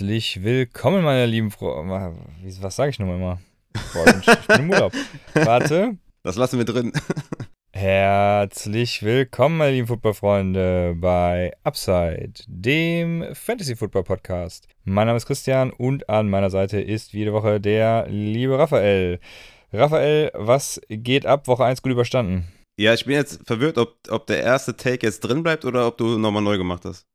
Herzlich willkommen, meine lieben Freunde. Was sage ich nochmal immer? Boah, ich bin, im Urlaub. Warte. Das lassen wir drin. Herzlich willkommen, meine lieben Footballfreunde, bei Upside, dem Fantasy Football Podcast. Mein Name ist Christian und an meiner Seite ist wie jede Woche der liebe Raphael. Raphael, was geht ab? Woche 1 gut überstanden. Ja, ich bin jetzt verwirrt, ob, ob der erste Take jetzt drin bleibt oder ob du nochmal neu gemacht hast.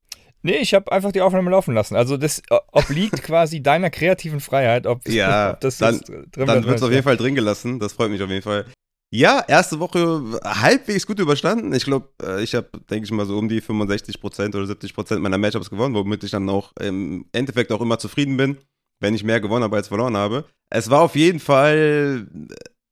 Nee, ich habe einfach die Aufnahme laufen lassen. Also das obliegt quasi deiner kreativen Freiheit, ob, ja, ob das dann, drin Dann wird es auf jeden Fall drin gelassen. Das freut mich auf jeden Fall. Ja, erste Woche halbwegs gut überstanden. Ich glaube, äh, ich habe, denke ich mal, so um die 65% oder 70% meiner Matchups gewonnen, womit ich dann auch im Endeffekt auch immer zufrieden bin, wenn ich mehr gewonnen habe als verloren habe. Es war auf jeden Fall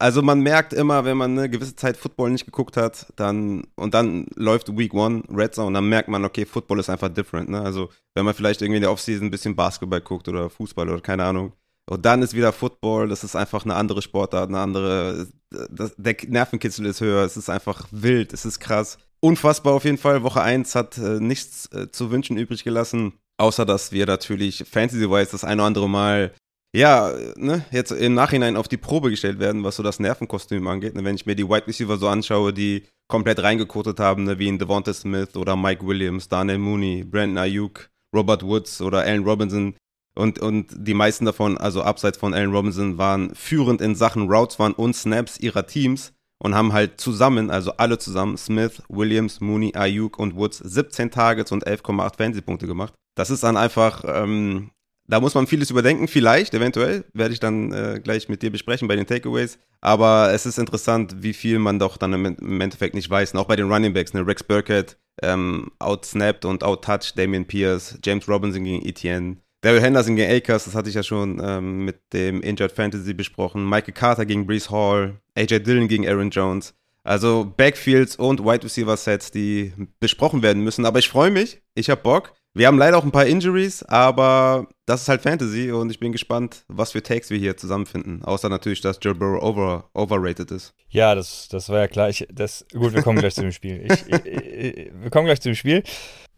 also man merkt immer, wenn man eine gewisse Zeit Football nicht geguckt hat, dann und dann läuft Week One Red Zone, dann merkt man, okay, Football ist einfach different. Ne? Also wenn man vielleicht irgendwie in der Offseason ein bisschen Basketball guckt oder Fußball oder keine Ahnung, und dann ist wieder Football, das ist einfach eine andere Sportart, eine andere, das, der Nervenkitzel ist höher, es ist einfach wild, es ist krass. Unfassbar auf jeden Fall. Woche 1 hat äh, nichts äh, zu wünschen übrig gelassen, außer dass wir natürlich Fantasy-wise das eine oder andere Mal ja, ne, jetzt im Nachhinein auf die Probe gestellt werden, was so das Nervenkostüm angeht. Ne, wenn ich mir die Wide Receiver so anschaue, die komplett reingekotet haben, ne, wie in Devonta Smith oder Mike Williams, Daniel Mooney, Brandon Ayuk, Robert Woods oder Allen Robinson. Und, und die meisten davon, also abseits von Allen Robinson, waren führend in Sachen Routes waren und Snaps ihrer Teams und haben halt zusammen, also alle zusammen, Smith, Williams, Mooney, Ayuk und Woods 17 Targets und 11,8 Fantasy-Punkte gemacht. Das ist dann einfach, ähm, da muss man vieles überdenken, vielleicht, eventuell, werde ich dann äh, gleich mit dir besprechen bei den Takeaways. Aber es ist interessant, wie viel man doch dann im, Endeffekt nicht weiß. Und auch bei den Running Backs, ne? Rex Burkett ähm, outsnapped und outtouched Damian Pierce, James Robinson gegen Etienne, Daryl Henderson gegen Akers, das hatte ich ja schon ähm, mit dem Injured Fantasy besprochen, Michael Carter gegen Brees Hall, AJ Dillon gegen Aaron Jones. Also Backfields und Wide Receiver Sets, die besprochen werden müssen. Aber ich freue mich, ich habe Bock. Wir haben leider auch ein paar Injuries, aber das ist halt Fantasy und ich bin gespannt, was für Takes wir hier zusammenfinden. Außer natürlich, dass Joe Burrow over, overrated ist. Ja, das, das war ja klar. Ich, das, gut, wir kommen gleich zu dem Spiel. Ich, ich, wir kommen gleich zu dem Spiel.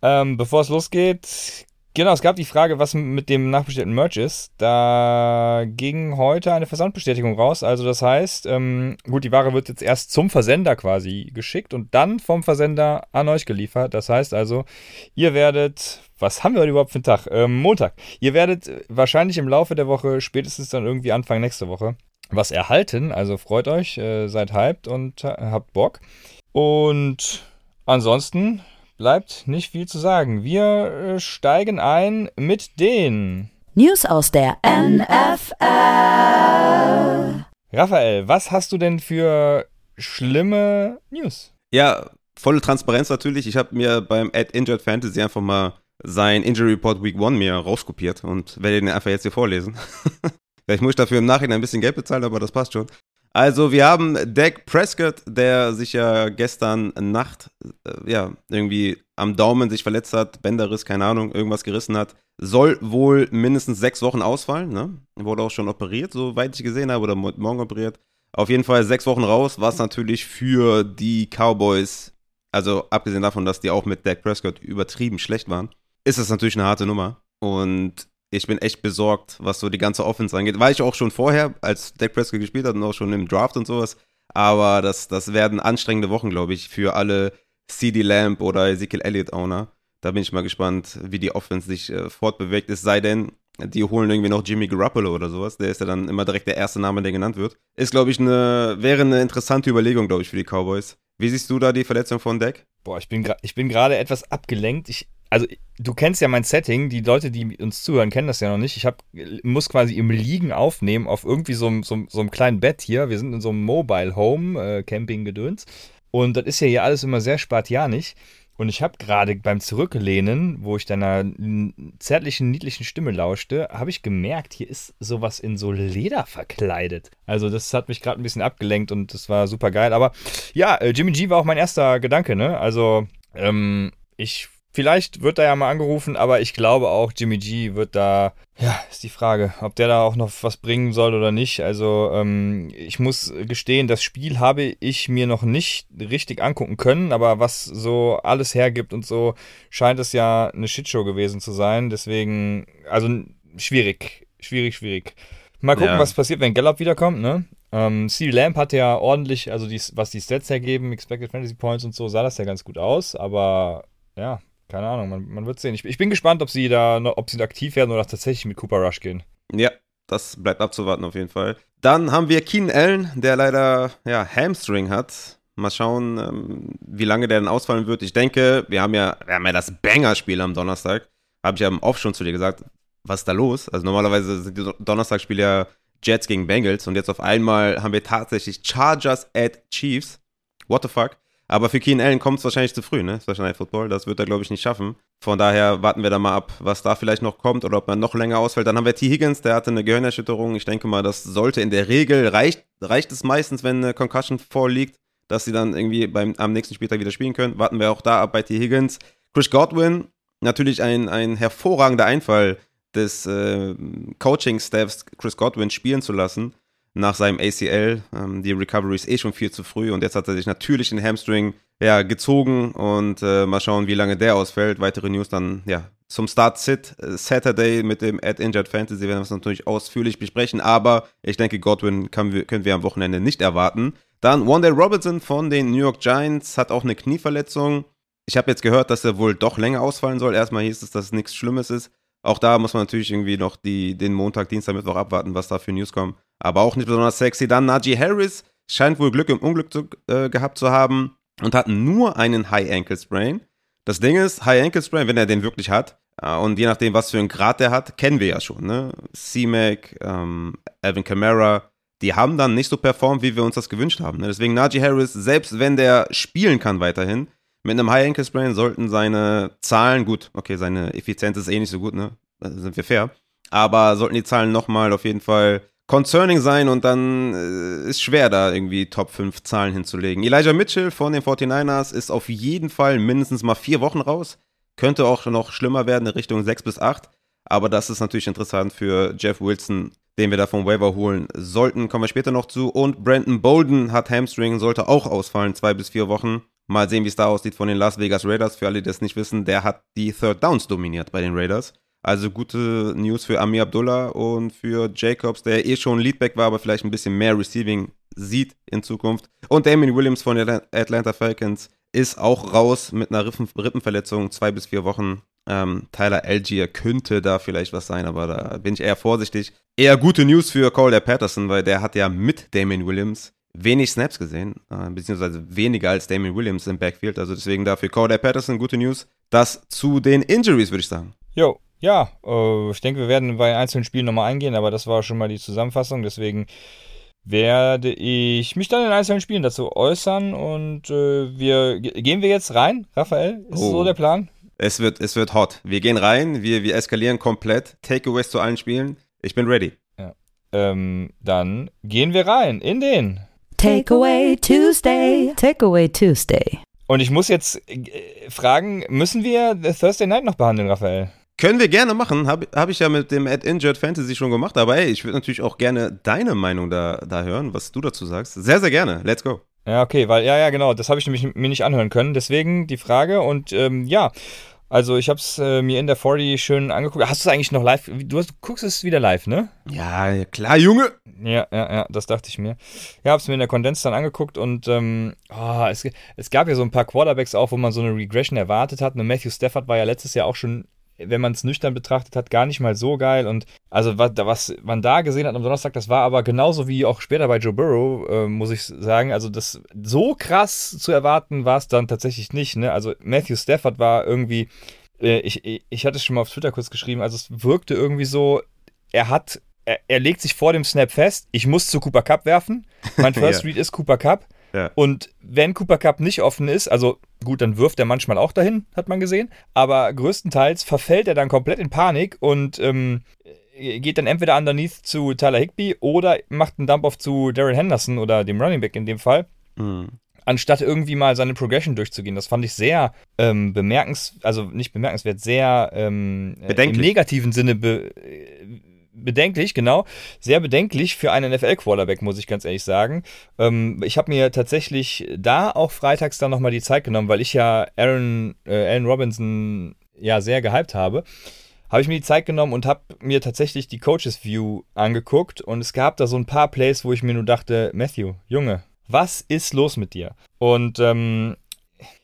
Ähm, bevor es losgeht, Genau, es gab die Frage, was mit dem nachbestellten Merch ist. Da ging heute eine Versandbestätigung raus. Also das heißt, ähm, gut, die Ware wird jetzt erst zum Versender quasi geschickt und dann vom Versender an euch geliefert. Das heißt also, ihr werdet, was haben wir heute überhaupt für einen Tag? Ähm, Montag. Ihr werdet wahrscheinlich im Laufe der Woche, spätestens dann irgendwie Anfang nächste Woche, was erhalten. Also freut euch, äh, seid hyped und äh, habt Bock. Und ansonsten bleibt nicht viel zu sagen. Wir äh, steigen ein mit den News aus der NFL. Raphael, was hast du denn für schlimme News? Ja, volle Transparenz natürlich. Ich habe mir beim Ad Injured Fantasy einfach mal sein Injury Report Week 1 mir rauskopiert und werde den einfach jetzt hier vorlesen. Vielleicht muss ich dafür im Nachhinein ein bisschen Geld bezahlen, aber das passt schon. Also wir haben Dak Prescott, der sich ja gestern Nacht äh, ja irgendwie am Daumen sich verletzt hat, Bänderriss, keine Ahnung, irgendwas gerissen hat, soll wohl mindestens sechs Wochen ausfallen. Ne? Wurde auch schon operiert, soweit ich gesehen habe, oder morgen operiert. Auf jeden Fall sechs Wochen raus, was natürlich für die Cowboys, also abgesehen davon, dass die auch mit Dak Prescott übertrieben schlecht waren, ist das natürlich eine harte Nummer. Und ich bin echt besorgt, was so die ganze Offense angeht. War ich auch schon vorher, als Dak Prescott gespielt hat und auch schon im Draft und sowas. Aber das, das werden anstrengende Wochen, glaube ich, für alle CD Lamp oder Ezekiel Elliott Owner. Da bin ich mal gespannt, wie die Offense sich äh, fortbewegt. Es sei denn, die holen irgendwie noch Jimmy Garoppolo oder sowas. Der ist ja dann immer direkt der erste Name, der genannt wird. Ist, glaube ich, eine, wäre eine interessante Überlegung, glaube ich, für die Cowboys. Wie siehst du da die Verletzung von Dak? Boah, ich bin, ich bin gerade etwas abgelenkt. Ich, also du kennst ja mein Setting, die Leute, die uns zuhören, kennen das ja noch nicht. Ich hab, muss quasi im Liegen aufnehmen auf irgendwie so, so, so einem kleinen Bett hier. Wir sind in so einem Mobile Home, äh, Camping-Gedöns. Und das ist ja hier alles immer sehr spartianisch. Und ich habe gerade beim Zurücklehnen, wo ich deiner zärtlichen, niedlichen Stimme lauschte, habe ich gemerkt, hier ist sowas in so Leder verkleidet. Also das hat mich gerade ein bisschen abgelenkt und das war super geil. Aber ja, äh, Jimmy G war auch mein erster Gedanke, ne? Also ähm, ich vielleicht wird er ja mal angerufen, aber ich glaube auch, Jimmy G wird da, ja, ist die Frage, ob der da auch noch was bringen soll oder nicht. Also ähm, ich muss gestehen, das Spiel habe ich mir noch nicht richtig angucken können, aber was so alles hergibt und so, scheint es ja eine Shitshow gewesen zu sein. Deswegen, also schwierig, schwierig, schwierig. Mal gucken, Ja. was passiert, wenn Gallup wiederkommt, ne? Ähm, C. Lamp hatte ja ordentlich, also die, was die Stats hergeben, Expected Fantasy Points und so, sah das ja ganz gut aus, aber ja, keine Ahnung, man, man wird sehen. Ich, ich bin gespannt, ob sie da ob sie aktiv werden oder tatsächlich mit Cooper Rush gehen. Ja, das bleibt abzuwarten auf jeden Fall. Dann haben wir Keenan Allen, der leider ja, Hamstring hat. Mal schauen, ähm, wie lange der denn ausfallen wird. Ich denke, wir haben ja, wir haben ja das Banger-Spiel am Donnerstag. Habe ich ja Off schon zu dir gesagt. Was ist da los? Also normalerweise sind die Donnerstagspiele ja Jets gegen Bengals und jetzt auf einmal haben wir tatsächlich Chargers at Chiefs. What the fuck? Aber für Keenan Allen kommt es wahrscheinlich zu früh, ne? Special Night Football. Das wird er, glaube ich, nicht schaffen. Von daher warten wir da mal ab, was da vielleicht noch kommt oder ob man noch länger ausfällt. Dann haben wir T. Higgins, der hatte eine Gehirnerschütterung. Ich denke mal, das sollte in der Regel, reicht, reicht es meistens, wenn eine Concussion vorliegt, dass sie dann irgendwie beim, am nächsten Spieltag wieder spielen können. Warten wir auch da ab bei T. Higgins. Chris Godwin, natürlich ein, ein hervorragender Einfall des äh, Coaching-Staffs, Chris Godwin spielen zu lassen nach seinem ACL. Ähm, die Recovery ist eh schon viel zu früh und jetzt hat er sich natürlich den Hamstring ja, gezogen und äh, mal schauen, wie lange der ausfällt. Weitere News dann ja zum Start Sit äh, Saturday mit dem Ad Injured Fantasy werden wir es natürlich ausführlich besprechen, aber ich denke, Godwin wir- können wir am Wochenende nicht erwarten. Dann Wandale Robinson von den New York Giants hat auch eine Knieverletzung. Ich habe jetzt gehört, dass er wohl doch länger ausfallen soll. Erstmal hieß es, dass es nichts Schlimmes ist. Auch da muss man natürlich irgendwie noch die, den Montag, Dienstag, Mittwoch abwarten, was da für News kommen. Aber auch nicht besonders sexy. Dann Najee Harris scheint wohl Glück im Unglück zu, äh, gehabt zu haben und hat nur einen High Ankle Sprain. Das Ding ist, High Ankle Sprain, wenn er den wirklich hat, äh, und je nachdem, was für einen Grad der hat, kennen wir ja schon, ne? C-Mac, ähm, Alvin Kamara, die haben dann nicht so performt, wie wir uns das gewünscht haben. Ne? Deswegen Najee Harris, selbst wenn der spielen kann weiterhin, mit einem High Ankle Sprain sollten seine Zahlen, gut, okay, seine Effizienz ist eh nicht so gut, ne? Da sind wir fair. Aber sollten die Zahlen nochmal auf jeden Fall concerning sein und dann äh, ist schwer, da irgendwie Top 5 Zahlen hinzulegen. Elijah Mitchell von den 49ers ist auf jeden Fall mindestens mal vier Wochen raus. Könnte auch noch schlimmer werden in Richtung 6 bis 8. Aber das ist natürlich interessant für Jeff Wilson, den wir da vom Waiver holen sollten. Kommen wir später noch zu. Und Brandon Bolden hat Hamstring, sollte auch ausfallen, zwei bis vier Wochen. Mal sehen, wie es da aussieht von den Las Vegas Raiders. Für alle, die das nicht wissen, der hat die Third Downs dominiert bei den Raiders. Also gute News für Amir Abdullah und für Jacobs, der eh schon Leadback war, aber vielleicht ein bisschen mehr Receiving sieht in Zukunft. Und Damien Williams von den Atlanta Falcons ist auch raus mit einer Rippen Rippenverletzung, zwei bis vier Wochen. Ähm, Tyler Algier könnte da vielleicht was sein, aber da bin ich eher vorsichtig. Eher gute News für Cole Patterson, weil der hat ja mit Damien Williams wenig Snaps gesehen, äh, beziehungsweise weniger als Damien Williams im Backfield. Also deswegen dafür Cole Patterson gute News. Das zu den Injuries, würde ich sagen. Jo, ja, äh, ich denke, wir werden bei einzelnen Spielen nochmal eingehen, aber das war schon mal die Zusammenfassung. Deswegen werde ich mich dann in einzelnen Spielen dazu äußern und äh, wir ge- gehen wir jetzt rein, Raphael? Ist Oh. so der Plan? Es wird, es wird hot. Wir gehen rein, wir, wir eskalieren komplett. Takeaways zu allen Spielen. Ich bin ready. Ähm, dann gehen wir rein in den. Takeaway Tuesday. Takeaway Tuesday. Und ich muss jetzt äh, fragen, müssen wir The Thursday Night noch behandeln, Raphael? Können wir gerne machen. Habe hab ich ja mit dem Ad Injured Fantasy schon gemacht. Aber ey, ich würde natürlich auch gerne deine Meinung da, da hören, was du dazu sagst. Sehr, sehr gerne. Let's go. Ja, okay, weil, ja, ja, genau, das habe ich nämlich mir nicht anhören können. Deswegen die Frage und ähm, ja, also ich habe es äh, mir in der 40 schön angeguckt. Hast du es eigentlich noch live? Du, hast, du guckst es wieder live, ne? Ja, klar, Junge. Ja, ja, ja, das dachte ich mir. Ja, hab's mir in der Kondens dann angeguckt und ähm, oh, es, es gab ja so ein paar Quarterbacks auch, wo man so eine Regression erwartet hat. Und Matthew Stafford war ja letztes Jahr auch schon, wenn man es nüchtern betrachtet hat, gar nicht mal so geil. Und also was, was man da gesehen hat am Donnerstag, das war aber genauso wie auch später bei Joe Burrow, äh, muss ich sagen. Also das so krass zu erwarten war es dann tatsächlich nicht. Ne? Also Matthew Stafford war irgendwie, äh, ich, ich hatte es schon mal auf Twitter kurz geschrieben, also es wirkte irgendwie so, er hat er, er legt sich vor dem Snap fest, ich muss zu Cooper Cup werfen. Mein First Ja. Read ist Cooper Cup. Ja. Und wenn Cooper Cup nicht offen ist, also gut, dann wirft er manchmal auch dahin, hat man gesehen. Aber größtenteils verfällt er dann komplett in Panik und ähm, geht dann entweder underneath zu Tyler Higby oder macht einen Dump-Off zu Darren Henderson oder dem Running Back in dem Fall. Hm. anstatt irgendwie mal seine Progression durchzugehen. Das fand ich sehr ähm, bemerkenswert, also nicht bemerkenswert, sehr ähm, äh, im negativen Sinne be bedenklich, genau. Sehr bedenklich für einen NFL-Quarterback, muss ich ganz ehrlich sagen. Ähm, ich habe mir tatsächlich da auch freitags dann nochmal die Zeit genommen, weil ich ja Aaron, äh, Allen Robinson ja sehr gehypt habe. Habe ich mir die Zeit genommen und habe mir tatsächlich die Coaches View angeguckt und es gab da so ein paar Plays, wo ich mir nur dachte, Matthew, Junge, was ist los mit dir? Und ähm,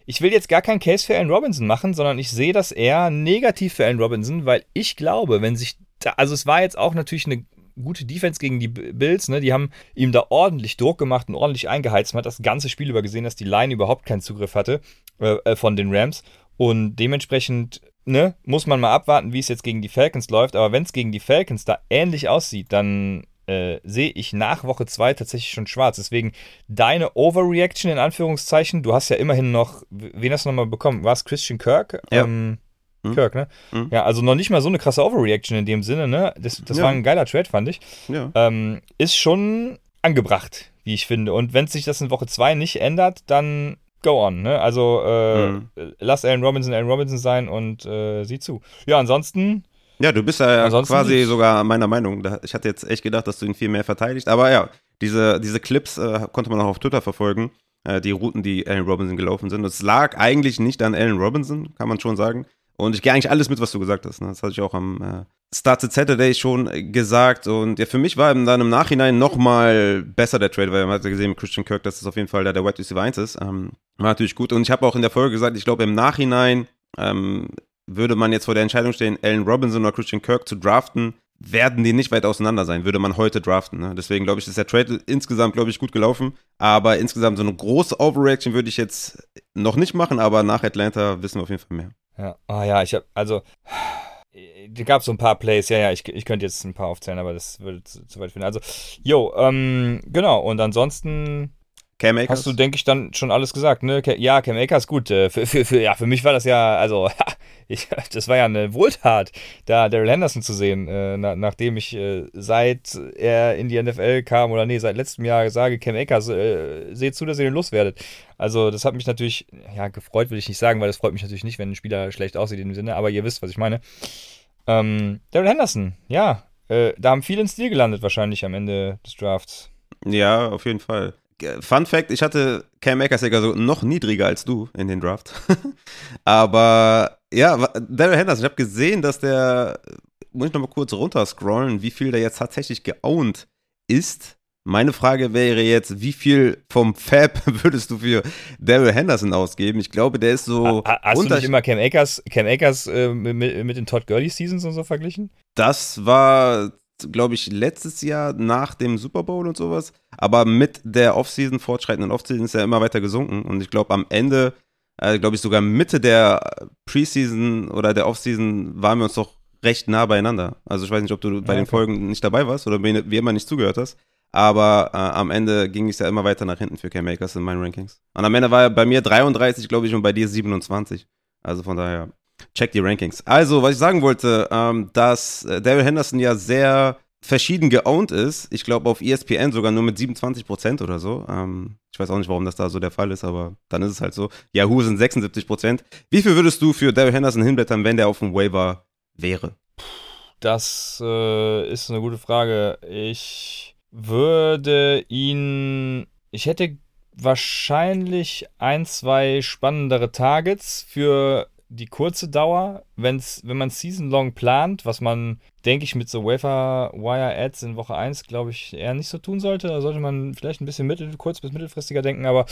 ich will jetzt gar keinen Case für Allen Robinson machen, sondern ich sehe das eher negativ für Allen Robinson, weil ich glaube, wenn sich also es war jetzt auch natürlich eine gute Defense gegen die Bills, ne? Die haben ihm da ordentlich Druck gemacht und ordentlich eingeheizt. Man hat das ganze Spiel über gesehen, dass die Line überhaupt keinen Zugriff hatte äh, äh, von den Rams. Und dementsprechend ne, muss man mal abwarten, wie es jetzt gegen die Falcons läuft. Aber wenn es gegen die Falcons da ähnlich aussieht, dann äh, sehe ich nach Woche 2 tatsächlich schon schwarz. Deswegen deine Overreaction in Anführungszeichen. Du hast ja immerhin noch, wen hast du nochmal bekommen? War es Christian Kirk? Ja. Ähm, hm? Kirk, ne? Hm? Ja, also noch nicht mal so eine krasse Overreaction in dem Sinne, ne? Das, das ja. war ein geiler Trade, fand ich. Ja. Ähm, ist schon angebracht, wie ich finde. Und wenn sich das in Woche 2 nicht ändert, dann go on, ne? Also äh, hm. lass Allen Robinson Allen Robinson sein und äh, sieh zu. Ja, ansonsten. Ja, du bist ja quasi nicht. sogar meiner Meinung. Ich hatte jetzt echt gedacht, dass du ihn viel mehr verteidigst. Aber ja, diese, diese Clips äh, konnte man auch auf Twitter verfolgen. Äh, die Routen, die Allen Robinson gelaufen sind. Es lag eigentlich nicht an Allen Robinson, kann man schon sagen. Und ich gehe eigentlich alles mit, was du gesagt hast. Ne? Das hatte ich auch am äh, Started Saturday schon gesagt. Und ja, für mich war dann im Nachhinein nochmal besser der Trade, weil man hat ja gesehen mit Christian Kirk, dass es auf jeden Fall der, der Wide Receiver 1 ist. Ähm, war natürlich gut. Und ich habe auch in der Folge gesagt, ich glaube im Nachhinein ähm, würde man jetzt vor der Entscheidung stehen, Allen Robinson oder Christian Kirk zu draften, werden die nicht weit auseinander sein, würde man heute draften. Ne? Deswegen glaube ich, ist der Trade insgesamt, glaube ich, gut gelaufen. Aber insgesamt so eine große Overreaction würde ich jetzt noch nicht machen, aber nach Atlanta wissen wir auf jeden Fall mehr. Ja, oh ja, ich habe, also, da gab so ein paar Plays, ja, ja, ich, ich könnte jetzt ein paar aufzählen, aber das würde zu, zu weit finden. Also, jo, ähm, genau, und ansonsten Cam Akers? hast du, denke ich, dann schon alles gesagt, ne? Ja, Cam Akers, gut, äh, für, für, für, ja, für mich war das ja, also, ich, das war ja eine Wohltat, da Daryl Henderson zu sehen, äh, na, nachdem ich äh, seit er in die NFL kam oder nee, seit letztem Jahr sage, Cam Akers, äh, seht zu, dass ihr den loswerdet. Also, das hat mich natürlich, ja, gefreut will ich nicht sagen, weil das freut mich natürlich nicht, wenn ein Spieler schlecht aussieht in dem Sinne, aber ihr wisst, was ich meine. Ähm, Daryl Henderson, ja, äh, da haben viele ins Stil gelandet wahrscheinlich am Ende des Drafts. Ja, auf jeden Fall. Fun Fact: Ich hatte Cam Akers so noch niedriger als du in den Draft. Aber ja, Daryl Henderson, ich habe gesehen, dass der, muss ich nochmal kurz runterscrollen, wie viel der jetzt tatsächlich geowned ist. Meine Frage wäre jetzt, wie viel vom Fab würdest du für Daryl Henderson ausgeben? Ich glaube, der ist so. Hast du nicht immer Cam Akers, Cam Akers äh, mit, mit, den Todd Gurley Seasons und so verglichen? Das war, glaube ich, letztes Jahr nach dem Super Bowl und sowas. Aber mit der Offseason, fortschreitenden Offseason, ist er immer weiter gesunken. Und ich glaube, am Ende äh, glaube ich, sogar Mitte der Preseason oder der Offseason waren wir uns doch recht nah beieinander. Also ich weiß nicht, ob du bei okay. den Folgen nicht dabei warst oder wie immer nicht zugehört hast. Aber äh, am Ende ging es ja immer weiter nach hinten für Cam Makers in meinen Rankings. Und am Ende war er bei mir 33, glaube ich, und bei dir 27. Also von daher, check die Rankings. Also, was ich sagen wollte, ähm, dass äh, Daryl Henderson ja sehr verschieden geowned ist. Ich glaube auf ESPN sogar nur mit 27 Prozent oder so. Ähm, ich weiß auch nicht, warum das da so der Fall ist, aber dann ist es halt so. Yahoo sind 76 Prozent. Wie viel würdest du für Daryl Henderson hinblättern, wenn der auf dem Waiver wäre? Das äh, ist eine gute Frage. Ich würde ihn. Ich hätte wahrscheinlich ein, zwei spannendere Targets für die kurze Dauer, wenn's, wenn man Season-Long plant, was man, denke ich, mit so Wafer-Wire-Ads in Woche 1, glaube ich, eher nicht so tun sollte. Da sollte man vielleicht ein bisschen mittel, kurz- bis mittelfristiger denken, aber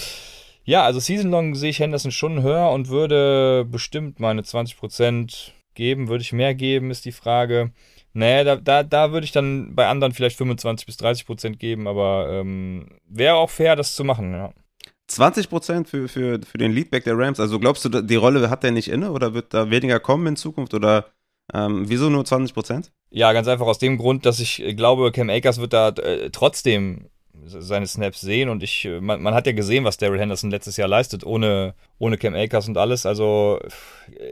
ja, also Season-Long sehe ich Henderson schon höher und würde bestimmt meine 20% geben. Würde ich mehr geben, ist die Frage. Naja, da, da, da würde ich dann bei anderen vielleicht 25 bis 30% geben, aber ähm, wäre auch fair, das zu machen, ja. 20% für, für, für den Leadback der Rams. Also glaubst du, die Rolle hat der nicht inne oder wird da weniger kommen in Zukunft oder ähm, wieso nur 20% Ja, ganz einfach aus dem Grund, dass ich glaube, Cam Akers wird da äh, trotzdem seine Snaps sehen und ich, man, man, hat ja gesehen, was Daryl Henderson letztes Jahr leistet, ohne, ohne Cam Akers und alles. Also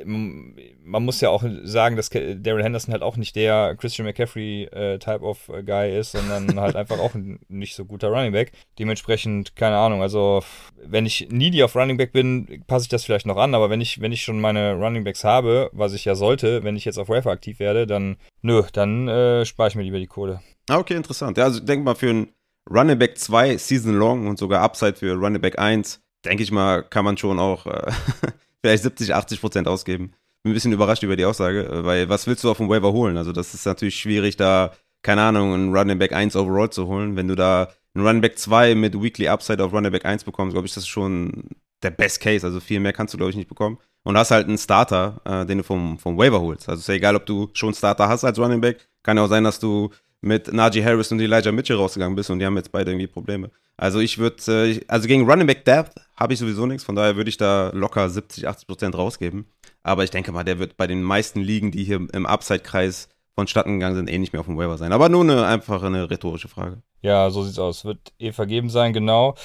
man muss ja auch sagen, dass Daryl Henderson halt auch nicht der Christian McCaffrey äh, Type of Guy ist, sondern halt einfach auch ein nicht so guter Running Back. Dementsprechend, keine Ahnung, also wenn ich needy auf Running Back bin, passe ich das vielleicht noch an, aber wenn ich, wenn ich schon meine Running Backs habe, was ich ja sollte, wenn ich jetzt auf Wafer aktiv werde, dann nö, dann äh, spare ich mir lieber die Kohle. Ah, okay, interessant. Ja, also denk mal für ein Running Back 2 Season Long und sogar Upside für Running Back 1, denke ich mal, kann man schon auch äh, vielleicht 70, 80 Prozent ausgeben. Bin ein bisschen überrascht über die Aussage, weil was willst du auf dem Waiver holen? Also das ist natürlich schwierig, da, keine Ahnung, einen Running Back 1 overall zu holen. Wenn du da einen Running Back 2 mit Weekly Upside auf Running Back 1 bekommst, glaube ich, das ist schon der Best Case. Also viel mehr kannst du, glaube ich, nicht bekommen. Und hast halt einen Starter, äh, den du vom, vom Waiver holst. Also ist ja egal, ob du schon Starter hast als Running Back. Kann ja auch sein, dass du mit Najee Harris und Elijah Mitchell rausgegangen bist und die haben jetzt beide irgendwie Probleme. Also ich würde, äh, also gegen Running Back Depth habe ich sowieso nichts, von daher würde ich da locker 70, 80 Prozent rausgeben. Aber ich denke mal, der wird bei den meisten Ligen, die hier im Upside-Kreis vonstatten gegangen sind, eh nicht mehr auf dem Waiver sein. Aber nur eine einfache, eine rhetorische Frage. Ja, so sieht's aus. Wird eh vergeben sein, genau.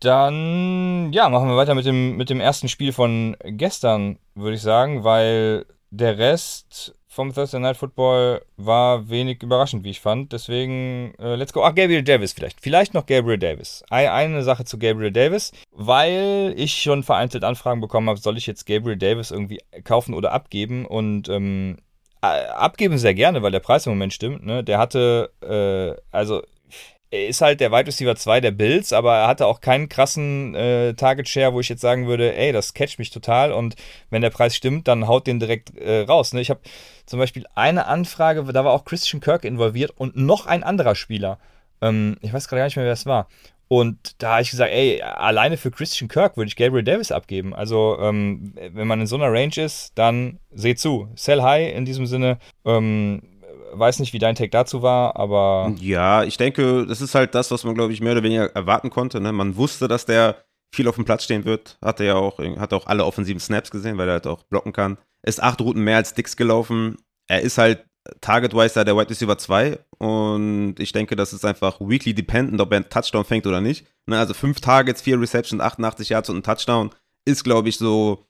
Dann, ja, machen wir weiter mit dem, mit dem ersten Spiel von gestern, würde ich sagen, weil der Rest vom Thursday Night Football war wenig überraschend, wie ich fand. Deswegen, äh, let's go. Ach, Gabriel Davis vielleicht. Vielleicht noch Gabriel Davis. Eine Sache zu Gabriel Davis, weil ich schon vereinzelt Anfragen bekommen habe, soll ich jetzt Gabriel Davis irgendwie kaufen oder abgeben? Und ähm, abgeben sehr gerne, weil der Preis im Moment stimmt. Ne? Der hatte, äh, also er ist halt der Wide Receiver 2 der Bills, aber er hatte auch keinen krassen äh, Target Share, wo ich jetzt sagen würde, ey, das catcht mich total und wenn der Preis stimmt, dann haut den direkt äh, raus. Ne? Ich habe zum Beispiel eine Anfrage, da war auch Christian Kirk involviert und noch ein anderer Spieler. Ähm, ich weiß gerade gar nicht mehr, wer es war. Und da habe ich gesagt, ey, alleine für Christian Kirk würde ich Gabriel Davis abgeben. Also, ähm, wenn man in so einer Range ist, dann seht zu. Sell high in diesem Sinne. Ähm, weiß nicht, wie dein Take dazu war, aber. Ja, ich denke, das ist halt das, was man, glaube ich, mehr oder weniger erwarten konnte. Ne? Man wusste, dass der viel auf dem Platz stehen wird. Hat er ja auch, hat auch alle offensiven Snaps gesehen, weil er halt auch blocken kann. Ist acht Routen mehr als Dix gelaufen. Er ist halt Target-wise der Wide Receiver 2 und ich denke, das ist einfach weekly dependent, ob er einen Touchdown fängt oder nicht. Ne? Also fünf Targets, vier Receptions, 88 Yards und ein Touchdown ist, glaube ich, so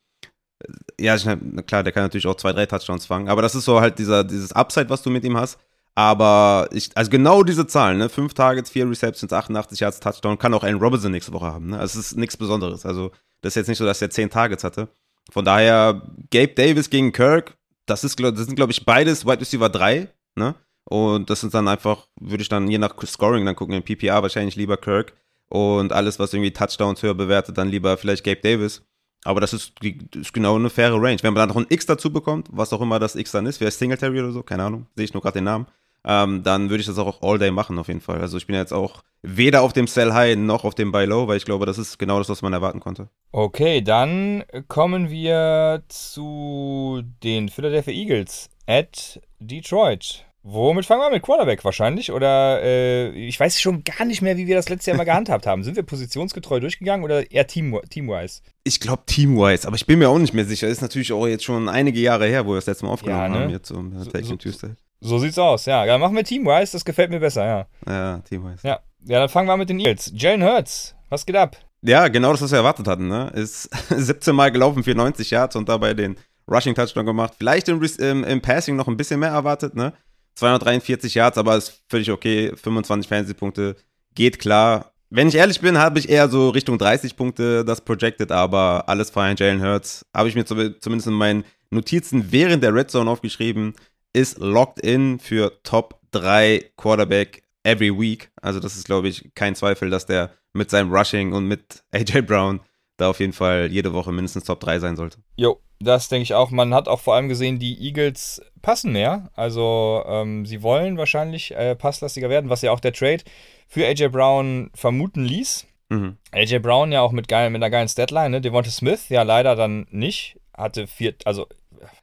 ja, klar, der kann natürlich auch zwei, drei Touchdowns fangen, aber das ist so halt dieser, dieses Upside, was du mit ihm hast. Aber ich, also genau diese Zahlen, ne? Fünf Targets, vier Receptions, 88 Yards Touchdown, kann auch Allen Robinson nächste Woche haben. Ne? Also es ist nichts Besonderes. Also, das ist jetzt nicht so, dass er zehn Targets hatte. Von daher, Gabe Davis gegen Kirk, das, ist, das sind, glaube ich, beides Wide Receiver 3, ne? Und das sind dann einfach, würde ich dann je nach Scoring dann gucken, in PPA wahrscheinlich lieber Kirk. Und alles, was irgendwie Touchdowns höher bewertet, dann lieber vielleicht Gabe Davis. Aber das ist, ist, genau eine faire Range. Wenn man dann noch ein X dazu bekommt, was auch immer das X dann ist, vielleicht Singletary oder so, keine Ahnung, sehe ich nur gerade den Namen, ähm, dann würde ich das auch all day machen auf jeden Fall. Also ich bin jetzt auch weder auf dem Sell High noch auf dem Buy Low, weil ich glaube, das ist genau das, was man erwarten konnte. Okay, dann kommen wir zu den Philadelphia Eagles at Detroit. Womit fangen wir mit Quarterback wahrscheinlich? Oder äh, ich weiß schon gar nicht mehr, wie wir das letzte Jahr mal gehandhabt haben. Sind wir positionsgetreu durchgegangen oder eher team, teamwise? Ich glaube teamwise, aber ich bin mir auch nicht mehr sicher. Ist natürlich auch jetzt schon einige Jahre her, wo wir das letzte Mal aufgenommen ja, ne? haben, jetzt um so, so, Tuesday. So sieht's aus, ja. Dann machen wir teamwise, das gefällt mir besser, ja. Ja, teamwise. Ja, ja dann fangen wir mit den Eagles. Jalen Hurts, was geht ab? Ja, genau das, was wir erwartet hatten, ne? Ist 17 Mal gelaufen, 94 Yards und dabei den Rushing Touchdown gemacht. Vielleicht im, im, im Passing noch ein bisschen mehr erwartet, ne? 243 Yards, aber ist völlig okay. 25 Fantasy-Punkte geht klar. Wenn ich ehrlich bin, habe ich eher so Richtung 30 Punkte das projected, aber alles fein. Jalen Hurts habe ich mir zumindest in meinen Notizen während der Red Zone aufgeschrieben, ist locked in für Top 3 Quarterback every week. Also das ist, glaube ich, kein Zweifel, dass der mit seinem Rushing und mit AJ Brown da auf jeden Fall jede Woche mindestens Top 3 sein sollte. Jo, das denke ich auch. Man hat auch vor allem gesehen, die Eagles passen mehr. Also ähm, sie wollen wahrscheinlich äh, passlastiger werden, was ja auch der Trade für AJ Brown vermuten ließ. Mhm. AJ Brown ja auch mit, geil, mit einer geilen Statline, ne? Devonta Smith ja leider dann nicht. Hatte vier, also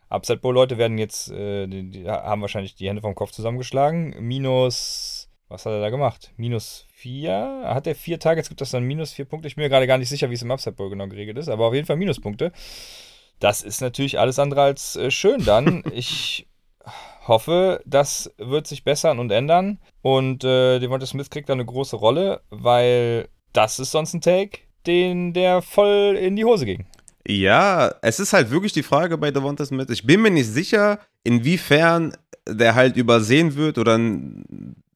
Upset Bowl Leute werden jetzt, äh, die, die, haben wahrscheinlich die Hände vom Kopf zusammengeschlagen. Minus, was hat er da gemacht? Minus vier. Hat er vier Targets, gibt das dann minus vier Punkte? Ich bin mir gerade gar nicht sicher, wie es im Upset Bowl genau geregelt ist, aber auf jeden Fall Minuspunkte. Das ist natürlich alles andere als äh, schön dann. Ich hoffe, das wird sich bessern und ändern. Und äh, Devonta Smith kriegt da eine große Rolle, weil das ist sonst ein Take, den der voll in die Hose ging. Ja, es ist halt wirklich die Frage bei Devonta Smith. Ich bin mir nicht sicher, inwiefern der halt übersehen wird oder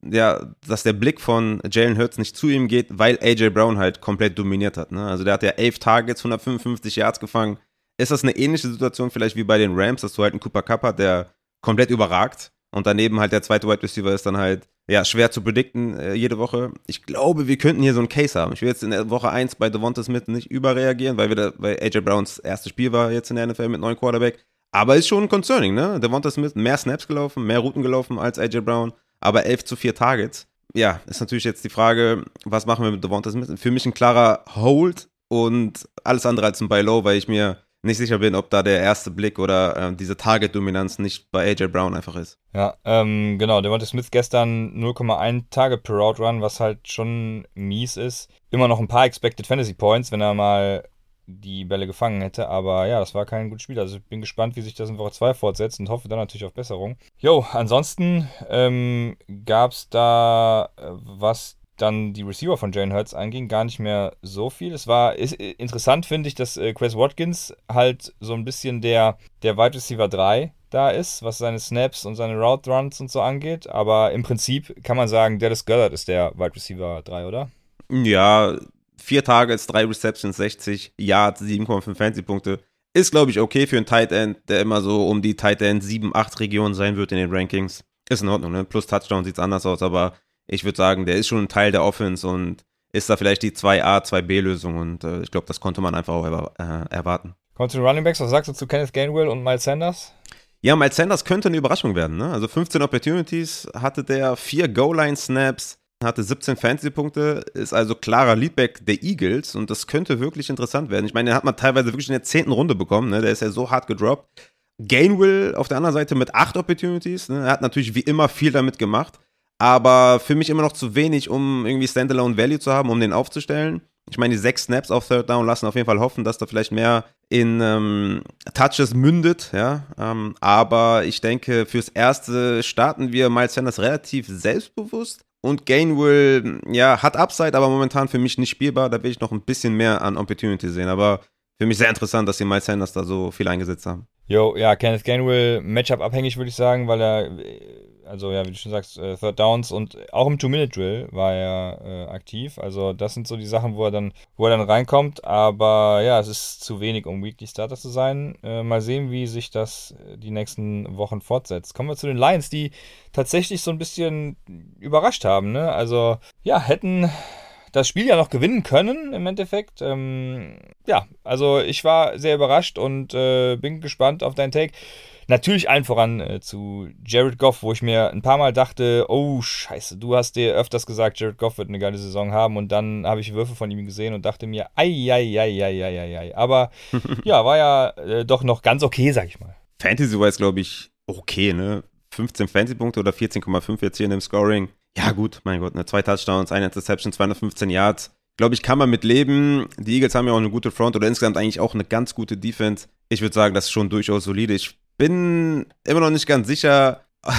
ja, dass der Blick von Jalen Hurts nicht zu ihm geht, weil AJ Brown halt komplett dominiert hat. Ne? Also der hat ja elf Targets, 155 Yards gefangen. Ist das eine ähnliche Situation vielleicht wie bei den Rams, dass du halt einen Cooper Cup hast, der komplett überragt und daneben halt der zweite Wide Receiver ist dann halt ja schwer zu predikten äh, jede Woche. Ich glaube, wir könnten hier so einen Case haben. Ich will jetzt in der Woche 1 bei Devonta Smith nicht überreagieren, weil, wir da, weil AJ Browns erstes Spiel war jetzt in der NFL mit neuen Quarterback. Aber ist schon concerning, ne? Devonta Smith mehr Snaps gelaufen, mehr Routen gelaufen als AJ Brown, aber 11 zu 4 Targets. Ja, ist natürlich jetzt die Frage, was machen wir mit Devonta Smith? Für mich ein klarer Hold und alles andere als ein Buy Low, weil ich mir nicht sicher bin, ob da der erste Blick oder äh, diese Target-Dominanz nicht bei AJ Brown einfach ist. Ja, ähm, genau. Devonta Smith gestern 0,1 Target per Route Run, was halt schon mies ist. Immer noch ein paar Expected Fantasy Points, wenn er mal die Bälle gefangen hätte. Aber ja, das war kein gutes Spiel. Also ich bin gespannt, wie sich das in Woche 2 fortsetzt und hoffe dann natürlich auf Besserung. Jo, ansonsten ähm, gab es da, äh, was dann die Receiver von Jalen Hurts anging, gar nicht mehr so viel. Es war ist, äh, interessant, finde ich, dass äh, Chris Watkins halt so ein bisschen der, der Wide Receiver 3 da ist, was seine Snaps und seine Route Runs und so angeht. Aber im Prinzip kann man sagen, Dallas Goddard ist der Wide Receiver 3, oder? Ja, vier Targets, drei Receptions, 60 Yards, 7,5 Fantasy-Punkte. Ist, glaube ich, okay für einen Tight End, der immer so um die Tight End 7, 8 Regionen sein wird in den Rankings. Ist in Ordnung, ne? Plus Touchdown sieht es anders aus, aber ich würde sagen, der ist schon ein Teil der Offense und ist da vielleicht die 2A, 2B-Lösung und äh, ich glaube, das konnte man einfach auch erwar äh, erwarten. Kommt zu den Running Backs, was sagst du zu Kenneth Gainwell und Miles Sanders? Ja, Miles Sanders könnte eine Überraschung werden. Ne? Also 15 Opportunities hatte der, 4 Goal-Line-Snaps, hatte 17 Fantasy-Punkte, ist also klarer Leadback der Eagles und das könnte wirklich interessant werden. Ich meine, den hat man teilweise wirklich in der zehnten Runde bekommen, ne? der ist ja so hart gedroppt. Gainwell auf der anderen Seite mit 8 Opportunities, ne? er hat natürlich wie immer viel damit gemacht, aber für mich immer noch zu wenig, um irgendwie Standalone Value zu haben, um den aufzustellen. Ich meine, die sechs Snaps auf Third Down lassen auf jeden Fall hoffen, dass da vielleicht mehr in ähm, Touches mündet, ja. Ähm, aber ich denke, fürs Erste starten wir Miles Sanders relativ selbstbewusst und Gainwell, ja, hat Upside, aber momentan für mich nicht spielbar. Da will ich noch ein bisschen mehr an Opportunity sehen. Aber für mich sehr interessant, dass die Miles Sanders da so viel eingesetzt haben. Jo, ja, Kenneth Gainwell, Matchup abhängig, würde ich sagen, weil er, also ja, wie du schon sagst, äh, Third Downs und auch im Two-Minute-Drill war er äh, aktiv. Also das sind so die Sachen, wo er dann, wo er dann reinkommt. Aber ja, es ist zu wenig, um Weekly Starter zu sein. Äh, mal sehen, wie sich das äh, die nächsten Wochen fortsetzt. Kommen wir zu den Lions, die tatsächlich so ein bisschen überrascht haben. Ne? Also ja, hätten das Spiel ja noch gewinnen können im Endeffekt. Ähm, ja, also ich war sehr überrascht und äh, bin gespannt auf deinen Take. Natürlich allen voran äh, zu Jared Goff, wo ich mir ein paar Mal dachte, oh scheiße, du hast dir öfters gesagt, Jared Goff wird eine geile Saison haben und dann habe ich Würfe von ihm gesehen und dachte mir, ei, ei, ei, ei, ei, ei. Aber ja, war ja äh, doch noch ganz okay, sag ich mal. Fantasy-wise glaube ich okay, ne? 15 Fantasy-Punkte oder 14,5 jetzt hier in dem Scoring. Ja, gut, mein Gott, ne, zwei Touchdowns, eine Interception, 215 Yards. Glaube ich, kann man mit leben. Die Eagles haben ja auch eine gute Front oder insgesamt eigentlich auch eine ganz gute Defense. Ich würde sagen, das ist schon durchaus solide. Ich bin immer noch nicht ganz sicher.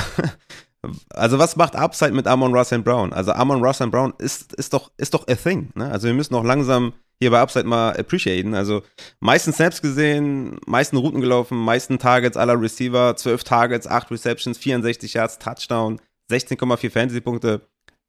also, was macht Upside mit Amon Russell Brown? Also, Amon Russell Brown ist, ist, doch, ist doch a thing. Ne? Also, wir müssen auch langsam hier bei Upside mal appreciaten. Also, meisten Snaps gesehen, meisten Routen gelaufen, meisten Targets aller Receiver, 12 Targets, 8 Receptions, 64 Yards, Touchdown. 16,4 Fantasy-Punkte.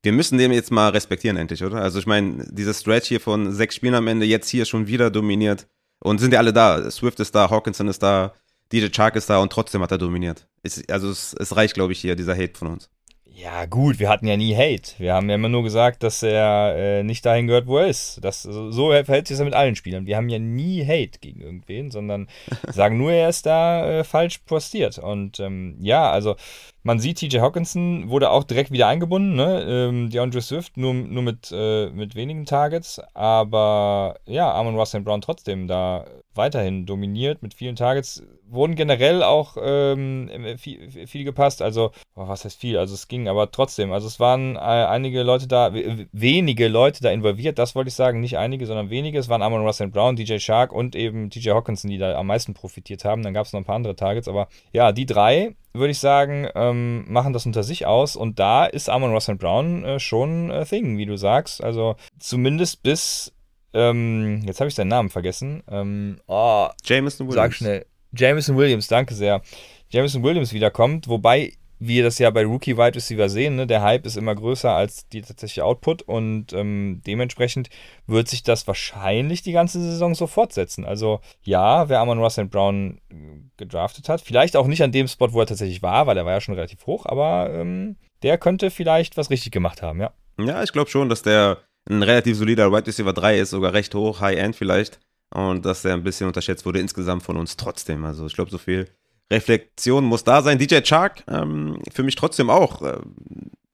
Wir müssen den jetzt mal respektieren, endlich, oder? Also, ich meine, dieser Stretch hier von sechs Spielen am Ende, jetzt hier schon wieder dominiert. Und sind ja alle da. Swift ist da, Hawkinson ist da, DJ Chark ist da und trotzdem hat er dominiert. Ist, also, es, es reicht, glaube ich, hier, dieser Hate von uns. Ja, gut, wir hatten ja nie Hate. Wir haben ja immer nur gesagt, dass er äh, nicht dahin gehört, wo er ist. Das, so verhält sich das mit allen Spielern. Wir haben ja nie Hate gegen irgendwen, sondern sagen nur, er ist da äh, falsch postiert. Und ähm, ja, also man sieht, TJ Hawkinson wurde auch direkt wieder eingebunden, ne? Ähm, DeAndre Swift nur, nur mit, äh, mit wenigen Targets, aber ja, Amon Russell Brown trotzdem da weiterhin dominiert mit vielen Targets. Wurden generell auch ähm, viel, viel, gepasst. Also, oh, was heißt viel? Also, es ging, aber trotzdem. Also, es waren äh, einige Leute da, wenige Leute da involviert, das wollte ich sagen. Nicht einige, sondern wenige. Es waren Amon Russell Brown, DJ Shark und eben DJ Hawkinson, die da am meisten profitiert haben. Dann gab es noch ein paar andere Targets, aber ja, die drei, würde ich sagen, ähm, machen das unter sich aus. Und da ist Amon Russell Brown äh, schon äh, Thing, wie du sagst. Also, zumindest bis ähm, jetzt habe ich seinen Namen vergessen. Ähm, oh, Jameson Williams. Sag schnell. Jameson Williams, danke sehr. Jameson Williams wiederkommt, wobei wir das ja bei Rookie Wide Receiver sehen, ne? der Hype ist immer größer als die tatsächliche Output und ähm, dementsprechend wird sich das wahrscheinlich die ganze Saison so fortsetzen. Also ja, wer Amon Russell Brown äh, gedraftet hat, vielleicht auch nicht an dem Spot, wo er tatsächlich war, weil er war ja schon relativ hoch, aber ähm, der könnte vielleicht was richtig gemacht haben, ja. Ja, ich glaube schon, dass der ein relativ solider Wide Receiver 3 ist, sogar recht hoch, High-End vielleicht und dass er ein bisschen unterschätzt wurde insgesamt von uns trotzdem. Also ich glaube, so viel Reflexion muss da sein. DJ Chark, ähm, für mich trotzdem auch äh,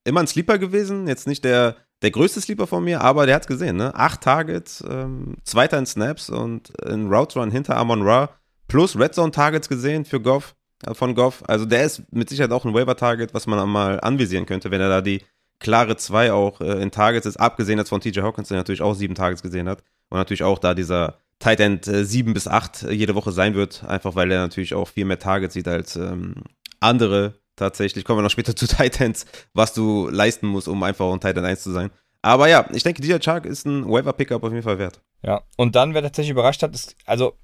immer ein Sleeper gewesen. Jetzt nicht der, der größte Sleeper von mir, aber der hat es gesehen. Ne? Acht Targets, ähm, zweiter in Snaps und in Route Run hinter Amon Ra. Plus Red Zone Targets gesehen für Goff, äh, von Goff. Also der ist mit Sicherheit auch ein Waiver-Target, was man mal anvisieren könnte, wenn er da die klare 2 auch äh, in Targets ist, abgesehen jetzt von TJ Hawkins, der natürlich auch sieben Targets gesehen hat. Und natürlich auch da dieser Tight End äh, 7 bis 8 äh, jede Woche sein wird, einfach weil er natürlich auch viel mehr Targets sieht als ähm, andere tatsächlich. Kommen wir noch später zu Tight Ends, was du leisten musst, um einfach ein Tight End 1 zu sein. Aber ja, ich denke, dieser Chark ist ein Waiver-Pickup auf jeden Fall wert. Ja, und dann, wer tatsächlich überrascht hat, ist, also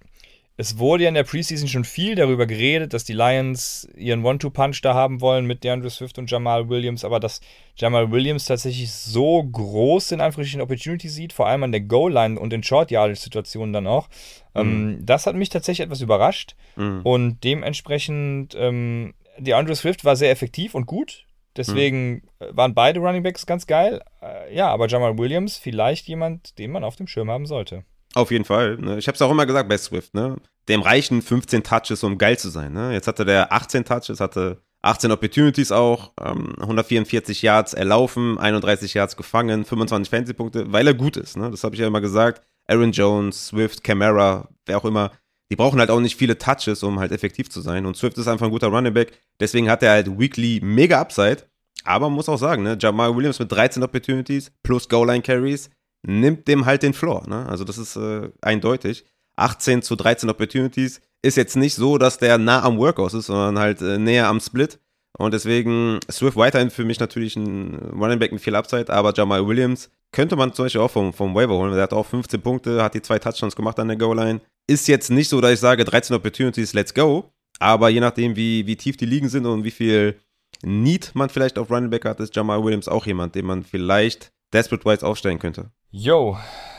es wurde ja in der Preseason schon viel darüber geredet, dass die Lions ihren One-Two-Punch da haben wollen mit DeAndre Swift und Jamal Williams, aber dass Jamal Williams tatsächlich so groß in Anführungsstrichen Opportunity sieht, vor allem an der Goal-Line und in Short-Yardage-Situationen dann auch, ähm, mhm. ähm, das hat mich tatsächlich etwas überrascht mhm. und dementsprechend ähm, DeAndre Swift war sehr effektiv und gut, deswegen mhm. waren beide Running Backs ganz geil, äh, ja, aber Jamal Williams vielleicht jemand, den man auf dem Schirm haben sollte. Auf jeden Fall. Ne? Ich habe es auch immer gesagt bei Swift. Ne? Dem reichen 15 Touches, um geil zu sein. Ne? Jetzt hatte der 18 Touches, hatte 18 Opportunities auch, ähm, 144 Yards erlaufen, 31 Yards gefangen, 25 Fantasy-Punkte, weil er gut ist. Ne? Das habe ich ja immer gesagt. Aaron Jones, Swift, Camara, wer auch immer, die brauchen halt auch nicht viele Touches, um halt effektiv zu sein. Und Swift ist einfach ein guter Running Back. Deswegen hat er halt weekly mega Upside. Aber man muss auch sagen, ne, Jamal Williams mit 13 Opportunities plus Goal-Line-Carries, nimmt dem halt den Floor. Ne? Also das ist äh, eindeutig. 18 zu 13 Opportunities ist jetzt nicht so, dass der nah am Workhouse ist, sondern halt äh, näher am Split. Und deswegen Swift weiterhin für mich natürlich ein Running Back mit viel Upside, aber Jamal Williams könnte man zum Beispiel auch vom, vom Waiver holen. Der hat auch 15 Punkte, hat die zwei Touchdowns gemacht an der Goal-Line. Ist jetzt nicht so, dass ich sage, 13 Opportunities, let's go. Aber je nachdem, wie, wie tief die Ligen sind und wie viel Need man vielleicht auf Running Back hat, ist Jamal Williams auch jemand, den man vielleicht Desperate Wise aufstellen könnte. Jo,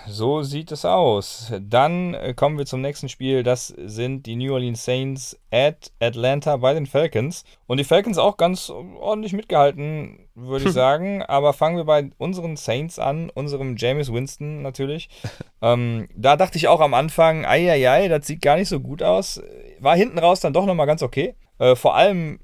so sieht es aus. Dann äh, kommen wir zum nächsten Spiel. Das sind die New Orleans Saints at Atlanta bei den Falcons. Und die Falcons auch ganz ordentlich mitgehalten, würde ich sagen. Aber fangen wir bei unseren Saints an, unserem James Winston natürlich. ähm, da dachte ich auch am Anfang, ei, ei, ei, das sieht gar nicht so gut aus. War hinten raus dann doch nochmal ganz okay. Äh, vor allem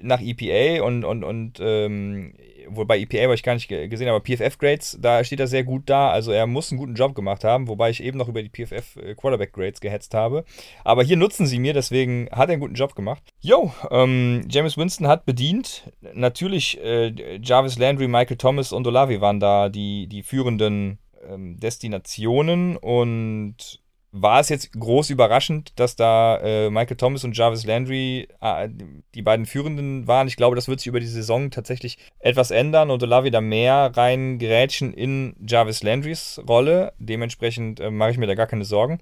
nach EPA und, und, und ähm, wobei EPA habe ich gar nicht gesehen, aber PFF-Grades, da steht er sehr gut da. Also er muss einen guten Job gemacht haben, wobei ich eben noch über die PFF-Quarterback-Grades äh, gehetzt habe. Aber hier nutzen sie mir, deswegen hat er einen guten Job gemacht. Yo, ähm, James Winston hat bedient. Natürlich äh, Jarvis Landry, Michael Thomas und Olavi waren da die, die führenden ähm, Destinationen und war es jetzt groß überraschend, dass da äh, Michael Thomas und Jarvis Landry äh, die beiden Führenden waren. Ich glaube, das wird sich über die Saison tatsächlich etwas ändern und Olavi da mehr reingerätschen in Jarvis Landrys Rolle. Dementsprechend äh, mache ich mir da gar keine Sorgen.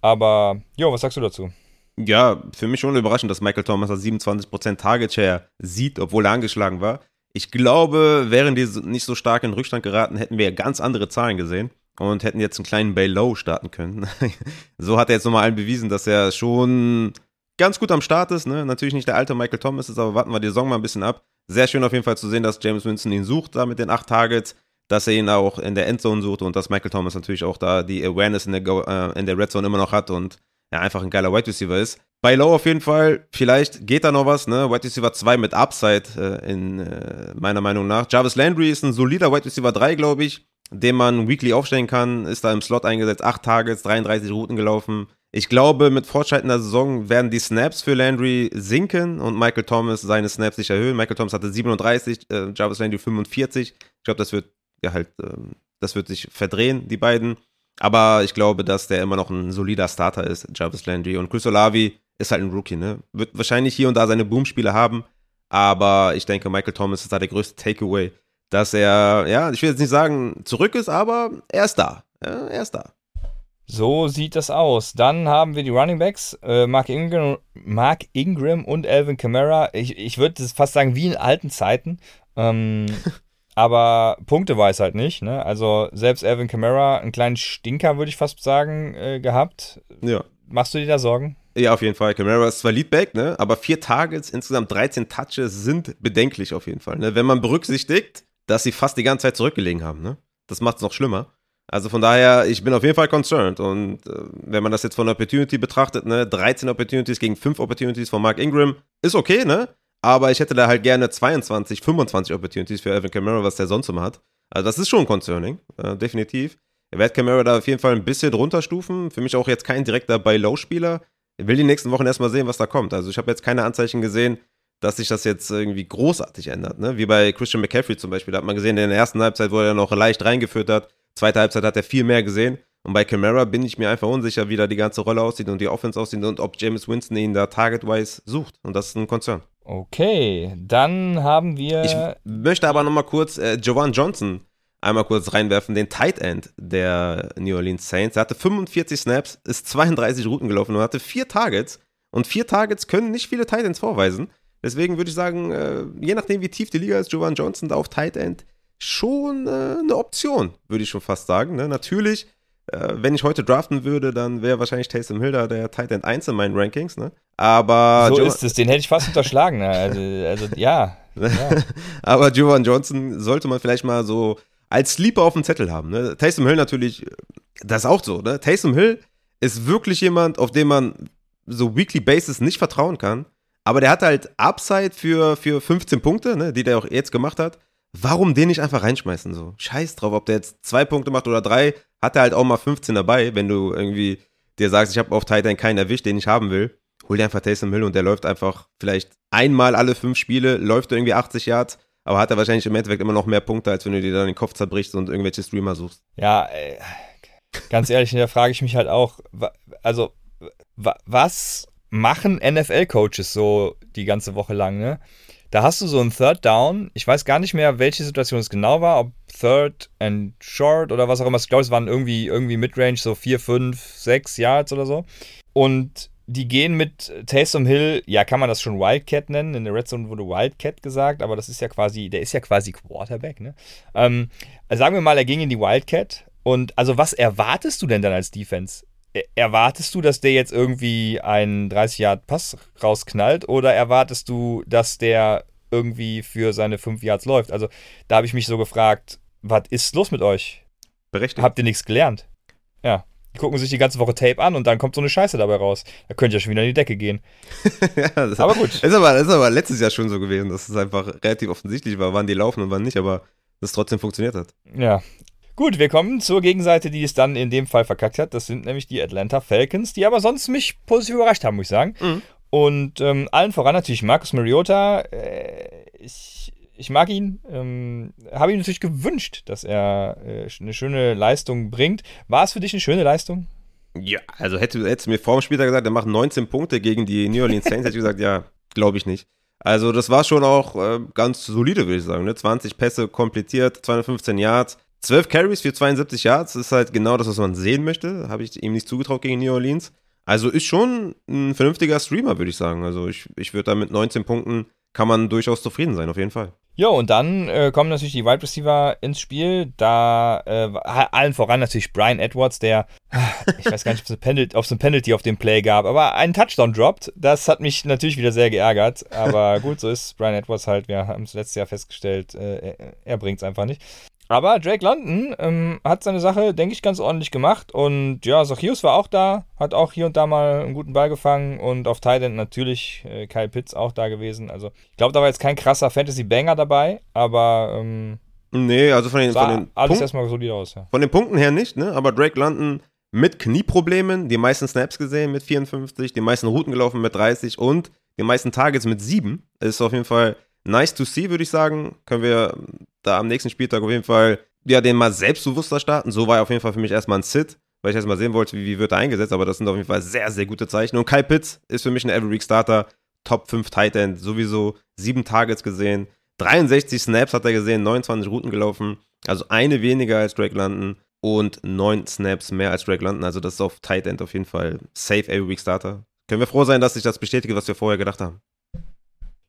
Aber, jo, was sagst du dazu? Ja, für mich schon überraschend, dass Michael Thomas als 27% Target Share sieht, obwohl er angeschlagen war. Ich glaube, wären die nicht so stark in Rückstand geraten, hätten wir ganz andere Zahlen gesehen und hätten jetzt einen kleinen Bay Low starten können. so hat er jetzt nochmal allen bewiesen, dass er schon ganz gut am Start ist. Ne? Natürlich nicht der alte Michael Thomas ist, aber warten wir die Saison mal ein bisschen ab. Sehr schön auf jeden Fall zu sehen, dass James Winston ihn sucht, da mit den acht Targets, dass er ihn auch in der Endzone sucht und dass Michael Thomas natürlich auch da die Awareness in der, Go äh, in der Red Zone immer noch hat und ja, einfach ein geiler Wide Receiver ist. Bei Low auf jeden Fall, vielleicht geht da noch was, ne? Wide Receiver 2 mit Upside äh, in äh, meiner Meinung nach. Jarvis Landry ist ein solider Wide Receiver 3, glaube ich den man weekly aufstellen kann, ist da im Slot eingesetzt, 8 Targets, 33 Routen gelaufen, Ich glaube, mit fortschreitender Saison werden die Snaps für Landry sinken und Michael Thomas seine Snaps sich erhöhen. Michael Thomas hatte 37, äh, Jarvis Landry 45. Ich glaube, das wird ja halt, äh, das wird sich verdrehen, die beiden. Aber ich glaube, dass der immer noch ein solider Starter ist, Jarvis Landry. Und Chris Olavi ist halt ein Rookie, ne? Wird wahrscheinlich hier und da seine Boomspiele haben. Aber ich denke, Michael Thomas ist da der größte Takeaway, dass er, ja, ich will jetzt nicht sagen, zurück ist, aber er ist da. Ja, er ist da. So sieht das aus. Dann haben wir die Running Backs, äh, Mark, Ingram, Mark Ingram und Alvin Kamara. Ich, ich würde fast sagen, wie in alten Zeiten. Ähm, aber Punkte weiß halt nicht. Ne? Also selbst Alvin Kamara, einen kleinen Stinker, würde ich fast sagen, äh, gehabt. Ja. Machst du dir da Sorgen? Ja, auf jeden Fall. Camara ist zwar Leadback, ne, aber vier Targets, insgesamt 13 Touches sind bedenklich auf jeden Fall. Ne? Wenn man berücksichtigt, dass sie fast die ganze Zeit zurückgelegen haben, ne? Das macht es noch schlimmer. Also von daher, ich bin auf jeden Fall concerned. Und äh, wenn man das jetzt von Opportunity betrachtet, ne, 13 Opportunities gegen 5 Opportunities von Mark Ingram, ist okay, ne? Aber ich hätte da halt gerne 22, 25 Opportunities für Evan Kamara, was der sonst immer hat. Also das ist schon concerning, äh, definitiv. Er wird Kamara da auf jeden Fall ein bisschen runterstufen. Für mich auch jetzt kein direkter Buy-Low-Spieler. Ich will die nächsten Wochen erstmal sehen, was da kommt. Also ich habe jetzt keine Anzeichen gesehen, dass sich das jetzt irgendwie großartig ändert. Ne? Wie bei Christian McCaffrey zum Beispiel. Da hat man gesehen, in der ersten Halbzeit, wo er noch leicht reingeführt hat, zweite Halbzeit hat er viel mehr gesehen. Und bei Camara bin ich mir einfach unsicher, wie da die ganze Rolle aussieht und die Offense aussieht und ob James Winston ihn da target-wise sucht. Und das ist ein Konzern. Okay, dann haben wir. Ich möchte aber nochmal kurz äh, Jovan Johnson einmal kurz reinwerfen, den Tight End der New Orleans Saints. Er hatte 45 Snaps, ist 32 Routen gelaufen und hatte vier Targets. Und vier Targets können nicht viele Tight Ends vorweisen. Deswegen würde ich sagen, äh, je nachdem, wie tief die Liga ist, Jovan Johnson da auf Tight End schon äh, eine Option, würde ich schon fast sagen. Ne? Natürlich, äh, wenn ich heute draften würde, dann wäre wahrscheinlich Taysom Hill da der Tight End 1 in meinen Rankings. Ne? Aber so jo ist es, den hätte ich fast unterschlagen. Ne? Also, also ja. ja. Aber Jovan Johnson sollte man vielleicht mal so als Sleeper auf dem Zettel haben. Ne? Taysom Hill natürlich, das ist auch so. Ne? Taysom Hill ist wirklich jemand, auf den man so Weekly Basis nicht vertrauen kann. Aber der hat halt Upside für, für 15 Punkte, ne, die der auch jetzt gemacht hat. Warum den nicht einfach reinschmeißen? So, scheiß drauf, ob der jetzt zwei Punkte macht oder drei, hat er halt auch mal 15 dabei, wenn du irgendwie dir sagst, ich habe auf Titan keinen erwischt, den ich haben will. Hol dir einfach Taysom Hill und der läuft einfach vielleicht einmal alle fünf Spiele, läuft irgendwie 80 Yards aber hat er wahrscheinlich im Endeffekt immer noch mehr Punkte, als wenn du dir dann den Kopf zerbrichst und irgendwelche Streamer suchst. Ja, äh, ganz ehrlich, da frage ich mich halt auch, also was machen NFL-Coaches so die ganze Woche lang, ne? Da hast du so einen Third Down. Ich weiß gar nicht mehr, welche Situation es genau war, ob Third and Short oder was auch immer. Ich glaube, es waren irgendwie, irgendwie Midrange, so 4, 5, 6 Yards oder so. Und die gehen mit Taysom Hill, ja, kann man das schon Wildcat nennen? In der Red Zone wurde Wildcat gesagt, aber das ist ja quasi, der ist ja quasi Quarterback, ne? Ähm, sagen wir mal, er ging in die Wildcat. Und also, was erwartest du denn dann als Defense? Erwartest du, dass der jetzt irgendwie einen 30-Yard-Pass rausknallt oder erwartest du, dass der irgendwie für seine 5 Yards läuft? Also, da habe ich mich so gefragt, was ist los mit euch? Berechtigt. Habt ihr nichts gelernt? Ja. Die gucken sich die ganze Woche Tape an und dann kommt so eine Scheiße dabei raus. Da könnte ich ja schon wieder in die Decke gehen. ja, das aber gut. Ist aber, ist aber letztes Jahr schon so gewesen, dass es einfach relativ offensichtlich war, wann die laufen und wann nicht, aber das trotzdem funktioniert hat. Ja. Gut, wir kommen zur Gegenseite, die es dann in dem Fall verkackt hat. Das sind nämlich die Atlanta Falcons, die aber sonst mich positiv überrascht haben, muss ich sagen. Mhm. Und ähm, allen voran natürlich Marcus Mariota. Äh, ich ich mag ihn. Ähm, Habe ihm natürlich gewünscht, dass er äh, eine schöne Leistung bringt. War es für dich eine schöne Leistung? Ja, also hätte, hättest du mir vor dem Spiel gesagt, er macht 19 Punkte gegen die New Orleans Saints, hätte ich gesagt, ja, glaube ich nicht. Also das war schon auch äh, ganz solide, würde ich sagen. Ne? 20 Pässe kompliziert, 215 Yards, 12 Carries für 72 Yards. Ist halt genau das, was man sehen möchte. Habe ich ihm nicht zugetraut gegen New Orleans. Also ist schon ein vernünftiger Streamer, würde ich sagen. Also ich, ich würde da mit 19 Punkten kann man durchaus zufrieden sein, auf jeden Fall. Ja, und dann äh, kommen natürlich die Wide Receiver ins Spiel. Da äh, allen voran natürlich Brian Edwards, der, ich weiß gar nicht, ob es ein Penalty, ein Penalty auf dem Play gab, aber einen Touchdown droppt. Das hat mich natürlich wieder sehr geärgert. Aber gut, so ist Brian Edwards halt. Wir haben es letztes Jahr festgestellt, äh, er, er bringt es einfach nicht. Aber Drake London ähm, hat seine Sache, denke ich, ganz ordentlich gemacht. Und ja, Zacchaeus war auch da, hat auch hier und da mal einen guten Ball gefangen. Und auf Thailand natürlich äh, Kyle Pitts auch da gewesen. Also ich glaube, da war jetzt kein krasser Fantasy-Banger dabei, aber ähm, Nee, also von den, von den alles Punkt, erstmal solid aus, ja. Von den Punkten her nicht, ne? Aber Drake London mit Knieproblemen die meisten Snaps gesehen mit 54, die meisten Routen gelaufen mit 30 und die meisten Targets mit 7. Ist auf jeden Fall nice to see, würde ich sagen. Können wir da am nächsten Spieltag auf jeden Fall ja, den mal selbstbewusster starten. So war er auf jeden Fall für mich erstmal ein Sit, weil ich erst mal sehen wollte, wie, wie wird er eingesetzt. Aber das sind auf jeden Fall sehr, sehr gute Zeichen. Und Kai Pitts ist für mich ein Every Week Starter. Top 5 Tight End, sowieso sieben Targets gesehen, 63 Snaps hat er gesehen, 29 Routen gelaufen, also eine weniger als Drake London und neun Snaps mehr als Drake London. Also das ist auf Tight End auf jeden Fall safe Every Week Starter. Können wir froh sein, dass sich das bestätigt, was wir vorher gedacht haben.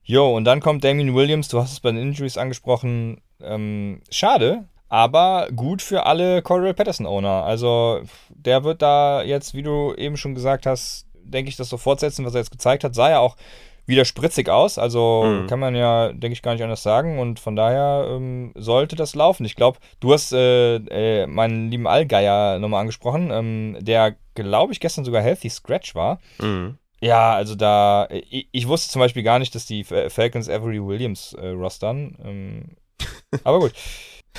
Jo, und dann kommt Damien Williams, du hast es bei den Injuries angesprochen. Ähm, schade, aber gut für alle Cordell Patterson-Owner. Also der wird da jetzt, wie du eben schon gesagt hast, denke ich, das so fortsetzen, was er jetzt gezeigt hat. Sah ja auch wieder spritzig aus. Also mhm. kann man ja, denke ich, gar nicht anders sagen. Und von daher ähm, sollte das laufen. Ich glaube, du hast äh, äh, meinen lieben Allgeier nochmal angesprochen, ähm, der, glaube ich, gestern sogar Healthy Scratch war. Mhm. Ja, also da, ich, ich, wusste zum Beispiel gar nicht, dass die Falcons Avery Williams äh, rostern. Ähm, aber gut.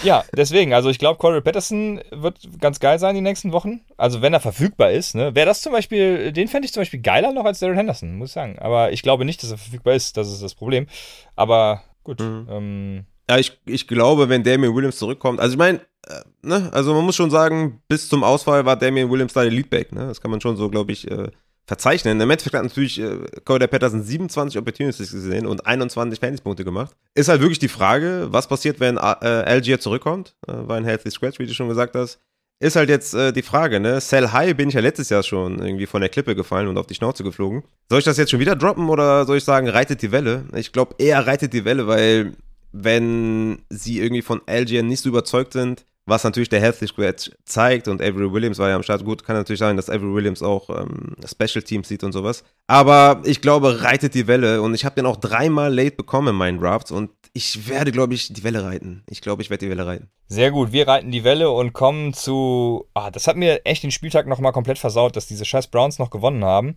Ja, deswegen, also ich glaube, Corey Patterson wird ganz geil sein die nächsten Wochen. Also wenn er verfügbar ist, ne? Wäre das zum Beispiel, den fände ich zum Beispiel geiler noch als Daryl Henderson, muss ich sagen. Aber ich glaube nicht, dass er verfügbar ist, das ist das Problem. Aber gut. Mhm. Ähm, ja, ich, ich glaube, wenn Damian Williams zurückkommt, also ich meine, äh, ne, also man muss schon sagen, bis zum Ausfall war Damian Williams da der Leadback, ne? Das kann man schon so, glaube ich, äh, verzeichnen. Im Endeffekt hat natürlich äh, Cody Patterson 27 Opportunities gesehen und 21 Fantasy-Punkte gemacht. Ist halt wirklich die Frage, was passiert, wenn äh, Algier zurückkommt, äh, war ein Healthy Scratch, wie du schon gesagt hast. Ist halt jetzt äh, die Frage, ne? Sell High bin ich ja letztes Jahr schon irgendwie von der Klippe gefallen und auf die Schnauze geflogen. Soll ich das jetzt schon wieder droppen oder soll ich sagen, reitet die Welle? Ich glaube eher reitet die Welle, weil wenn sie irgendwie von Algier nicht so überzeugt sind, was natürlich der Healthy Squad zeigt und Avery Williams war ja am Start. Gut, kann natürlich sein, dass Avery Williams auch ähm, Special Teams sieht und sowas. Aber ich glaube, reitet die Welle und ich habe den auch dreimal late bekommen in meinen Drafts und ich werde, glaube ich, die Welle reiten. Ich glaube, ich werde die Welle reiten. Sehr gut, wir reiten die Welle und kommen zu. Ah, das hat mir echt den Spieltag nochmal komplett versaut, dass diese scheiß Browns noch gewonnen haben.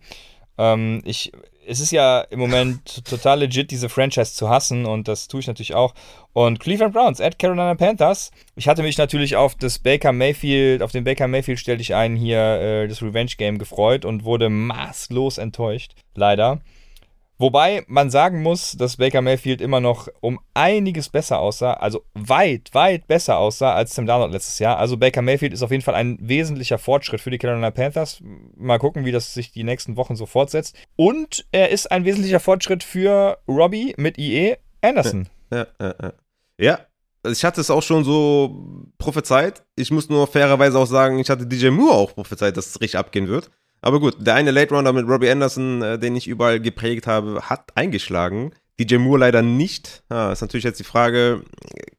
Ähm, ich, es ist ja im Moment total legit, diese Franchise zu hassen und das tue ich natürlich auch. Und Cleveland Browns at Carolina Panthers. Ich hatte mich natürlich auf das Baker Mayfield, auf den Baker Mayfield stelle ich ein hier äh, das Revenge Game gefreut und wurde maßlos enttäuscht. Leider. Wobei man sagen muss, dass Baker Mayfield immer noch um einiges besser aussah, also weit, weit besser aussah als Tim Darnold letztes Jahr. Also Baker Mayfield ist auf jeden Fall ein wesentlicher Fortschritt für die Carolina Panthers. Mal gucken, wie das sich die nächsten Wochen so fortsetzt. Und er ist ein wesentlicher Fortschritt für Robbie mit IE Anderson. Ja, ja, ja. Ja, ich hatte es auch schon so prophezeit. Ich muss nur fairerweise auch sagen, ich hatte DJ Moore auch prophezeit, dass es richtig abgehen wird. Aber gut, der eine Late Rounder mit Robbie Anderson, äh, den ich überall geprägt habe, hat eingeschlagen. DJ Moore leider nicht. Ja, ist natürlich jetzt die Frage,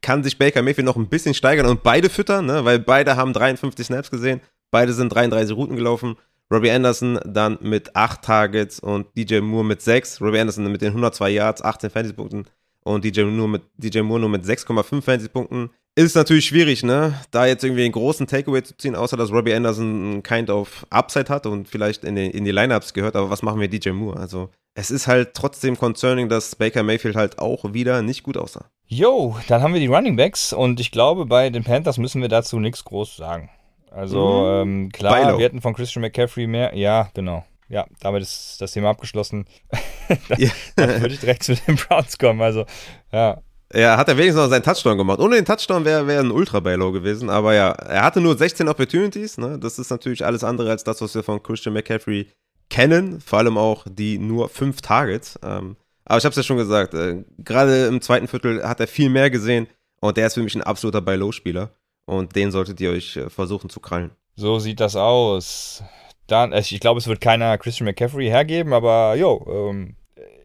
kann sich Baker Mayfield noch ein bisschen steigern und beide füttern, ne? weil beide haben 53 Snaps gesehen, beide sind 33 Routen gelaufen. Robbie Anderson dann mit 8 Targets und DJ Moore mit 6. Robbie Anderson mit den 102 Yards, 18 Fantasy-Punkten und DJ Moore, mit, DJ Moore nur mit 6,5 Fantasy-Punkten. Ist natürlich schwierig, ne? Da jetzt irgendwie einen großen Takeaway zu ziehen, außer dass Robbie Anderson ein kind of Upside hat und vielleicht in die, in die Lineups gehört, aber was machen wir DJ Moore? Also, es ist halt trotzdem concerning, dass Baker Mayfield halt auch wieder nicht gut aussah. Yo, dann haben wir die Running Backs und ich glaube, bei den Panthers müssen wir dazu nichts groß sagen. Also, mhm. ähm, klar, Beilo. wir hätten von Christian McCaffrey mehr. Ja, genau. Ja, damit ist das Thema abgeschlossen. dann, ja. dann würde ich direkt zu den Browns kommen. Also, ja, ja, hat er wenigstens noch seinen Touchdown gemacht. Ohne den Touchdown wäre wär ein ultra baylow gewesen. Aber ja, er hatte nur 16 Opportunities. Ne? Das ist natürlich alles andere als das, was wir von Christian McCaffrey kennen. Vor allem auch die nur 5 Targets. Ähm, aber ich habe es ja schon gesagt, äh, gerade im zweiten Viertel hat er viel mehr gesehen. Und der ist für mich ein absoluter Baylow-Spieler. Und den solltet ihr euch äh, versuchen zu krallen. So sieht das aus. Dann, ich glaube, es wird keiner Christian McCaffrey hergeben, aber jo, ähm,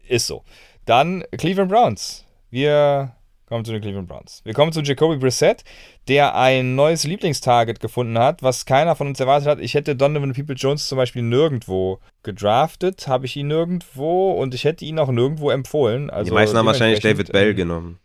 ist so. Dann Cleveland Browns. Wir Kommen zu den Cleveland Browns. Wir kommen zu Jacoby Brissett, der ein neues Lieblingstarget gefunden hat, was keiner von uns erwartet hat. Ich hätte Donovan People Jones zum Beispiel nirgendwo gedraftet, habe ich ihn nirgendwo und ich hätte ihn auch nirgendwo empfohlen. Also die meisten haben wahrscheinlich David Bell ähm, genommen.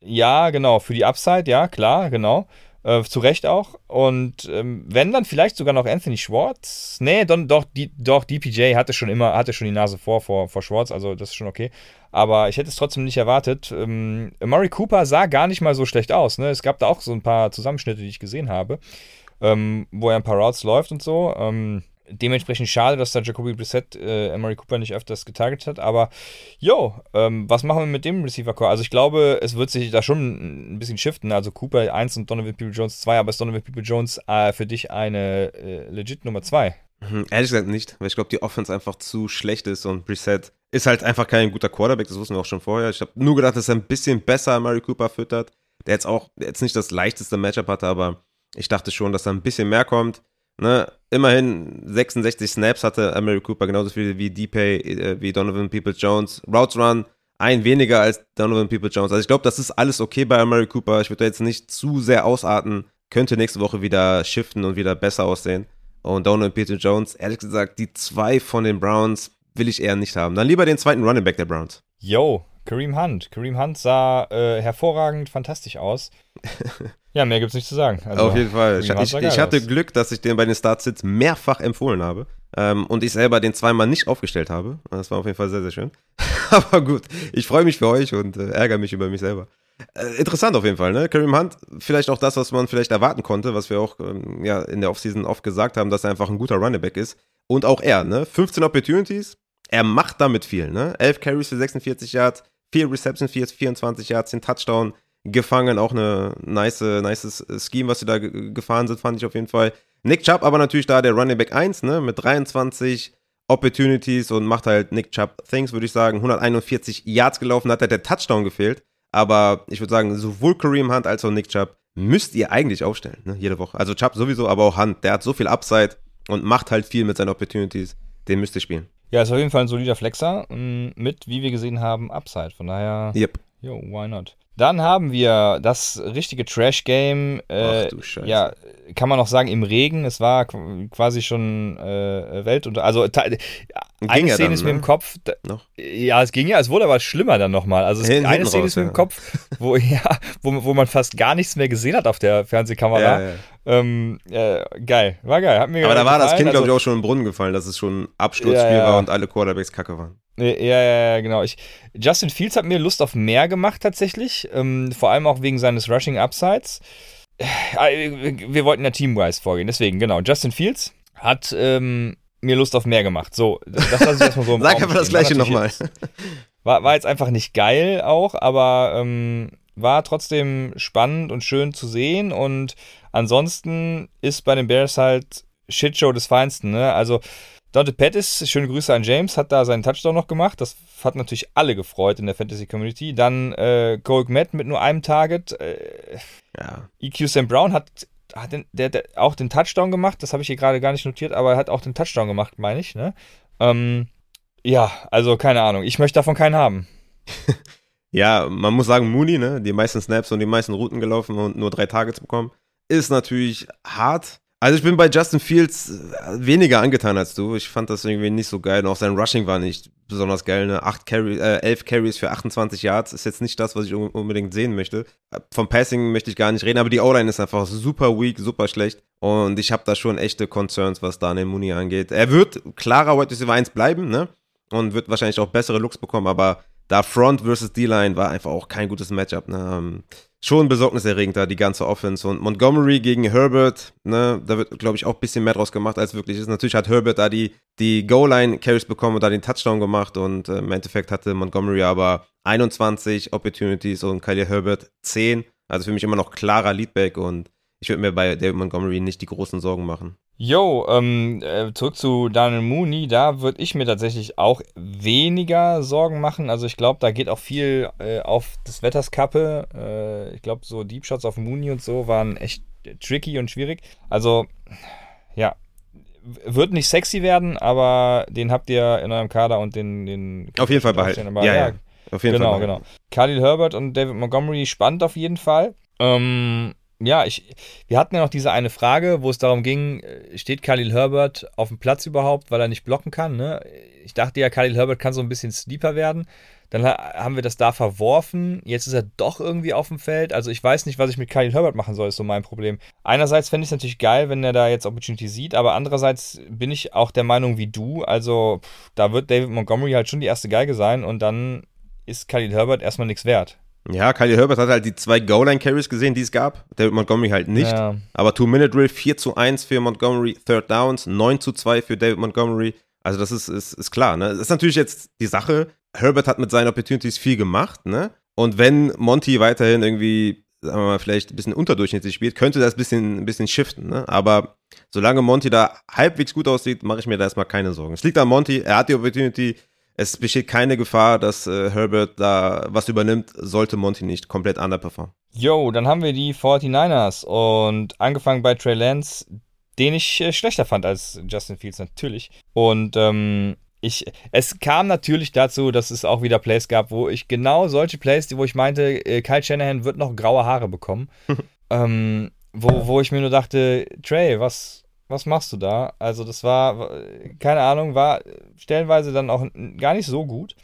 Ja, genau, für die Upside, ja, klar, genau. Äh, zu Recht auch. Und ähm, wenn dann vielleicht sogar noch Anthony Schwartz. Nee, don, doch, die, doch, DPJ hatte schon immer, hatte schon die Nase vor, vor, vor Schwartz, also das ist schon okay. Aber ich hätte es trotzdem nicht erwartet. Ähm, Murray Cooper sah gar nicht mal so schlecht aus. Ne? Es gab da auch so ein paar Zusammenschnitte, die ich gesehen habe. ähm, wo er ein paar Routes läuft und so. Ähm, dementsprechend schade, dass da Jacoby Brissett äh, Emery Cooper nicht öfters getargetet hat. Aber, yo, ähm, was machen wir mit dem Receiver-Core? Also ich glaube, es wird sich da schon ein bisschen shiften. Also Cooper 1 und Donovan People-Jones 2. Aber ist Donovan People-Jones äh, für dich eine äh, legit Nummer 2? Hm, ehrlich gesagt nicht, weil ich glaube, die Offense einfach zu schlecht ist und Brissett ist halt einfach kein guter Quarterback, das wussten wir auch schon vorher. Ich habe nur gedacht, dass er ein bisschen besser Murray Cooper füttert, der jetzt auch jetzt nicht das leichteste Matchup hatte, aber ich dachte schon, dass da ein bisschen mehr kommt. Ne? Immerhin 66 Snaps hatte Murray Cooper, genauso viel wie DPay, äh, wie Donovan Peoples-Jones. Routes Run, ein weniger als Donovan Peoples-Jones. Also ich glaube, das ist alles okay bei Murray Cooper. Ich würde da jetzt nicht zu sehr ausarten. Könnte nächste Woche wieder shiften und wieder besser aussehen. Und Donovan Peoples-Jones, ehrlich gesagt, die zwei von den Browns will ich eher nicht haben. Dann lieber den zweiten Running Back der Browns. Yo, Kareem Hunt. Kareem Hunt sah äh, hervorragend, fantastisch aus. ja, mehr gibt es nicht zu sagen. Also, Auf jeden Fall. Ich, ich, ich, hatte. Glück, dass ich den bei den Startsits mehrfach empfohlen habe. Ähm, und ich selber den zweimal nicht aufgestellt habe. Das war auf jeden Fall sehr, sehr schön. Aber gut, ich freue mich für euch und äh, ärgere mich über mich selber. Äh, interessant auf jeden Fall, ne? Kareem Hunt, vielleicht auch das, was man vielleicht erwarten konnte, was wir auch ähm, ja, in der Offseason oft gesagt haben, dass er einfach ein guter Running Back ist. Und auch er, ne? 15 Opportunities, er macht damit viel, ne? 11 Carries für 46 Yards, 4 Receptions für 24 Yards, den Touchdown gefangen, auch eine nice, nice Scheme, was sie da gefahren sind, fand ich auf jeden Fall. Nick Chubb aber natürlich da der Running Back 1, ne? Mit 23 Opportunities und macht halt Nick Chubb Things, würde ich sagen. 141 Yards gelaufen, hat er der Touchdown gefehlt. Aber ich würde sagen, sowohl Kareem Hunt als auch Nick Chubb müsst ihr eigentlich aufstellen, ne? jede Woche. Also Chubb sowieso, aber auch Hunt. Der hat so viel Upside und macht halt viel mit seinen Opportunities. Den müsst ihr spielen. Ja, ist auf jeden Fall ein solider Flexer mm, mit, wie wir gesehen haben, Upside. Von daher, yep. yo, why not? Dann haben wir das richtige Trash-Game. Äh, Ach du Scheiße. Ja, kann man noch sagen, im Regen. Es war quasi schon äh, Welt und also eine Szene dann, ist mir ne? im Kopf. Da? Ja, es ging ja, es wurde aber schlimmer dann nochmal. Also es, eine Szene raus, ist mir ja. im Kopf, wo ja, wo, wo man fast gar nichts mehr gesehen hat auf der Fernsehkamera. Ja, ja. Ähm, äh, geil, war geil. Hat mir aber da war das Kind, also, glaube ich, auch schon im Brunnen gefallen, dass es schon ein Absturzspiel war und alle Quarterbacks kacke waren. Ja, ja, ja, genau. Ich, Justin Fields hat mir Lust auf mehr gemacht tatsächlich. Ähm, vor allem auch wegen seines Rushing Upsides. Äh, wir wollten ja teamwise vorgehen, deswegen, genau. Justin Fields hat ähm, mir Lust auf mehr gemacht. So, das lasse ich erstmal so im Sag aber das gleiche nochmal. War, war jetzt einfach nicht geil auch, aber ähm, war trotzdem spannend und schön zu sehen. Und ansonsten ist bei den Bears halt Shitshow des Feinsten. Ne? Also Dante Pettis, schöne Grüße an James, hat da seinen Touchdown noch gemacht. Das hat natürlich alle gefreut in der Fantasy Community. Dann äh, Cole Matt mit nur einem Target. Äh, ja. EQ Sam Brown hat, hat den, der, der auch den Touchdown gemacht. Das habe ich hier gerade gar nicht notiert, aber er hat auch den Touchdown gemacht, meine ich. Ne? Ähm, ja, also keine Ahnung. Ich möchte davon keinen haben. ja, man muss sagen, Mooney, ne? Die meisten Snaps und die meisten Routen gelaufen und nur drei Targets bekommen. Ist natürlich hart. Also ich bin bei Justin Fields äh, weniger angetan als du. Ich fand das irgendwie nicht so geil. Und auch sein Rushing war nicht besonders geil. Ne? Acht Carry, äh, 11 Carries für 28 Yards ist jetzt nicht das, was ich unbedingt sehen möchte. Vom Passing möchte ich gar nicht reden, aber die O-Line ist einfach super weak, super schlecht. Und ich habe da schon echte Concerns, was Daniel Mooney angeht. Er wird klarer Wide Receiver 1 bleiben, ne? Und wird wahrscheinlich auch bessere Looks bekommen, aber da Front versus D-Line war einfach auch kein gutes Matchup. Ne? Schon besorgniserregend da, die ganze Offense. Und Montgomery gegen Herbert, ne, da wird, glaube ich, auch ein bisschen mehr draus gemacht, als wirklich ist. Natürlich hat Herbert da die, die Goal-Line-Carries bekommen und da den Touchdown gemacht und äh, im Endeffekt hatte Montgomery aber 21 Opportunities und Kylie Herbert 10. Also für mich immer noch klarer Leadback und ich würde mir bei David Montgomery nicht die großen Sorgen machen. Jo, ähm, äh, zurück zu Daniel Mooney, da würde ich mir tatsächlich auch weniger Sorgen machen. Also ich glaube, da geht auch viel äh, auf das Wetterskappe. Äh, ich glaube, so Deep Shots auf Mooney und so waren echt tricky und schwierig. Also, ja, wird nicht sexy werden, aber den habt ihr in eurem Kader und den... den auf jeden Fall behalten. Ja, ja, ja, auf jeden genau, Fall. Genau, genau. Khalil Herbert und David Montgomery spannend auf jeden Fall. Ähm, ja, ich, wir hatten ja noch diese eine Frage, wo es darum ging, äh, steht Khalil Herbert auf dem Platz überhaupt, weil er nicht blocken kann? Ne? Ich dachte ja, Khalil Herbert kann so ein bisschen sleeper werden. Dann haben wir das da verworfen. Jetzt ist er doch irgendwie auf dem Feld. Also ich weiß nicht, was ich mit Khalil Herbert machen soll, ist so mein Problem. Einerseits fände ich es natürlich geil, wenn er da jetzt Opportunity sieht, aber andererseits bin ich auch der Meinung wie du. Also pff, da wird David Montgomery halt schon die erste Geige sein und dann ist Khalil Herbert erstmal nichts wert. Ja, Kylie Herbert hat halt die zwei Goal-Line-Carries gesehen, die es gab. David Montgomery halt nicht. Ja. Aber Two-Minute-Drill 4 zu 1 für Montgomery, Third Downs, 9 zu 2 für David Montgomery. Also das ist, ist, ist klar. Ne? Das ist natürlich jetzt die Sache. Herbert hat mit seinen Opportunities viel gemacht. Ne? Und wenn Monty weiterhin irgendwie, sagen wir mal, vielleicht ein bisschen unterdurchschnittlich spielt, könnte das ein bisschen, ein bisschen shiften. Ne? Aber solange Monty da halbwegs gut aussieht, mache ich mir da erstmal keine Sorgen. Es liegt an Monty. Er hat die Opportunity. Es besteht keine Gefahr, dass äh, Herbert da was übernimmt, sollte Monty nicht komplett underperformen. Yo, dann haben wir die 49ers und angefangen bei Trey Lance, den ich äh, schlechter fand als Justin Fields natürlich. Und ähm, ich, es kam natürlich dazu, dass es auch wieder Plays gab, wo ich genau solche Plays, wo ich meinte, äh, Kyle Shanahan wird noch graue Haare bekommen. ähm, wo, wo ich mir nur dachte, Trey, was, was machst du da? Also das war, keine Ahnung, war stellenweise dann auch gar nicht so gut.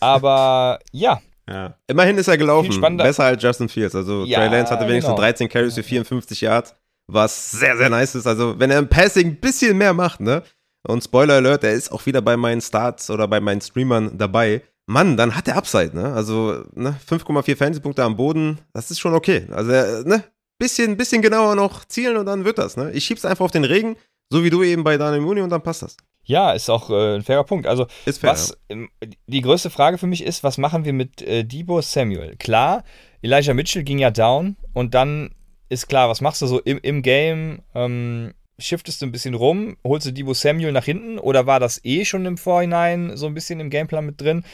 Aber ja, Ja. Immerhin ist er gelaufen. Besser als Justin Fields. Also Ja, Trey Lance hatte wenigstens genau. 13 Carries für 54 Yards, was sehr, sehr nice ist. Also wenn er im Passing ein bisschen mehr macht, ne? Und Spoiler Alert, er ist auch wieder bei meinen Starts oder bei meinen Streamern dabei. Mann, dann hat er Upside, ne? Also, ne, 5,4 Fantasy-Punkte am Boden, das ist schon okay. Also, ne, bisschen, bisschen genauer noch zielen und dann wird das, ne? Ich schieb's einfach auf den Regen, so wie du eben bei Daniel Mooney und dann passt das. ja, ist auch äh, ein fairer Punkt. Also Ist fair. Was ähm, die größte Frage für mich ist, was machen wir mit äh, Debo Samuel? Klar, Elijah Mitchell ging ja down und dann ist klar, was machst du so im, im Game? Ähm, shiftest du ein bisschen rum, holst du Debo Samuel nach hinten oder war das eh schon im Vorhinein so ein bisschen im Gameplan mit drin?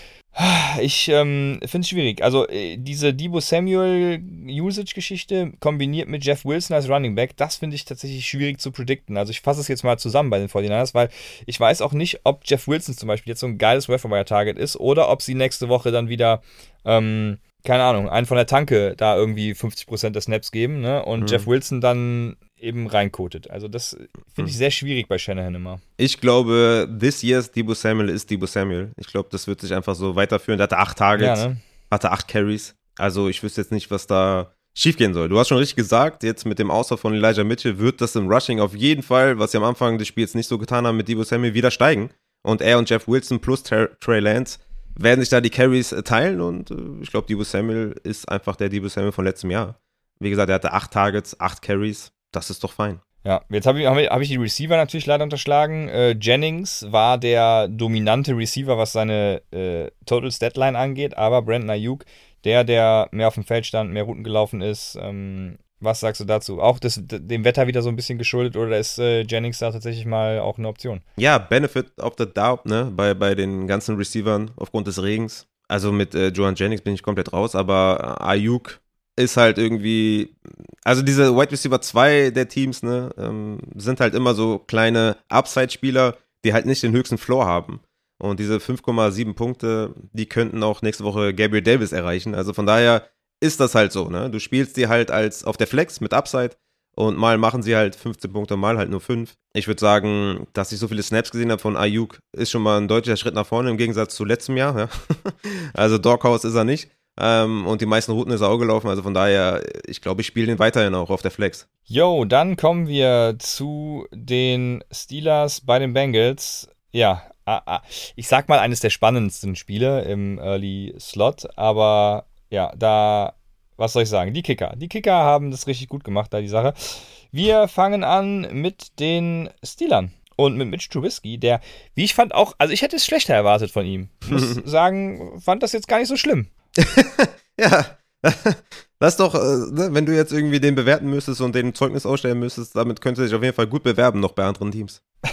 Ich ähm, finde es schwierig. Also äh, diese Debo Samuel Usage-Geschichte kombiniert mit Jeff Wilson als Running Back, das finde ich tatsächlich schwierig zu predikten. Also ich fasse es jetzt mal zusammen bei den 49ers, weil ich weiß auch nicht, ob Jeff Wilson zum Beispiel jetzt so ein geiles Wire-Target ist oder ob sie nächste Woche dann wieder, ähm, keine Ahnung, einen von der Tanke da irgendwie 50% der Snaps geben ne? und Mhm. Jeff Wilson dann eben reinkotet. Also das finde ich sehr schwierig bei Shanahan immer. Ich glaube, this year's Debo Samuel ist Debo Samuel. Ich glaube, das wird sich einfach so weiterführen. Der hatte acht Targets, Ja, ne? hatte acht Carries. Also ich wüsste jetzt nicht, was da schiefgehen soll. Du hast schon richtig gesagt, jetzt mit dem Ausfall von Elijah Mitchell wird das im Rushing auf jeden Fall, was sie am Anfang des Spiels nicht so getan haben, mit Debo Samuel wieder steigen. Und er und Jeff Wilson plus Ter Trey Lance werden sich da die Carries äh, teilen und äh, ich glaube, Debo Samuel ist einfach der Debo Samuel von letztem Jahr. Wie gesagt, er hatte acht Targets, acht Carries. Das ist doch fein. Ja, jetzt habe ich, hab ich, die Receiver natürlich leider unterschlagen. Äh, Jennings war der dominante Receiver, was seine äh, Total Statline angeht, aber Brandon Ayuk, der, der mehr auf dem Feld stand, mehr Routen gelaufen ist, ähm, was sagst du dazu? Auch das, dem Wetter wieder so ein bisschen geschuldet oder ist äh, Jennings da tatsächlich mal auch eine Option? Ja, Benefit of the Doubt, ne, bei, bei den ganzen Receivern aufgrund des Regens. Also mit äh, Joan Jennings bin ich komplett raus, aber äh, Ayuk ist halt irgendwie, also diese Wide Receiver 2 der Teams, ne, ähm, sind halt immer so kleine Upside-Spieler, die halt nicht den höchsten Floor haben. Und diese 5,7 Punkte, die könnten auch nächste Woche Gabriel Davis erreichen. Also von daher ist das halt so, ne? Du spielst die halt als auf der Flex mit Upside und mal machen sie halt 15 Punkte, mal halt nur 5. Ich würde sagen, dass ich so viele Snaps gesehen habe von Ayuk, ist schon mal ein deutlicher Schritt nach vorne im Gegensatz zu letztem Jahr. Ja? also Doghouse ist er nicht. Ähm, und die meisten Routen ist er auch gelaufen. Also von daher, ich glaube, ich spiele den weiterhin auch auf der Flex. Jo, dann kommen wir zu den Steelers bei den Bengals. Ja, ah, ah, ich sag mal eines der spannendsten Spiele im Early Slot, aber ja, da, was soll ich sagen? Die Kicker. Die Kicker haben das richtig gut gemacht, da die Sache. Wir fangen an mit den Steelern und mit Mitch Trubisky, der, wie ich fand, auch, also ich hätte es schlechter erwartet von ihm. Ich muss sagen, fand das jetzt gar nicht so schlimm. Ja, das ist doch, äh, ne, wenn du jetzt irgendwie den bewerten müsstest und den Zeugnis ausstellen müsstest, damit könnte sich auf jeden Fall gut bewerben, noch bei anderen Teams.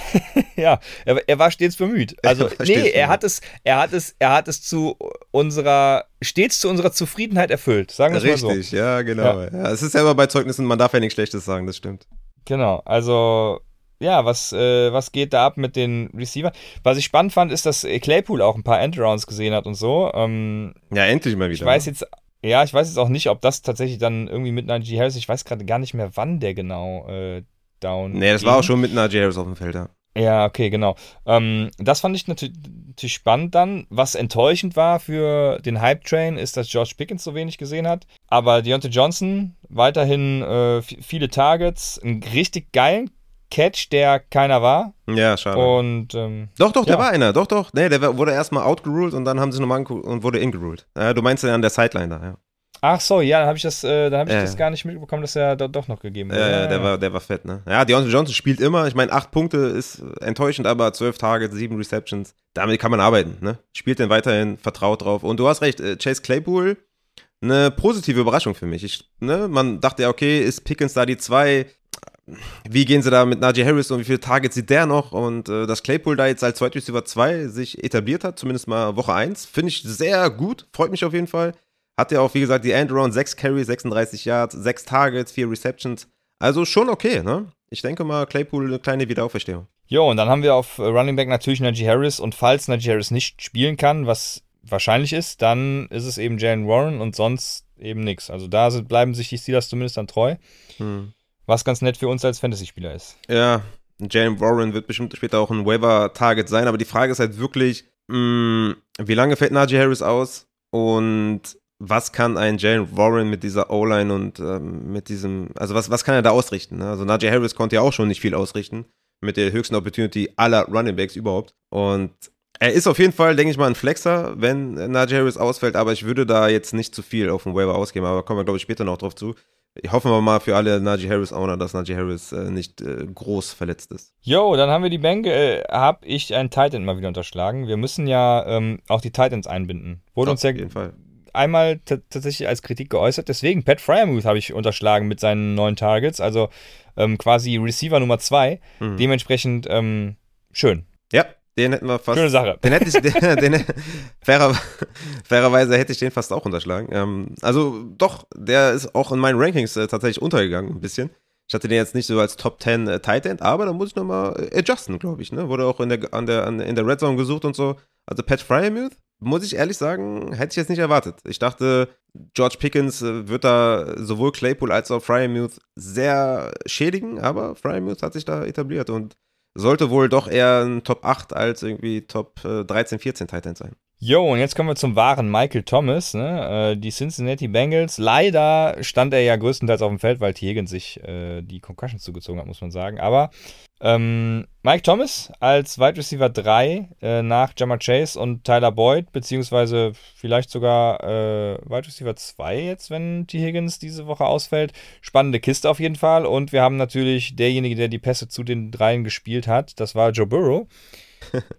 Ja, er, er war stets bemüht. Also, Er nee, er bemüht. hat es, er hat es, er hat es zu unserer, stets zu unserer Zufriedenheit erfüllt. Sagen wir es mal so. Richtig, ja, genau. Ja. es ist ja immer bei Zeugnissen, man darf ja nichts Schlechtes sagen, das stimmt. Genau, also ja, was, äh, was geht da ab mit den Receiver? Was ich spannend fand, ist, dass Claypool auch ein paar Endarounds gesehen hat und so. Ähm, Ja, endlich mal wieder. ich weiß jetzt, ja, ich weiß jetzt auch nicht, ob das tatsächlich dann irgendwie mit Najee Harris, ich weiß gerade gar nicht mehr, wann der genau äh, down Nee, das ging. war auch schon mit Najee Harris auf dem Feld, ja. Ja, okay, genau. Ähm, das fand ich natürlich, spannend dann. Was enttäuschend war für den Hype-Train, ist, dass George Pickens so wenig gesehen hat. Aber Deontay Johnson weiterhin äh, viele Targets, einen richtig geilen Catch, der keiner war. Ja, schade. Und ähm, doch, doch, der ja. war einer, doch, doch. Nee, der wurde erstmal outgeruled und dann haben sie nochmal angeguckt und wurde ingeruled. Ja, du meinst ja an der Sideline da, ja. Ach so, ja, dann habe ich, das, äh, dann hab ich Ja. das gar nicht mitbekommen, dass er da doch noch gegeben wurde. Ja, Ja, der, war, der war fett, ne? Ja, Deontay Johnson spielt immer. Ich meine, acht Punkte ist enttäuschend, aber zwölf Targets, sieben Receptions. Damit kann man arbeiten, ne? Spielt den weiterhin, vertraut drauf. Und du hast recht, äh, Chase Claypool, eine positive Überraschung für mich. Ich, ne? Man dachte ja, okay, ist Pickens da die zwei? Wie gehen sie da mit Najee Harris und wie viele Targets sieht der noch? Und äh, dass Claypool da jetzt als Wide Receiver 2 sich etabliert hat, zumindest mal Woche 1, finde ich sehr gut. Freut mich auf jeden Fall. Hat ja auch, wie gesagt, die Endaround, 6 Carries, 36 Yards, 6 Targets, 4 Receptions. Also schon okay, ne? Ich denke mal, Claypool eine kleine Wiederauferstehung. Jo, und dann haben wir auf äh, Running Back natürlich Najee Harris und falls Najee Harris nicht spielen kann, was wahrscheinlich ist, dann ist es eben Jalen Warren und sonst eben nichts. Also da sind, bleiben sich die Steelers zumindest dann treu, Hm. Was ganz nett für uns als Fantasy-Spieler ist. Ja, Jalen Warren wird bestimmt später auch ein Waiver-Target sein, aber die Frage ist halt wirklich, mh, wie lange fällt Najee Harris aus und was kann ein Jalen Warren mit dieser O-Line und ähm, mit diesem, also was, was kann er da ausrichten? Ne? Also Najee Harris konnte ja auch schon nicht viel ausrichten mit der höchsten Opportunity aller Running Backs überhaupt und er ist auf jeden Fall, denke ich mal, ein Flexer, wenn Najee Harris ausfällt, aber ich würde da jetzt nicht zu viel auf den Waiver ausgeben, aber kommen wir, glaube ich, später noch drauf zu. Hoffen wir mal für alle Najee Harris-Owner, dass Najee Harris äh, nicht äh, groß verletzt ist. Jo, dann haben wir die Bänke, äh, habe ich einen Titan mal wieder unterschlagen. Wir müssen ja ähm, auch die Titans einbinden. Wurde uns ja auf jeden Fall. einmal tatsächlich als Kritik geäußert. Deswegen, Pat Fryermuth habe ich unterschlagen mit seinen neuen Targets. Also ähm, quasi Receiver Nummer zwei. Mhm. Dementsprechend ähm, schön. Ja, den hätten wir fast. Schöne Sache. Den hätte ich, den, den, fairer, fairerweise hätte ich den fast auch unterschlagen. Ähm, also doch, der ist auch in meinen Rankings äh, tatsächlich untergegangen, ein bisschen. Ich hatte den jetzt nicht so als Top 10 äh, Tight End, aber da muss ich nochmal äh, adjusten, glaube ich. Ne? Wurde auch in der, an der, an, in der Red Zone gesucht und so. Also Pat Fryermuth, muss ich ehrlich sagen, hätte ich jetzt nicht erwartet. Ich dachte, George Pickens äh, wird da sowohl Claypool als auch Fryermuth sehr schädigen, aber Fryermuth hat sich da etabliert und sollte wohl doch eher ein Top 8 als irgendwie Top äh, 13, 14 Tight End sein. Jo, und jetzt kommen wir zum wahren Michael Thomas, ne? äh, die Cincinnati Bengals. Leider stand er ja größtenteils auf dem Feld, weil T. Higgins sich äh, die Concussion zugezogen hat, muss man sagen. Aber ähm, Mike Thomas als Wide Receiver 3 äh, nach Jamar Chase und Tyler Boyd, beziehungsweise vielleicht sogar äh, Wide Receiver 2 jetzt, wenn T. Higgins diese Woche ausfällt. Spannende Kiste auf jeden Fall. Und wir haben natürlich derjenige, der die Pässe zu den dreien gespielt hat, das war Joe Burrow.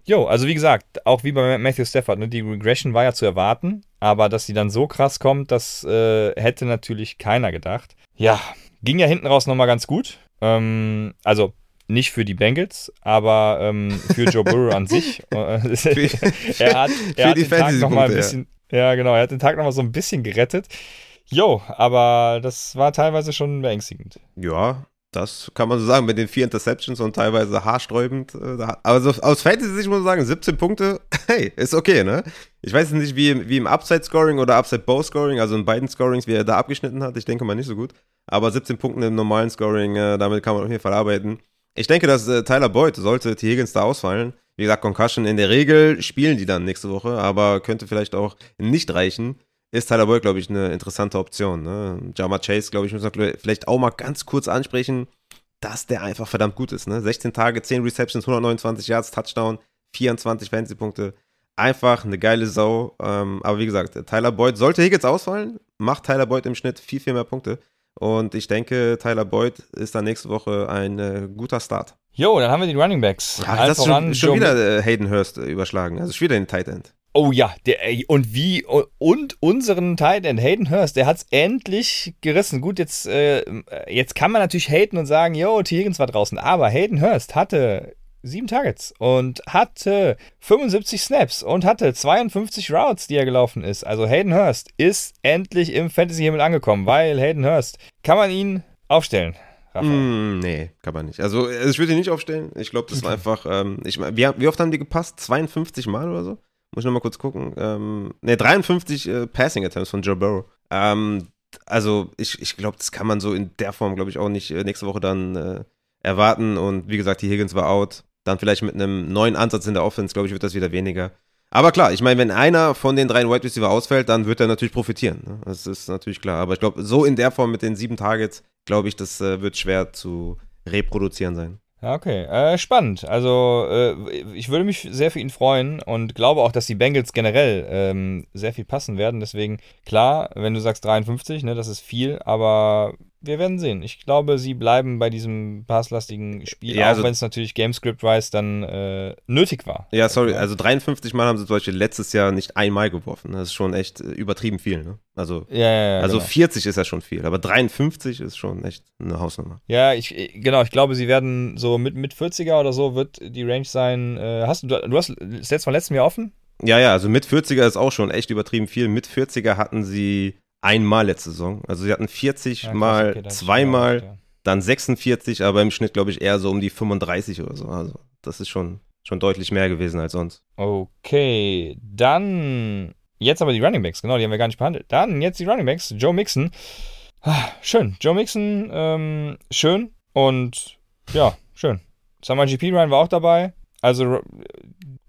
Jo, also wie gesagt, auch wie bei Matthew Stafford, ne, die Regression war ja zu erwarten, aber dass sie dann so krass kommt, das äh, hätte natürlich keiner gedacht. Ja, ging ja hinten raus nochmal ganz gut. Ähm, also nicht für die Bengals, aber ähm, für Joe Burrow an sich. Äh, er hat, er hat den Tag noch mal ein bisschen, ja. genau, er hat den Tag noch mal so ein bisschen gerettet. Jo, aber das war teilweise schon beängstigend. Ja, das kann man so sagen, mit den vier Interceptions und teilweise haarsträubend. Äh, da- aber so aus Fantasy-Sicht muss man sagen, 17 Punkte, hey, ist okay, ne? Ich weiß nicht, wie, im- wie im Upside-Scoring oder Upside-Bow-Scoring, also in beiden Scorings, wie er da abgeschnitten hat. Ich denke mal nicht so gut. Aber 17 Punkte im normalen Scoring, äh, damit kann man auf jeden Fall arbeiten. Ich denke, dass äh, Tyler Boyd, sollte T. Higgins da ausfallen, wie gesagt, Concussion in der Regel spielen die dann nächste Woche, aber könnte vielleicht auch nicht reichen. Ist Tyler Boyd, glaube ich, eine interessante Option. Ne? Jama Chase, glaube ich, muss man vielleicht auch mal ganz kurz ansprechen, dass der einfach verdammt gut ist. Ne? 16 Tage, 10 Receptions, 129 Yards, Touchdown, 24 Fantasy-Punkte. Einfach eine geile Sau. Ähm, aber wie gesagt, Tyler Boyd, sollte Higgins ausfallen, macht Tyler Boyd im Schnitt viel, viel mehr Punkte. Und ich denke, Tyler Boyd ist dann nächste Woche ein äh, guter Start. Jo, dann haben wir die Running Backs. Ja, das ist schon, schon wieder äh, Hayden Hurst überschlagen. Also schon wieder den Tight End. Oh ja, der, ey, und wie, und unseren Tight End Hayden Hurst, der hat's endlich gerissen. Gut, jetzt, äh, jetzt kann man natürlich haten und sagen, yo, T. Higgins war draußen, aber Hayden Hurst hatte sieben Targets und hatte 75 Snaps und hatte 52 Routes, die er gelaufen ist. Also Hayden Hurst ist endlich im Fantasy-Himmel angekommen, weil Hayden Hurst, kann man ihn aufstellen? Raphael? Mm, nee, kann man nicht. Also äh, ich würde ihn nicht aufstellen. Ich glaube, das war einfach, ähm, ich wie, wie oft haben die gepasst? 52 Mal oder so? Muss ich nochmal kurz gucken. Ähm, ne, 53 äh, Passing Attempts von Joe Burrow. Ähm, also ich, ich glaube, das kann man so in der Form, glaube ich, auch nicht äh, nächste Woche dann äh, erwarten. Und wie gesagt, die Higgins war out. Dann vielleicht mit einem neuen Ansatz in der Offense, glaube ich, wird das wieder weniger. Aber klar, ich meine, wenn einer von den drei Wide Receiver ausfällt, dann wird er natürlich profitieren. Ne? Das ist natürlich klar. Aber ich glaube, so in der Form mit den sieben Targets, glaube ich, das äh, wird schwer zu reproduzieren sein. Ja, okay. Äh, spannend. Also, äh, ich würde mich sehr für ihn freuen und glaube auch, dass die Bengals generell ähm, sehr viel passen werden. Deswegen, klar, wenn du sagst 53, ne, das ist viel, aber wir werden sehen. Ich glaube, sie bleiben bei diesem passlastigen Spiel, Ja, auch also- wenn es natürlich Gamescript-wise dann äh, nötig war. Ja, sorry, also 53 Mal haben sie zum Beispiel letztes Jahr nicht einmal geworfen. Das ist schon echt äh, übertrieben viel, ne? Also, Ja, ja, ja. also genau. 40 ist ja schon viel, aber 53 ist schon echt eine Hausnummer. Ja, ich, äh, genau, ich glaube, sie werden so mit, mit 40er oder so wird die Range sein. Äh, hast du, du hast das letzte Mal letzten Jahr offen? Ja, ja, also mit 40er ist auch schon echt übertrieben viel. Mit 40er hatten sie einmal letzte Saison. Also sie hatten 40 Ja, mal, okay, zweimal, gedacht, dann 46, aber im Schnitt glaube ich eher so um die 35 oder so. Also das ist schon, schon deutlich mehr gewesen als sonst. ja. Okay, dann jetzt aber die Running Backs, genau, die haben wir gar nicht behandelt. Dann jetzt die Running Backs, Joe Mixon. Ah, Schön, Joe Mixon, ähm, schön und ja, schön. Summer GP Ryan war auch dabei. Also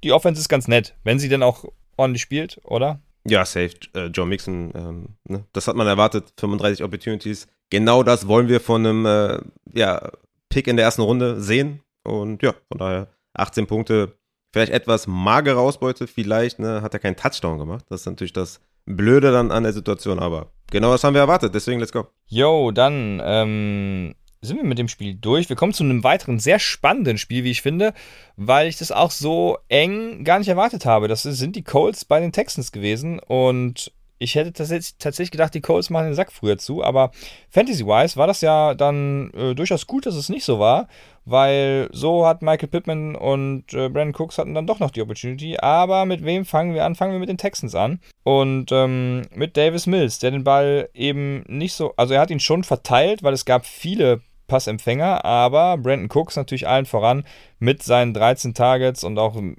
die Offense ist ganz nett, wenn sie denn auch ordentlich spielt, oder? Ja, safe. Äh, Joe Mixon, ähm, ne? das hat man erwartet. 35 Opportunities. Genau das wollen wir von einem äh, ja, Pick in der ersten Runde sehen. Und ja, von daher 18 Punkte. Vielleicht etwas magere Ausbeute, vielleicht ne, hat er keinen Touchdown gemacht. Das ist natürlich das Blöde dann an der Situation, aber genau das haben wir erwartet. Deswegen, let's go. Jo, dann ähm, sind wir mit dem Spiel durch. Wir kommen zu einem weiteren sehr spannenden Spiel, wie ich finde, weil ich das auch so eng gar nicht erwartet habe. Das sind die Colts bei den Texans gewesen und ich hätte tatsächlich, gedacht, die Colts machen den Sack früher zu, aber Fantasy-wise war das ja dann äh, durchaus gut, dass es nicht so war, weil so hat Michael Pittman und äh, Brandon Cooks hatten dann doch noch die Opportunity. Aber mit wem fangen wir an? Fangen wir mit den Texans an. Und ähm, mit Davis Mills, der den Ball eben nicht so, also er hat ihn schon verteilt, weil es gab viele Passempfänger, aber Brandon Cooks natürlich allen voran mit seinen 13 Targets und auch äh,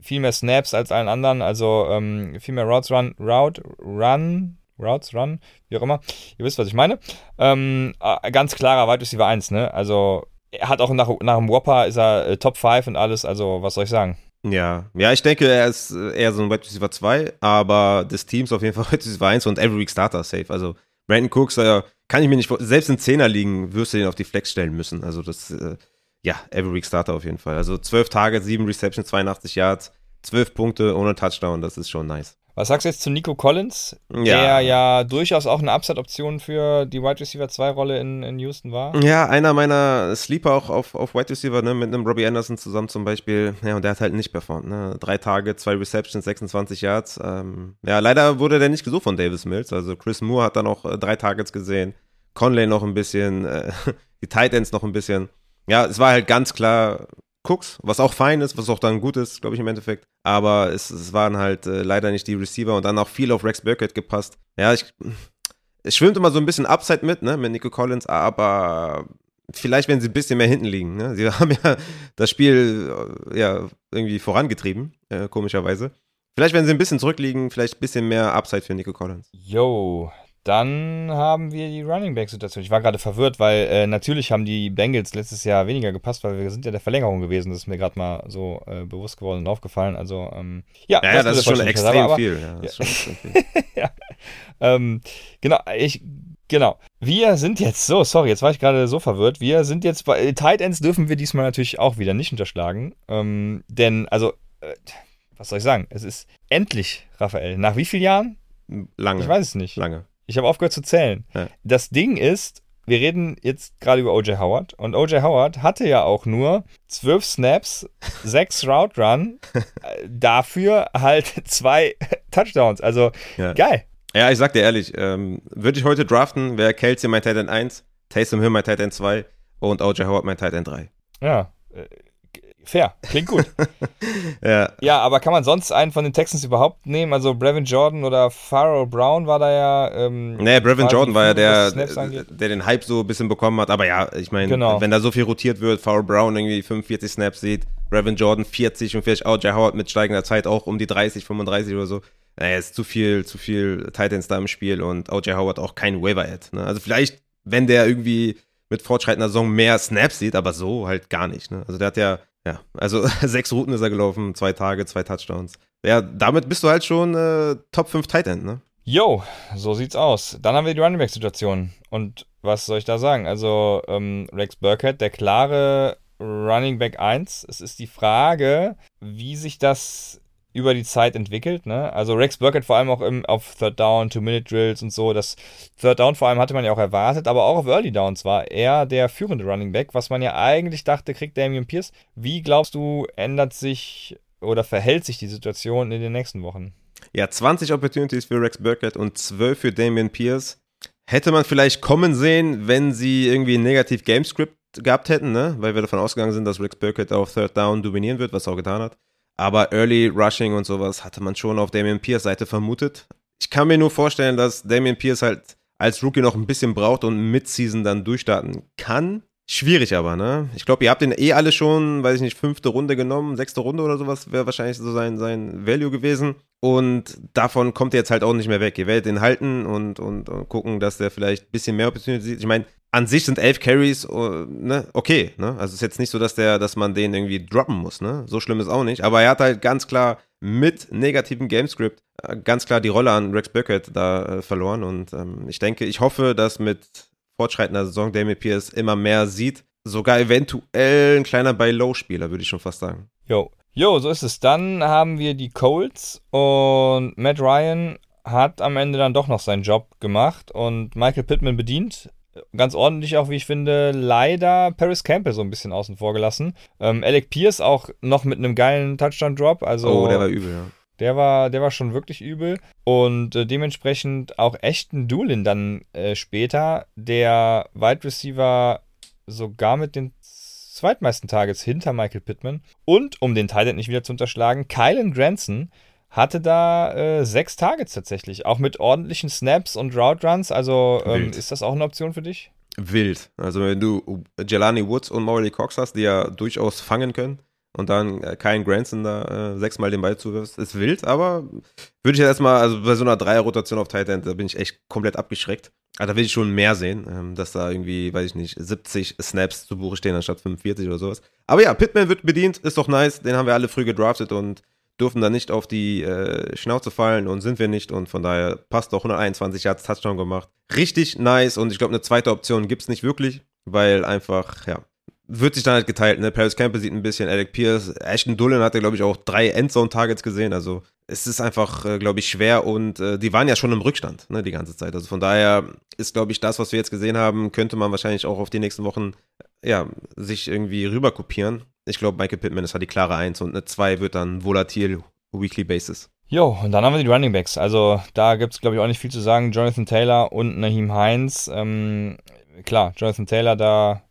viel mehr Snaps als allen anderen, also ähm, viel mehr Routes Run, Route Run, Routes Run, wie auch immer. Ihr wisst, was ich meine. Ähm, äh, ganz klarer Wide Receiver 1, ne? Also er hat auch nach, nach dem Whopper ist er äh, Top 5 und alles, also was soll ich sagen? Ja, ja, ich denke, er ist äh, eher so ein Wide Receiver 2, aber des Teams auf jeden Fall Wide Receiver 1 und Every Week Starter safe. Also Brandon Cooks, äh, kann ich mir nicht vor- selbst in 10er liegen, wirst du den auf die Flex stellen müssen. Also das, äh, ja, Every Week Starter auf jeden Fall. Also 12 Targets, 7 Receptions, 82 Yards, 12 Punkte ohne Touchdown, das ist schon nice. Was sagst du jetzt zu Nico Collins, Ja. der ja durchaus auch eine Upside-Option für die Wide Receiver 2-Rolle in, in Houston war? Ja, einer meiner Sleeper auch auf, auf Wide Receiver, ne, mit einem Robbie Anderson zusammen zum Beispiel. Ja, und der hat halt nicht performt, ne. Drei Tage, zwei Receptions, 26 Yards. Ähm, ja, leider wurde der nicht gesucht von Davis Mills. Also Chris Moore hat dann auch äh, drei Targets gesehen. Conley noch ein bisschen, äh, die Tight Ends noch ein bisschen. Ja, es war halt ganz klar Cooks, was auch fein ist, was auch dann gut ist, glaube ich, im Endeffekt. Aber es, es waren halt äh, leider nicht die Receiver und dann auch viel auf Rex Burkett gepasst. Ja, ich, es schwimmt immer so ein bisschen Upside mit, ne, mit Nico Collins, aber vielleicht, wenn sie ein bisschen mehr hinten liegen. Ne? Sie haben ja das Spiel äh, ja irgendwie vorangetrieben, äh, komischerweise. Vielleicht, wenn sie ein bisschen zurückliegen, vielleicht ein bisschen mehr Upside für Nico Collins. Yo, dann haben wir die Running Back-Situation. Ich war gerade verwirrt, weil äh, natürlich haben die Bengals letztes Jahr weniger gepasst, weil wir sind ja der Verlängerung gewesen. Das ist mir gerade mal so äh, bewusst geworden und aufgefallen. Also, ähm, ja, Ja, ja, das ist schon extrem viel. Ja, das ja. ist schon extrem viel. Ähm, genau, ich, genau. Wir sind jetzt, so, sorry, jetzt war ich gerade so verwirrt. Wir sind jetzt bei äh, Tight Ends dürfen wir diesmal natürlich auch wieder nicht unterschlagen. Ähm, denn, also, äh, was soll ich sagen? Es ist endlich, Raphael, nach wie vielen Jahren? Lange. Ich weiß es nicht. Lange. Ich habe aufgehört zu zählen. Ja. Das Ding ist, wir reden jetzt gerade über O.J. Howard und O.J. Howard hatte ja auch nur zwölf Snaps, sechs Route Run, äh, dafür halt zwei Touchdowns. Also Ja. geil. Ja, ich sag dir ehrlich, ähm, würde ich heute draften, wäre Kelsey mein Tight End 1, Taysom Hill mein Tight End 2 und OJ Howard mein Tight End 3. Ja, äh, fair, klingt gut. Ja, ja, aber kann man sonst einen von den Texans überhaupt nehmen? Also Brevin Jordan oder Pharaoh Brown war da ja. Ähm, Nee, Brevin Jordan war ja der, der den Hype so ein bisschen bekommen hat. Aber ja, ich meine, Genau. wenn da so viel rotiert wird, Farrell Brown irgendwie 45 Snaps sieht, Brevin Jordan 40 und vielleicht OJ Howard mit steigender Zeit auch um die 30, 35 oder so. Naja, ist zu viel, zu viel Titans da im Spiel und OJ Howard auch kein Waiver-Ad. Ne? Also vielleicht, wenn der irgendwie mit fortschreitender Saison mehr Snaps sieht, aber so halt gar nicht. Ne? Also der hat ja, ja, also sechs Routen ist er gelaufen, zwei Tage, zwei Touchdowns. Ja, damit bist du halt schon äh, Top 5 Tight End, ne? Jo, so sieht's aus. Dann haben wir die Running Back Situation. Und was soll ich da sagen? Also, ähm, Rex Burkhead, der klare Running Back 1. Es ist die Frage, wie sich das über die Zeit entwickelt. Ne? Also Rex Burkett vor allem auch im, auf Third Down, Two-Minute-Drills und so. Das Third Down vor allem hatte man ja auch erwartet, aber auch auf Early Downs war er der führende Running Back, was man ja eigentlich dachte, kriegt Damian Pierce. Wie glaubst du, ändert sich oder verhält sich die Situation in den nächsten Wochen? Ja, 20 Opportunities für Rex Burkett und 12 für Damian Pierce. Hätte man vielleicht kommen sehen, wenn sie irgendwie ein negativ Gamescript gehabt hätten, ne? weil wir davon ausgegangen sind, dass Rex Burkett auf Third Down dominieren wird, was er auch getan hat. Aber Early Rushing und sowas hatte man schon auf Damian Pierce Seite vermutet. Ich kann mir nur vorstellen, dass Damian Pierce halt als Rookie noch ein bisschen braucht und Mid-Season dann durchstarten kann. Schwierig aber, ne? Ich glaube, ihr habt den eh alle schon, weiß ich nicht, fünfte Runde genommen, sechste Runde oder sowas wäre wahrscheinlich so sein, sein Value gewesen. Und davon kommt er jetzt halt auch nicht mehr weg. Ihr werdet ihn halten und, und, und gucken, dass der vielleicht ein bisschen mehr Opportunity sieht. Ich meine, an sich sind elf Carries uh, ne, okay. Ne? Also es ist jetzt nicht so, dass der, dass man den irgendwie droppen muss. Ne? So schlimm ist auch nicht. Aber er hat halt ganz klar mit negativem Gamescript äh, ganz klar die Rolle an Rex Burkett da äh, verloren. Und ähm, ich denke, ich hoffe, dass mit fortschreitender Saison Damien Pierce immer mehr sieht. Sogar eventuell ein kleiner Buy-Low-Spieler, würde ich schon fast sagen. Jo. Jo, so ist es. Dann haben wir die Colts und Matt Ryan hat am Ende dann doch noch seinen Job gemacht und Michael Pittman bedient ganz ordentlich auch, wie ich finde, leider Paris Campbell so ein bisschen außen vor gelassen. Ähm, Alec Pierce auch noch mit einem geilen Touchdown-Drop. Also, oh, der war übel, ja. Der war, der war schon wirklich übel. Und äh, dementsprechend auch echten Doolin dann äh, später, der Wide Receiver sogar mit den zweitmeisten Targets hinter Michael Pittman. Und, um den Titan nicht wieder zu unterschlagen, Kylan Granson hatte da äh, sechs Targets tatsächlich, auch mit ordentlichen Snaps und Route Runs. Also ähm, ist das auch eine Option für dich? Wild. Also wenn du Jelani Woods und Morley Cox hast, die ja durchaus fangen können und dann äh, Kyle Granson da äh, sechsmal den Ball zuwirfst, ist wild, aber würde ich jetzt erstmal, also bei so einer Dreier-Rotation auf Tight End, da bin ich echt komplett abgeschreckt. Also da will ich schon mehr sehen, ähm, dass da irgendwie, weiß ich nicht, 70 Snaps zu Buche stehen anstatt 45 oder sowas. Aber ja, Pittman wird bedient, ist doch nice, den haben wir alle früh gedraftet und dürfen da nicht auf die äh, Schnauze fallen und sind wir nicht und von daher passt doch 121 Yards Touchdown gemacht. Richtig nice und ich glaube, eine zweite Option gibt es nicht wirklich, weil einfach, ja, wird sich dann halt geteilt. Ne? Paris Campbell sieht ein bisschen, Alec Pierce, Ashton Dullen hatte, glaube ich, auch drei Endzone-Targets gesehen. Also es ist einfach, äh, glaube ich, schwer und äh, die waren ja schon im Rückstand ne, die ganze Zeit. Also von daher ist, glaube ich, das, was wir jetzt gesehen haben, könnte man wahrscheinlich auch auf die nächsten Wochen ja, sich irgendwie rüber kopieren ich glaube, Michael Pittman ist halt die klare Eins und eine 2 wird dann volatil Weekly Basis. Jo, und dann haben wir die Running Backs. Also da gibt es, glaube ich, auch nicht viel zu sagen. Jonathan Taylor und Naheem Heinz. Ähm, klar, Jonathan Taylor da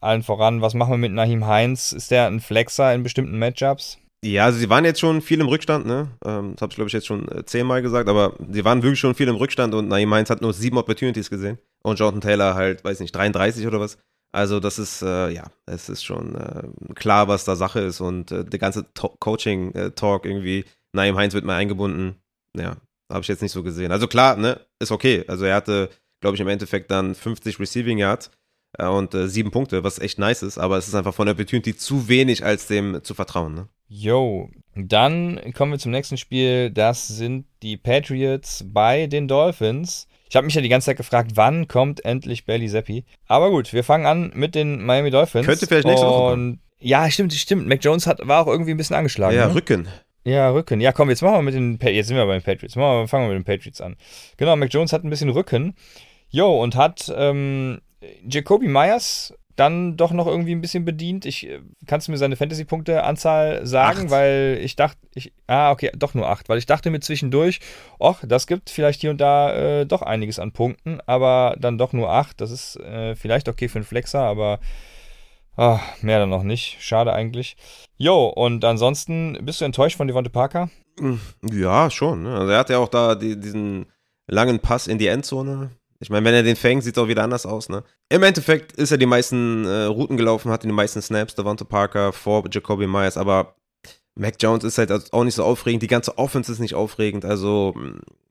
allen voran. Was machen wir mit Naheem Heinz? Ist der ein Flexer in bestimmten Matchups? Ja, also sie waren jetzt schon viel im Rückstand, ne? Ähm, das habe ich, glaube ich, jetzt schon äh, zehnmal gesagt, aber sie waren wirklich schon viel im Rückstand und Naheem Heinz hat nur sieben Opportunities gesehen. Und Jonathan Taylor halt, weiß nicht, 33 oder was. Also das ist, äh, ja, es ist schon äh, klar, was da Sache ist und äh, der ganze Coaching-Talk irgendwie, Naim Heinz wird mal eingebunden, ja, habe ich jetzt nicht so gesehen. Also klar, ne, ist okay. Also er hatte, glaube ich, im Endeffekt dann 50 Receiving Yards äh, und äh, sieben Punkte, was echt nice ist, aber es ist einfach von der Opportunity zu wenig, als dem zu vertrauen, ne? Yo, dann kommen wir zum nächsten Spiel. Das sind die Patriots bei den Dolphins. Ich habe mich ja die ganze Zeit gefragt, wann kommt endlich Bailey Zappi? Aber gut, wir fangen an mit den Miami Dolphins. Könnte vielleicht nächste Woche kommen. Ja, stimmt, stimmt. Mac Jones hat, war auch irgendwie ein bisschen angeschlagen. Ja, ne? Rücken. Ja, Rücken. Ja, komm, jetzt machen wir mit den, jetzt sind wir bei den Patriots. Wir, fangen wir mit den Patriots an. Genau, Mac Jones hat ein bisschen Rücken. Jo, und hat ähm, Jacoby Myers dann doch noch irgendwie ein bisschen bedient. Ich äh, kannst du mir seine Fantasy-Punkte-Anzahl sagen, acht. weil ich dachte, ich ah okay, doch nur acht, weil ich dachte mir zwischendurch, ach, das gibt vielleicht hier und da äh, doch einiges an Punkten, aber dann doch nur acht. Das ist äh, vielleicht okay für einen Flexer, aber ach, mehr dann noch nicht. Schade eigentlich. Jo, und ansonsten bist du enttäuscht von Devonte Parker? Ja, schon. Ne? Also er hat ja auch da die, diesen langen Pass in die Endzone ich meine, wenn er den fängt, sieht es auch wieder anders aus, ne? Im Endeffekt ist er die meisten äh, Routen gelaufen, hat die meisten Snaps, Devonta Parker vor Jacoby Myers, aber Mac Jones ist halt auch nicht so aufregend, die ganze Offense ist nicht aufregend, also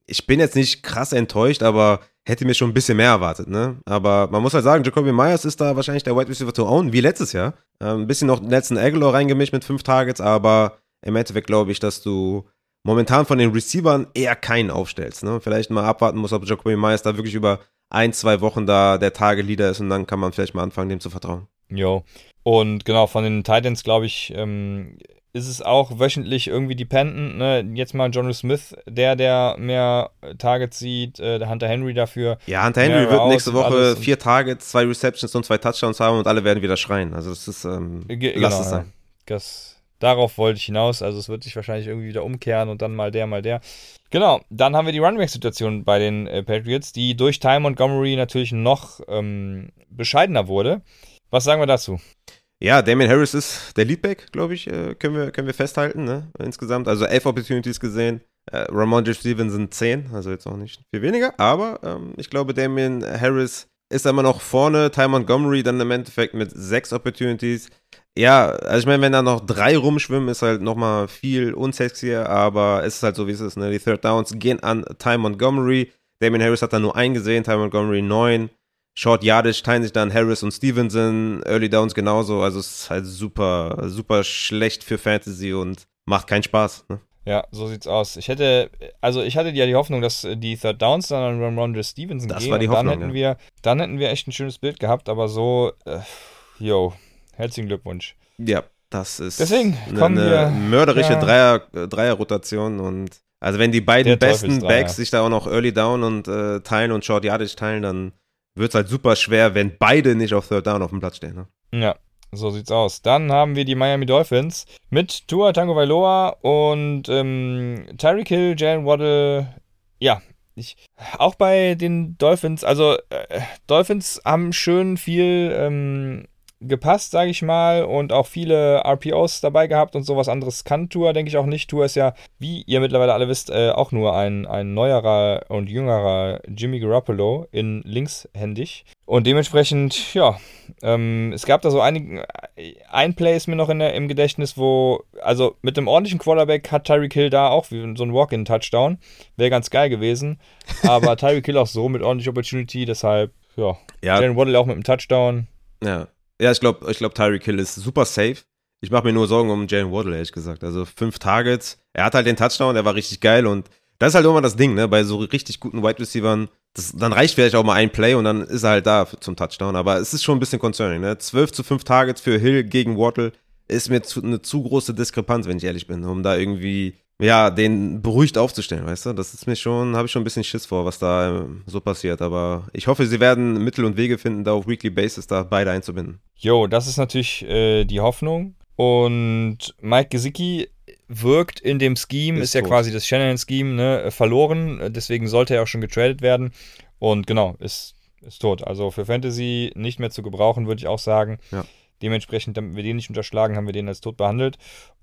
ich bin jetzt nicht krass enttäuscht, aber hätte mir schon ein bisschen mehr erwartet, ne? Aber man muss halt sagen, Jacoby Myers ist da wahrscheinlich der Wide Receiver to own, wie letztes Jahr. Ähm, ein bisschen noch Nelson Aguilar reingemischt mit fünf Targets, aber im Endeffekt glaube ich, dass du momentan von den Receivern eher keinen aufstellst. Ne? Vielleicht mal abwarten muss, ob Jacoby Myers da wirklich über ein, zwei Wochen da der Tage-Leader ist und dann kann man vielleicht mal anfangen, dem zu vertrauen. Jo. Und genau, von den Titans, glaube ich, ähm, ist es auch wöchentlich irgendwie dependent. Ne? Jetzt mal Johnny Smith, der, der mehr Targets sieht, äh, der Hunter Henry dafür. Ja, Hunter Henry wird nächste Woche vier Targets, zwei Receptions und zwei Touchdowns haben und alle werden wieder schreien. Also das ist, ähm, lass genau, es sein. Das, darauf wollte ich hinaus. Also es wird sich wahrscheinlich irgendwie wieder umkehren und dann mal der, mal der. Genau, dann haben wir die Runback-Situation bei den äh, Patriots, die durch Ty Montgomery natürlich noch ähm, bescheidener wurde. Was sagen wir dazu? Ja, Damien Harris ist der Leadback, glaube ich, äh, können, wir, können wir festhalten, ne? insgesamt. Also elf Opportunities gesehen. Äh, Ramondre Stevenson zehn, also jetzt auch nicht viel weniger. Aber ähm, ich glaube, Damien Harris ist immer noch vorne. Ty Montgomery dann im Endeffekt mit sechs Opportunities. Ja, also ich meine, wenn da noch drei rumschwimmen, ist halt nochmal viel unsexier, aber es ist halt so, wie es ist. Ne? Die Third Downs gehen an Ty Montgomery. Damien Harris hat da nur einen gesehen, Ty Montgomery neun. Short Yardage teilen sich dann Harris und Stevenson, Early Downs genauso. Also es ist halt super, super schlecht für Fantasy und macht keinen Spaß. Ne? Ja, so sieht's aus. Ich hätte, also ich hatte ja die Hoffnung, dass die Third Downs dann an Ramondre Stevenson das gehen. War die Hoffnung, dann hätten ja. wir, dann hätten wir echt ein schönes Bild gehabt, aber so, äh, yo, herzlichen Glückwunsch. Ja, das ist Deswegen eine, eine mörderische ja. Dreier, äh, Dreier-Rotation und also wenn die beiden besten Backs sich da auch noch Early Down und äh, teilen und Short Yardage teilen, dann wird es halt super schwer, wenn beide nicht auf Third Down auf dem Platz stehen. Ne? Ja, so sieht's aus. Dann haben wir die Miami Dolphins mit Tua Tango Vailoa und ähm, Tyreek Hill, Jalen Waddle. Ja, ich, auch bei den Dolphins, also äh, Dolphins haben schön viel ähm, gepasst, sage ich mal, und auch viele RPOs dabei gehabt und sowas anderes kann Tour, denke ich auch nicht. Tour ist ja, wie ihr mittlerweile alle wisst, äh, auch nur ein, ein neuerer und jüngerer Jimmy Garoppolo in linkshändig. Und dementsprechend, ja, ähm, es gab da so einige, ein Play ist mir noch in der, im Gedächtnis, wo, also mit einem ordentlichen Quarterback hat Tyreek Hill da auch wie so ein Walk-in-Touchdown. Wäre ganz geil gewesen. Aber Tyreek Hill auch so mit ordentlicher Opportunity, deshalb, ja. ja. Jalen Waddle auch mit einem Touchdown. Ja, ja, ich glaube, ich glaub, Tyreek Hill ist super safe. Ich mache mir nur Sorgen um Jalen Waddle, ehrlich gesagt. Also fünf Targets. Er hat halt den Touchdown, der war richtig geil und das ist halt immer das Ding, ne? Bei so richtig guten Wide Receivern, das, dann reicht vielleicht auch mal ein Play und dann ist er halt da zum Touchdown. Aber es ist schon ein bisschen concerning, ne? 12 zu 5 Targets für Hill gegen Waddle ist mir zu, eine zu große Diskrepanz, wenn ich ehrlich bin, um da irgendwie ja, den beruhigt aufzustellen, weißt du? Das ist mir schon, habe ich schon ein bisschen Schiss vor, was da ähm, so passiert. Aber ich hoffe, sie werden Mittel und Wege finden, da auf Weekly Basis da beide einzubinden. Jo, das ist natürlich äh, die Hoffnung. Und Mike Gesicki wirkt in dem Scheme, ist, ist ja tot. quasi das Shanahan-Scheme, ne, verloren. Deswegen sollte er auch schon getradet werden. Und genau, ist, ist tot. Also für Fantasy nicht mehr zu gebrauchen, würde ich auch sagen. Ja. Dementsprechend, damit wir den nicht unterschlagen, haben wir den als tot behandelt.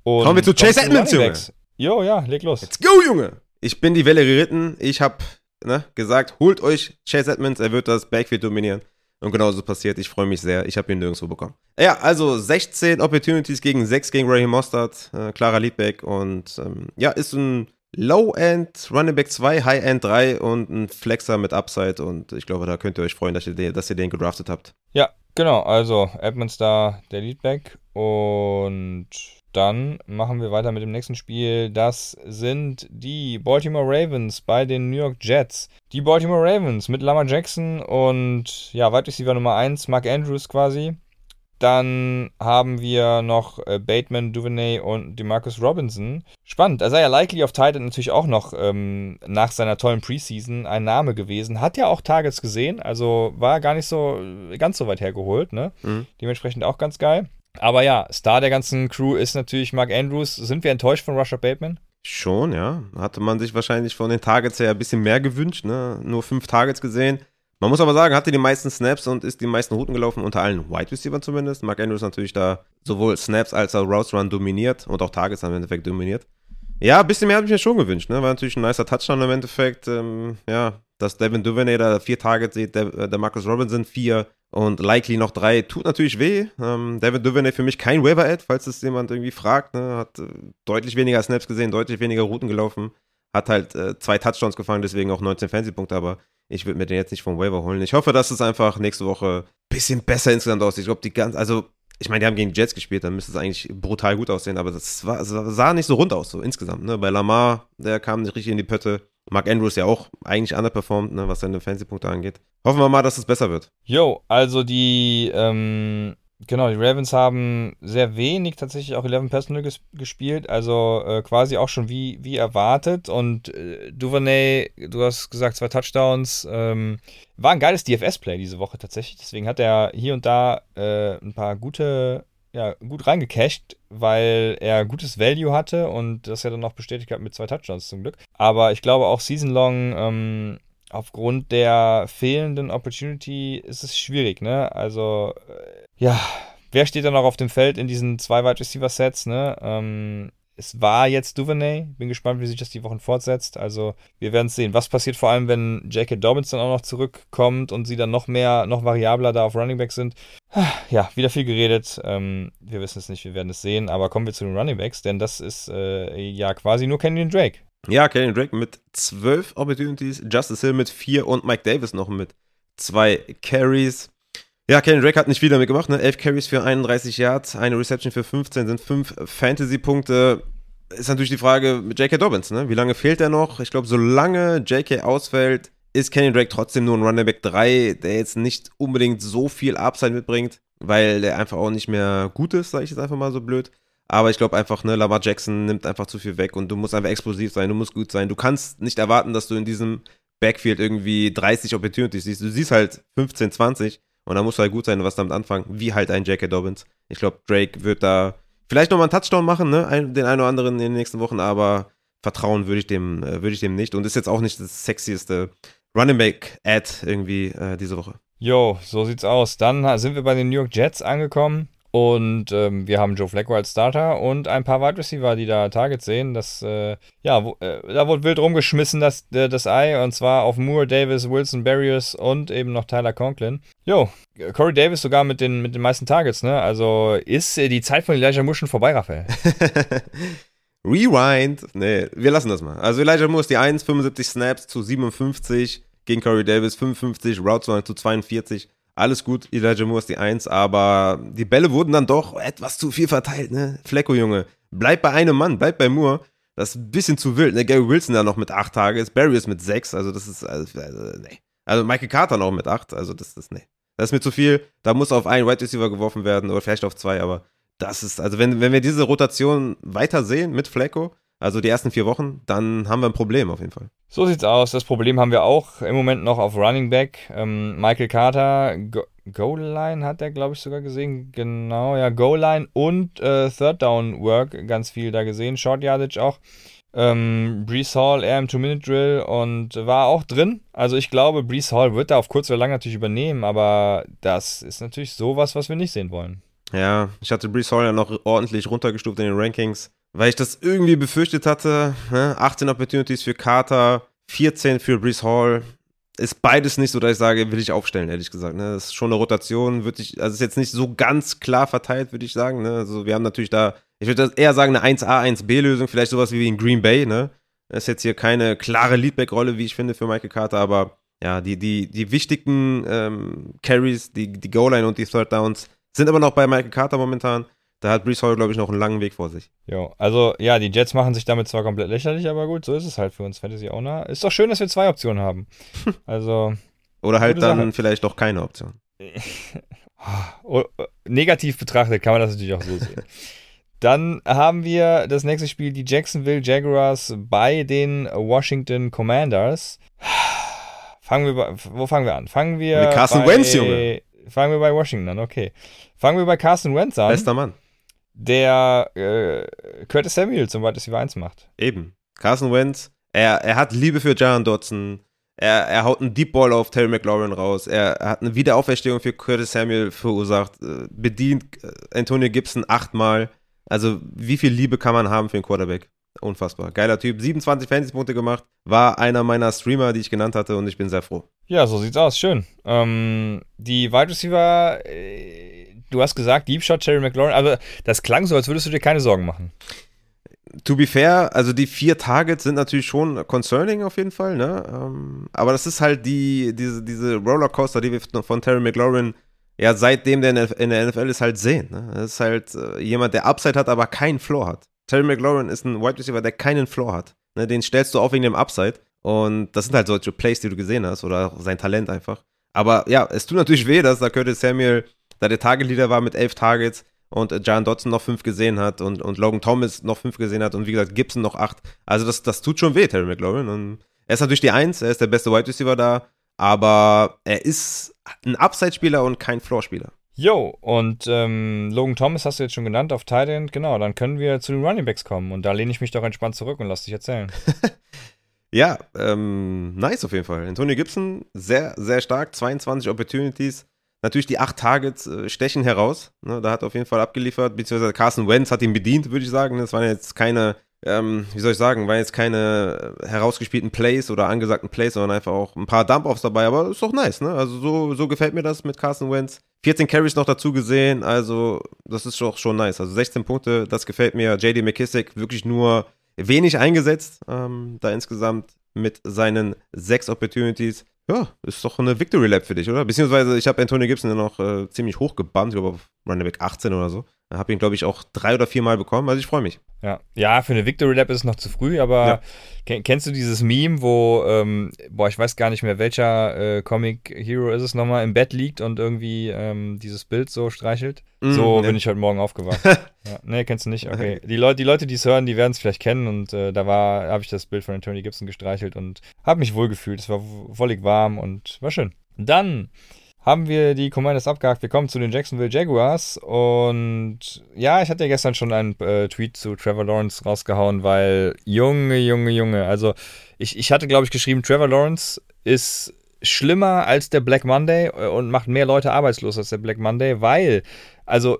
Und Kommen wir zu Chase Edmonds, Junge. Jo, ja, leg los. Let's go, Junge. Ich bin die Welle geritten. Ich habe ne, gesagt, holt euch Chase Edmonds, er wird das Backfield dominieren. Und genau so passiert. Ich freue mich sehr. Ich habe ihn nirgendwo bekommen. Ja, also 16 Opportunities gegen 6 gegen Raheem Mostert. Äh, klarer Leadback. Und ähm, ja, ist ein Low-End Running Back 2, High-End 3 und ein Flexer mit Upside. Und ich glaube, da könnt ihr euch freuen, dass ihr den, dass ihr den gedraftet habt. Ja, genau. Also Edmonds da der Leadback. Und dann machen wir weiter mit dem nächsten Spiel. Das sind die Baltimore Ravens bei den New York Jets. Die Baltimore Ravens mit Lama Jackson und ja, Wide Receiver Nummer 1, Mark Andrews quasi. Dann haben wir noch äh, Bateman, Duvernay und Demarcus Robinson. Spannend. Isaiah Likely auf Titan natürlich auch noch ähm, nach seiner tollen Preseason ein Name gewesen. Hat ja auch Targets gesehen, also war gar nicht so ganz so weit hergeholt. Ne? Mhm. Dementsprechend auch ganz geil. Aber ja, Star der ganzen Crew ist natürlich Mark Andrews. Sind wir enttäuscht von Russia Bateman? Schon, ja. Hatte man sich wahrscheinlich von den Targets her ein bisschen mehr gewünscht, ne? Nur fünf Targets gesehen. Man muss aber sagen, hatte die meisten Snaps und ist die meisten Routen gelaufen, unter allen Wide Receivers zumindest. Mark Andrews natürlich da sowohl Snaps als auch Routes Run dominiert und auch Targets im Endeffekt dominiert. Ja, ein bisschen mehr habe ich mir schon gewünscht, ne? War natürlich ein nicer Touchdown im Endeffekt. Ähm, ja, dass Devin Duvernay da vier Targets sieht, der, der Marcus Robinson vier, und likely noch drei tut natürlich weh. Ähm, David Duvernay für mich kein Waiver-Ad, falls es jemand irgendwie fragt. Ne? Hat äh, deutlich weniger Snaps gesehen, deutlich weniger Routen gelaufen. Hat halt äh, zwei Touchdowns gefangen, deswegen auch 19 Fantasy-Punkte, aber ich würde mir den jetzt nicht vom Waiver holen. Ich hoffe, dass es einfach nächste Woche ein bisschen besser insgesamt aussieht. Ich glaube, die ganz, also ich meine, die haben gegen die Jets gespielt, dann müsste es eigentlich brutal gut aussehen, aber das war, sah nicht so rund aus, so insgesamt. Ne? Bei Lamar, der kam nicht richtig in die Pötte. Mark Andrews ja auch eigentlich underperformed, ne, was seine Fantasy-Punkte angeht. Hoffen wir mal, dass es besser wird. Jo, also die, ähm, Genau, die Ravens haben sehr wenig tatsächlich auch 11 Personal ges gespielt, also äh, quasi auch schon wie, wie erwartet. Und äh, Duvernay, du hast gesagt, zwei Touchdowns. Ähm, war ein geiles DFS-Play diese Woche tatsächlich. Deswegen hat er hier und da äh, ein paar gute, ja, gut reingecasht, weil er gutes Value hatte und das ja dann auch bestätigt hat mit zwei Touchdowns zum Glück. Aber ich glaube auch Season Long. Ähm, aufgrund der fehlenden Opportunity ist es schwierig, ne? Also, äh, ja, wer steht da noch auf dem Feld in diesen zwei Wide Receiver Sets, ne? Ähm, es war jetzt Duvernay. Bin gespannt, wie sich das die Wochen fortsetzt. Also, wir werden sehen. Was passiert vor allem, wenn J.K. Dobbins dann auch noch zurückkommt und sie dann noch mehr, noch variabler da auf Running Back sind? Ja, wieder viel geredet. Ähm, wir wissen es nicht, wir werden es sehen. Aber kommen wir zu den Running Backs, denn das ist äh, ja quasi nur Kenyon Drake. Ja, Kenyon Drake mit zwölf Opportunities, Justice Hill mit vier und Mike Davis noch mit zwei Carries. Ja, Kenyon Drake hat nicht viel damit gemacht, ne? 11 Carries für 31 Yards, eine Reception für 15 sind 5 Fantasy-Punkte. Ist natürlich die Frage mit J.K. Dobbins, ne? Wie lange fehlt er noch? Ich glaube, solange J.K. ausfällt, ist Kenyon Drake trotzdem nur ein Running Back 3, der jetzt nicht unbedingt so viel Upside mitbringt, weil der einfach auch nicht mehr gut ist, sage ich jetzt einfach mal so blöd. Aber ich glaube einfach, ne, Lamar Jackson nimmt einfach zu viel weg und du musst einfach explosiv sein, du musst gut sein. Du kannst nicht erwarten, dass du in diesem Backfield irgendwie 30 Opportunities siehst. Du siehst halt 15, 20 und da musst du halt gut sein und was damit anfangen, wie halt ein J.K. Dobbins. Ich glaube, Drake wird da vielleicht nochmal einen Touchdown machen, ne? Den einen oder anderen in den nächsten Wochen, aber vertrauen würde ich dem, äh, würde ich dem nicht. Und ist jetzt auch nicht das sexieste Running Back Ad irgendwie äh, diese Woche. Jo, so sieht's aus. Dann sind wir bei den New York Jets angekommen. Und ähm, wir haben Joe Flacco als Starter und ein paar Wide Receiver, die da Targets sehen. Das, äh, ja, wo, äh, da wurde wild rumgeschmissen, das, äh, das Ei. Und zwar auf Moore, Davis, Wilson, Barrios und eben noch Tyler Conklin. Jo, Corey Davis sogar mit den, mit den meisten Targets, ne? Also ist äh, die Zeit von Elijah Moore schon vorbei, Raphael? Rewind. Nee, wir lassen das mal. Also Elijah Moore ist die 1, 75 Snaps zu 57 gegen Corey Davis, 55, Routes zu 42 alles gut, Elijah Moore ist die Eins, aber die Bälle wurden dann doch etwas zu viel verteilt, ne? Flecko, Junge, bleib bei einem Mann, bleib bei Moore. Das ist ein bisschen zu wild, ne? Gary Wilson da noch mit acht Tages, Barry ist mit sechs, also das ist, also, also nee. Also Michael Carter noch mit acht, also das ist, nee. Das ist mir zu viel, da muss auf einen Wide Receiver geworfen werden oder vielleicht auf zwei, aber das ist, also wenn, wenn wir diese Rotation weiter sehen mit Flecko, also die ersten vier Wochen, dann haben wir ein Problem auf jeden Fall. So sieht's aus. Das Problem haben wir auch im Moment noch auf Running Back. Ähm, Michael Carter, Go Goal Line hat er, glaube ich, sogar gesehen. Genau, ja, Goal Line und äh, Third Down Work ganz viel da gesehen. Short Yardage auch. Ähm, Brees Hall eher im Two-Minute-Drill und war auch drin. Also ich glaube, Brees Hall wird da auf kurz oder lang natürlich übernehmen, aber das ist natürlich sowas, was wir nicht sehen wollen. Ja, ich hatte Brees Hall ja noch ordentlich runtergestuft in den Rankings weil ich das irgendwie befürchtet hatte. Ne? 18 Opportunities für Carter, 14 für Brees Hall. Ist beides nicht so, dass ich sage, will ich aufstellen, ehrlich gesagt. Ne? Das ist schon eine Rotation, würde ich, also ist jetzt nicht so ganz klar verteilt, würde ich sagen. Ne? Also wir haben natürlich da, ich würde eher sagen, eine 1A, 1B-Lösung, vielleicht sowas wie in Green Bay, ne? Das ist jetzt hier keine klare Leadback-Rolle, wie ich finde, für Michael Carter, aber ja, die, die, die wichtigen ähm, Carries, die, die Goal-Line und die Third Downs sind aber noch bei Michael Carter momentan da hat Brees Hall, glaube ich, noch einen langen Weg vor sich. Jo, also ja, die Jets machen sich damit zwar komplett lächerlich, aber gut, so ist es halt für uns Fantasy Owner. Ist doch schön, dass wir zwei Optionen haben. Also. Oder halt dann Sache. vielleicht doch keine Option. Oh, negativ betrachtet kann man das natürlich auch so sehen. Dann haben wir das nächste Spiel, die Jacksonville Jaguars bei den Washington Commanders. Fangen wir bei, wo fangen wir an? Fangen wir Mit Carson bei, Wentz, Junge. Fangen wir bei Washington an, okay. Fangen wir bei Carson Wentz an. Bester Mann der äh, Curtis Samuel zum Wide Receiver 1 macht. Eben. Carson Wentz, er, er hat Liebe für Jaron Dodson. Er, er haut einen Deep Ball auf Terry McLaurin raus. Er, er hat eine Wiederauferstehung für Curtis Samuel verursacht. Äh, bedient äh, Antonio Gibson achtmal. Also, wie viel Liebe kann man haben für einen Quarterback? Unfassbar. Geiler Typ. 27 Fantasy-Punkte gemacht. War einer meiner Streamer, die ich genannt hatte und ich bin sehr froh. Ja, so sieht's aus. Schön. Ähm, die Wide Receiver, äh, du hast gesagt, Deep Shot, Terry McLaurin, aber das klang so, als würdest du dir keine Sorgen machen. To be fair, also die vier Targets sind natürlich schon concerning auf jeden Fall, ne? Ähm, aber das ist halt die, diese, diese Rollercoaster, die wir von Terry McLaurin ja seitdem der in der NFL ist halt sehen. Ne? Das ist halt äh, jemand, der Upside hat, aber keinen Floor hat. Terry McLaurin ist ein Wide Receiver, der keinen Floor hat. Ne? Den stellst du auf wegen dem Upside. Und das sind halt solche Plays, die du gesehen hast oder sein Talent einfach. Aber ja, es tut natürlich weh, dass da Curtis Samuel da der Target-Leader war mit elf Targets und äh, John Dodson noch fünf gesehen hat und, und Logan Thomas noch fünf gesehen hat und wie gesagt Gibson noch acht. Also das, das tut schon weh, Terry McLaurin. Und er ist natürlich die Eins, er ist der beste Wide Receiver da, aber er ist ein Upside-Spieler und kein Floor-Spieler. Jo, und ähm, Logan Thomas hast du jetzt schon genannt auf Tight End, genau, dann können wir zu den Running Backs kommen und da lehne ich mich doch entspannt zurück und lass dich erzählen. ja, ähm, nice auf jeden Fall. Antonio Gibson, sehr, sehr stark, 22 Opportunities. Natürlich die acht Targets äh, stechen heraus. Ne, da hat er auf jeden Fall abgeliefert, beziehungsweise Carson Wentz hat ihn bedient, würde ich sagen. Das waren jetzt keine ähm, wie soll ich sagen, waren jetzt keine äh, herausgespielten Plays oder angesagten Plays, sondern einfach auch ein paar Dump-Offs dabei, aber ist doch nice, ne? Also so, so gefällt mir das mit Carson Wentz. 14 Carries noch dazu gesehen, also das ist doch schon nice. Also 16 Punkte, das gefällt mir. JD McKissick wirklich nur wenig eingesetzt, ähm, da insgesamt mit seinen sechs Opportunities. Ja, ist doch eine Victory Lab für dich, oder? Beziehungsweise ich habe Antonio Gibson dann noch äh, ziemlich hochgebannt, ich glaube auf Running Back 18 oder so. Habe ihn, glaube ich, auch drei oder vier Mal bekommen. Also ich freue mich. Ja. ja, für eine Victory Lap ist es noch zu früh, aber ja. kennst du dieses Meme, wo, ähm, boah, ich weiß gar nicht mehr, welcher äh, Comic Hero ist es nochmal, im Bett liegt und irgendwie ähm, dieses Bild so streichelt? Mm, so ne. bin ich heute Morgen aufgewacht. ja. Nee, kennst du nicht? Okay. Die, Leute, die Leute, die es hören, die werden es vielleicht kennen und äh, da war, habe ich das Bild von Anthony Gibson gestreichelt und habe mich wohlgefühlt. Es war wollig warm und war schön. Dann haben wir die Commanders abgehakt. Wir kommen zu den Jacksonville Jaguars. Und ja, ich hatte ja gestern schon einen äh, Tweet zu Trevor Lawrence rausgehauen, weil Junge, Junge, Junge. Also ich, ich hatte, glaube ich, geschrieben, Trevor Lawrence ist schlimmer als der Black Monday äh, und macht mehr Leute arbeitslos als der Black Monday, weil, also,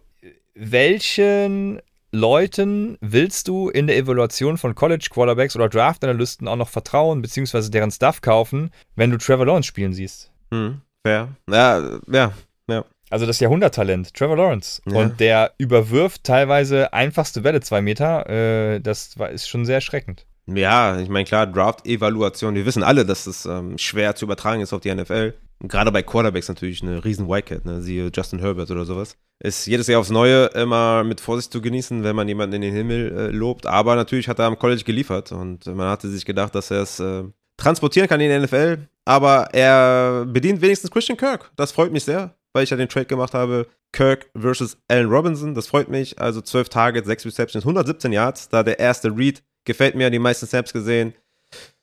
welchen Leuten willst du in der Evaluation von College Quarterbacks oder Draft-Analysten auch noch vertrauen, beziehungsweise deren Stuff kaufen, wenn du Trevor Lawrence spielen siehst? Hm. Fair. Ja, ja, ja. Also das Jahrhunderttalent, Trevor Lawrence. Ja. Und der überwirft teilweise einfachste Bälle zwei Meter. Äh, das war, ist schon sehr erschreckend. Ja, ich meine, klar, Draft-Evaluation. Wir wissen alle, dass es ähm, schwer zu übertragen ist auf die NFL. Gerade bei Quarterbacks natürlich eine riesen Whitecat, ne? siehe Justin Herbert oder sowas. Ist jedes Jahr aufs Neue immer mit Vorsicht zu genießen, wenn man jemanden in den Himmel äh, lobt. Aber natürlich hat er am College geliefert und man hatte sich gedacht, dass er es äh, transportieren kann in die NFL. Aber er bedient wenigstens Christian Kirk. Das freut mich sehr, weil ich ja den Trade gemacht habe. Kirk versus Allen Robinson. Das freut mich. Also 12 Targets, 6 Receptions, 117 Yards. Da der erste Read. Gefällt mir, die meisten Snaps gesehen.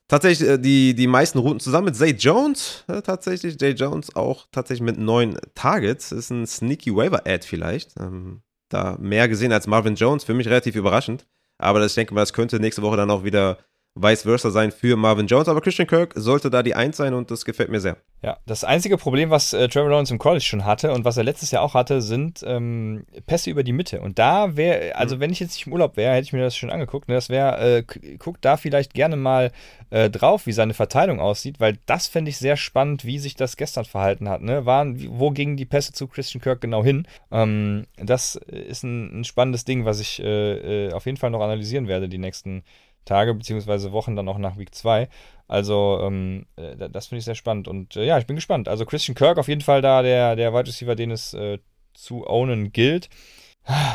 Tatsächlich äh, die, die meisten Routen zusammen mit Zay Jones. Ja, tatsächlich, Zay Jones auch tatsächlich mit neun Targets. Ist ein sneaky Waiver-Ad vielleicht. Ähm, da mehr gesehen als Marvin Jones. Für mich relativ überraschend. Aber das, ich denke mal, das könnte nächste Woche dann auch wieder vice versa sein für Marvin Jones. Aber Christian Kirk sollte da die Eins sein und das gefällt mir sehr. Ja, das einzige Problem, was äh, Trevor Lawrence im College schon hatte und was er letztes Jahr auch hatte, sind ähm, Pässe über die Mitte. Und da wäre, also mhm. wenn ich jetzt nicht im Urlaub wäre, hätte ich mir das schon angeguckt. Ne? Das wäre, äh, guckt da vielleicht gerne mal äh, drauf, wie seine Verteilung aussieht, weil das fände ich sehr spannend, wie sich das gestern verhalten hat. Ne? Waren, wo gingen die Pässe zu Christian Kirk genau hin? Ähm, das ist ein, ein, spannendes Ding, was ich äh, äh, auf jeden Fall noch analysieren werde die nächsten Tage bzw. Wochen dann auch nach Week 2. Also, ähm, äh, das finde ich sehr spannend. Und äh, ja, ich bin gespannt. Also, Christian Kirk auf jeden Fall da, der, der Wide Receiver, den es äh, zu ownen gilt.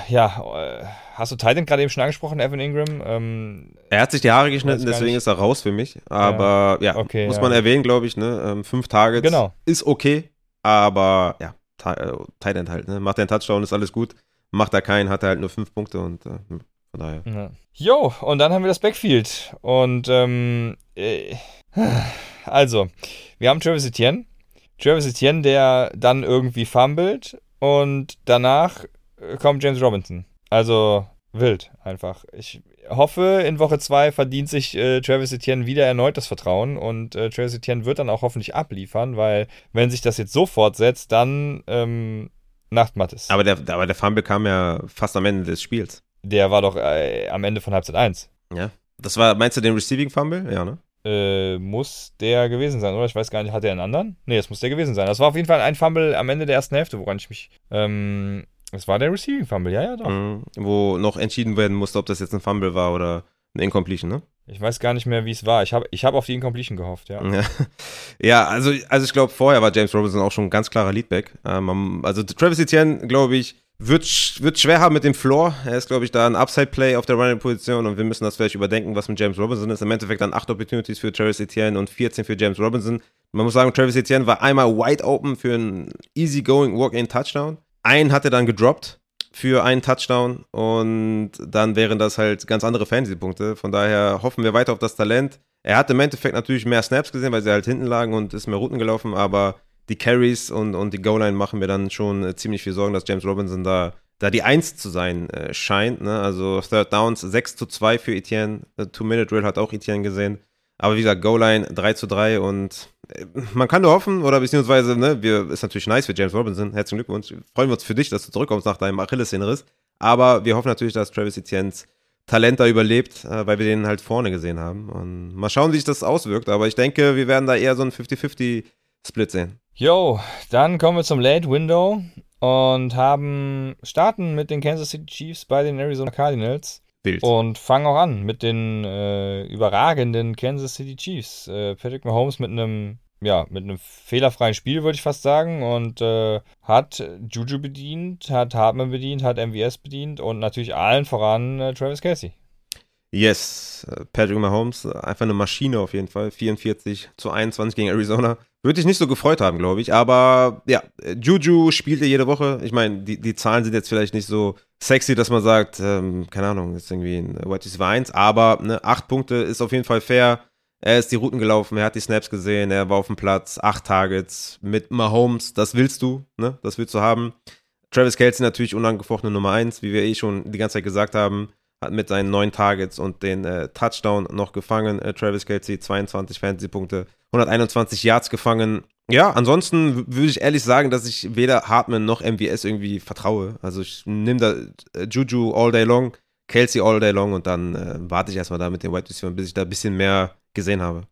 Ja, äh, hast du Titan gerade eben schon angesprochen, Evan Ingram? Ähm, er hat sich die Haare geschnitten, deswegen ist er raus für mich. Aber ja, ja okay, muss ja. man erwähnen, glaube ich. Ne? Ähm, fünf Tage genau. ist okay, aber ja, äh, Titan halt. Ne? Macht er einen Touchdown, ist alles gut. Macht er keinen, hat er halt nur fünf Punkte und äh, von daher. Ja. Jo, und dann haben wir das Backfield. Und ähm, äh, also, wir haben Travis Etienne. Travis Etienne, der dann irgendwie fummelt und danach äh, kommt James Robinson. Also wild einfach. Ich hoffe, in Woche 2 verdient sich äh, Travis Etienne wieder erneut das Vertrauen und äh, Travis Etienne wird dann auch hoffentlich abliefern, weil wenn sich das jetzt so fortsetzt, dann ähm, Nachtmatt ist. Aber der, aber der Fumble kam ja fast am Ende des Spiels. Der war doch äh, am Ende von Halbzeit 1. Ja. Das war, meinst du den Receiving Fumble? Ja, ne? Äh, muss der gewesen sein, oder? Ich weiß gar nicht, hat der einen anderen? Nee, das muss der gewesen sein. Das war auf jeden Fall ein Fumble am Ende der ersten Hälfte, woran ich mich. Ähm, das war der Receiving Fumble, ja, ja, doch. Mhm, wo noch entschieden werden musste, ob das jetzt ein Fumble war oder ein Incompletion, ne? Ich weiß gar nicht mehr, wie es war. Ich habe ich hab auf die Incompletion gehofft, ja. Ja, ja also, also ich glaube, vorher war James Robinson auch schon ein ganz klarer Leadback. Ähm, also Travis Etienne, glaube ich, wird, wird schwer haben mit dem Floor. Er ist, glaube ich, da ein Upside-Play auf der Running-Position und wir müssen das vielleicht überdenken, was mit James Robinson ist. Im Endeffekt dann 8 Opportunities für Travis Etienne und 14 für James Robinson. Man muss sagen, Travis Etienne war einmal wide open für einen easy-going Walk-in-Touchdown. einen hat er dann gedroppt für einen Touchdown und dann wären das halt ganz andere Fantasy-Punkte. Von daher hoffen wir weiter auf das Talent. Er hat im Endeffekt natürlich mehr Snaps gesehen, weil sie halt hinten lagen und ist mehr Routen gelaufen, aber die Carries und, und die Goal-Line machen mir dann schon äh, ziemlich viel Sorgen, dass James Robinson da, da die Eins zu sein äh, scheint. Ne? Also Third Downs 6 zu 2 für Etienne. Two-Minute-Drill hat auch Etienne gesehen. Aber wie gesagt, Goal-Line 3 zu 3 und äh, man kann nur hoffen, oder beziehungsweise, ne, wir, ist natürlich nice für James Robinson. Herzlichen Glückwunsch. Freuen wir uns für dich, dass du zurückkommst nach deinem Achillessehnenriss. Aber wir hoffen natürlich, dass Travis Etienne's Talent da überlebt, äh, weil wir den halt vorne gesehen haben. Und mal schauen, wie sich das auswirkt. Aber ich denke, wir werden da eher so einen 50-50-Split sehen. Yo, dann kommen wir zum Late Window und haben starten mit den Kansas City Chiefs bei den Arizona Cardinals. Wild. Und fangen auch an mit den äh, überragenden Kansas City Chiefs. Äh, Patrick Mahomes mit einem ja, mit einem fehlerfreien Spiel, würde ich fast sagen. Und äh, hat Juju bedient, hat Hartman bedient, hat MVS bedient und natürlich allen voran äh, Travis Casey. Yes, Patrick Mahomes, einfach eine Maschine auf jeden Fall. 44 zu 21 gegen Arizona. Würde ich nicht so gefreut haben, glaube ich. Aber ja, Juju spielt ja jede Woche. Ich meine, die, die Zahlen sind jetzt vielleicht nicht so sexy, dass man sagt, ähm, keine Ahnung, ist irgendwie ein White Receiver 1. Aber ne, acht Punkte ist auf jeden Fall fair. Er ist die Routen gelaufen, er hat die Snaps gesehen, er war auf dem Platz, acht Targets mit Mahomes, das willst du, ne? Das willst du haben. Travis Kelsey natürlich unangefochtene Nummer eins, wie wir eh schon die ganze Zeit gesagt haben, hat mit seinen neun Targets und den äh, Touchdown noch gefangen. Äh, Travis Kelsey 22 Fantasy-Punkte, 121 Yards gefangen. Ja, ansonsten würde ich ehrlich sagen, dass ich weder Hartman noch MVS irgendwie vertraue. Also ich nehme da äh, Juju all day long, Kelsey all day long und dann äh, warte ich erstmal da mit den White Receivers, bis ich da ein bisschen mehr gesehen habe.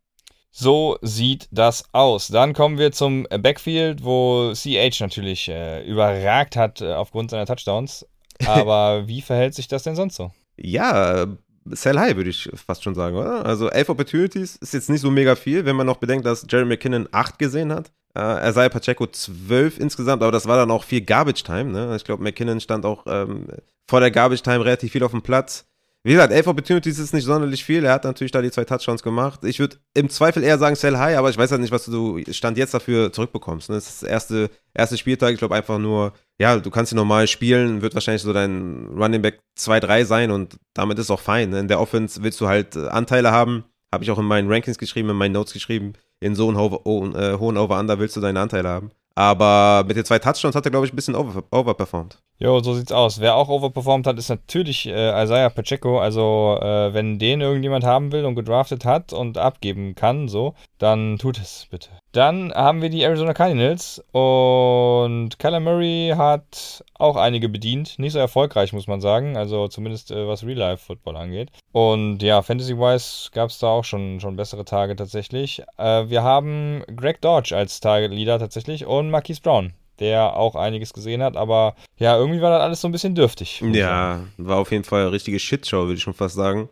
So sieht das aus. Dann kommen wir zum Backfield, wo CH natürlich äh, überragt hat äh, aufgrund seiner Touchdowns. Aber wie verhält sich das denn sonst so? Ja, sell high, würde ich fast schon sagen, oder? Also elf Opportunities ist jetzt nicht so mega viel, wenn man noch bedenkt, dass Jerry McKinnon acht gesehen hat. Äh, er sei Pacheco zwölf insgesamt, aber das war dann auch viel Garbage Time. Ne? Ich glaube, McKinnon stand auch ähm, vor der Garbage Time relativ viel auf dem Platz. Wie gesagt, elf Opportunities ist nicht sonderlich viel. Er hat natürlich da die zwei Touchdowns gemacht. Ich würde im Zweifel eher sagen, sell high, aber ich weiß halt nicht, was du Stand jetzt dafür zurückbekommst. Ne? Das ist das erste, erste Spieltag. Ich glaube einfach nur, ja, du kannst ihn normal spielen, wird wahrscheinlich so dein Running Back 2-3 sein und damit ist auch fein. Ne? In der Offense willst du halt äh, Anteile haben. Habe ich auch in meinen Rankings geschrieben, in meinen Notes geschrieben. In so einem ho äh, hohen Over-Under willst du deine Anteile haben. Aber mit den zwei Touchdowns hat er, glaube ich, ein bisschen over overperformed. Jo, so sieht's aus. Wer auch overperformed hat, ist natürlich äh, Isaiah Pacheco. Also, äh, wenn den irgendjemand haben will und gedraftet hat und abgeben kann, so, dann tut es bitte. Dann haben wir die Arizona Cardinals und Kyler Murray hat auch einige bedient. Nicht so erfolgreich, muss man sagen. Also zumindest äh, was Real-Life-Football angeht. Und ja, Fantasy-wise gab es da auch schon, schon bessere Tage tatsächlich. Äh, wir haben Greg Dodge als Target-Leader tatsächlich und Marquise Brown der auch einiges gesehen hat, aber ja, irgendwie war das alles so ein bisschen dürftig. Ja, war auf jeden Fall eine richtige Shitshow, würde ich schon fast sagen.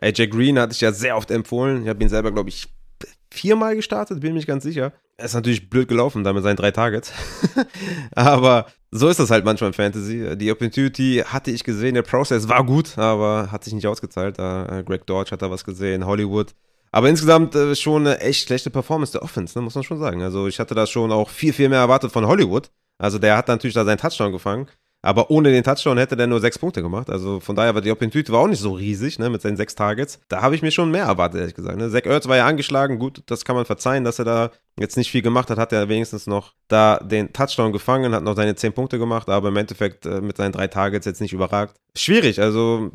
AJ Green hatte ich ja sehr oft empfohlen. Ich habe ihn selber, glaube ich, viermal gestartet, bin mir nicht ganz sicher. Er ist natürlich blöd gelaufen, da mit seinen drei Targets. aber so ist das halt manchmal im Fantasy. Die Opportunity hatte ich gesehen, der Prozess war gut, aber hat sich nicht ausgezahlt. Uh, Greg Dodge hat da was gesehen, Hollywood. Aber insgesamt äh, schon eine echt schlechte Performance der Offense, ne, muss man schon sagen. Also ich hatte da schon auch viel, viel mehr erwartet von Hollywood. Also der hat natürlich da seinen Touchdown gefangen. Aber ohne den Touchdown hätte der nur sechs Punkte gemacht. Also von daher war die Opportunity auch nicht so riesig, ne, mit seinen sechs Targets. Da habe ich mir schon mehr erwartet, ehrlich gesagt. Ne. Zach Ertz war ja angeschlagen. Gut, das kann man verzeihen, dass er da jetzt nicht viel gemacht hat. Hat er wenigstens noch da den Touchdown gefangen, hat noch seine zehn Punkte gemacht, aber im Endeffekt äh, mit seinen drei Targets jetzt nicht überragt. Schwierig, also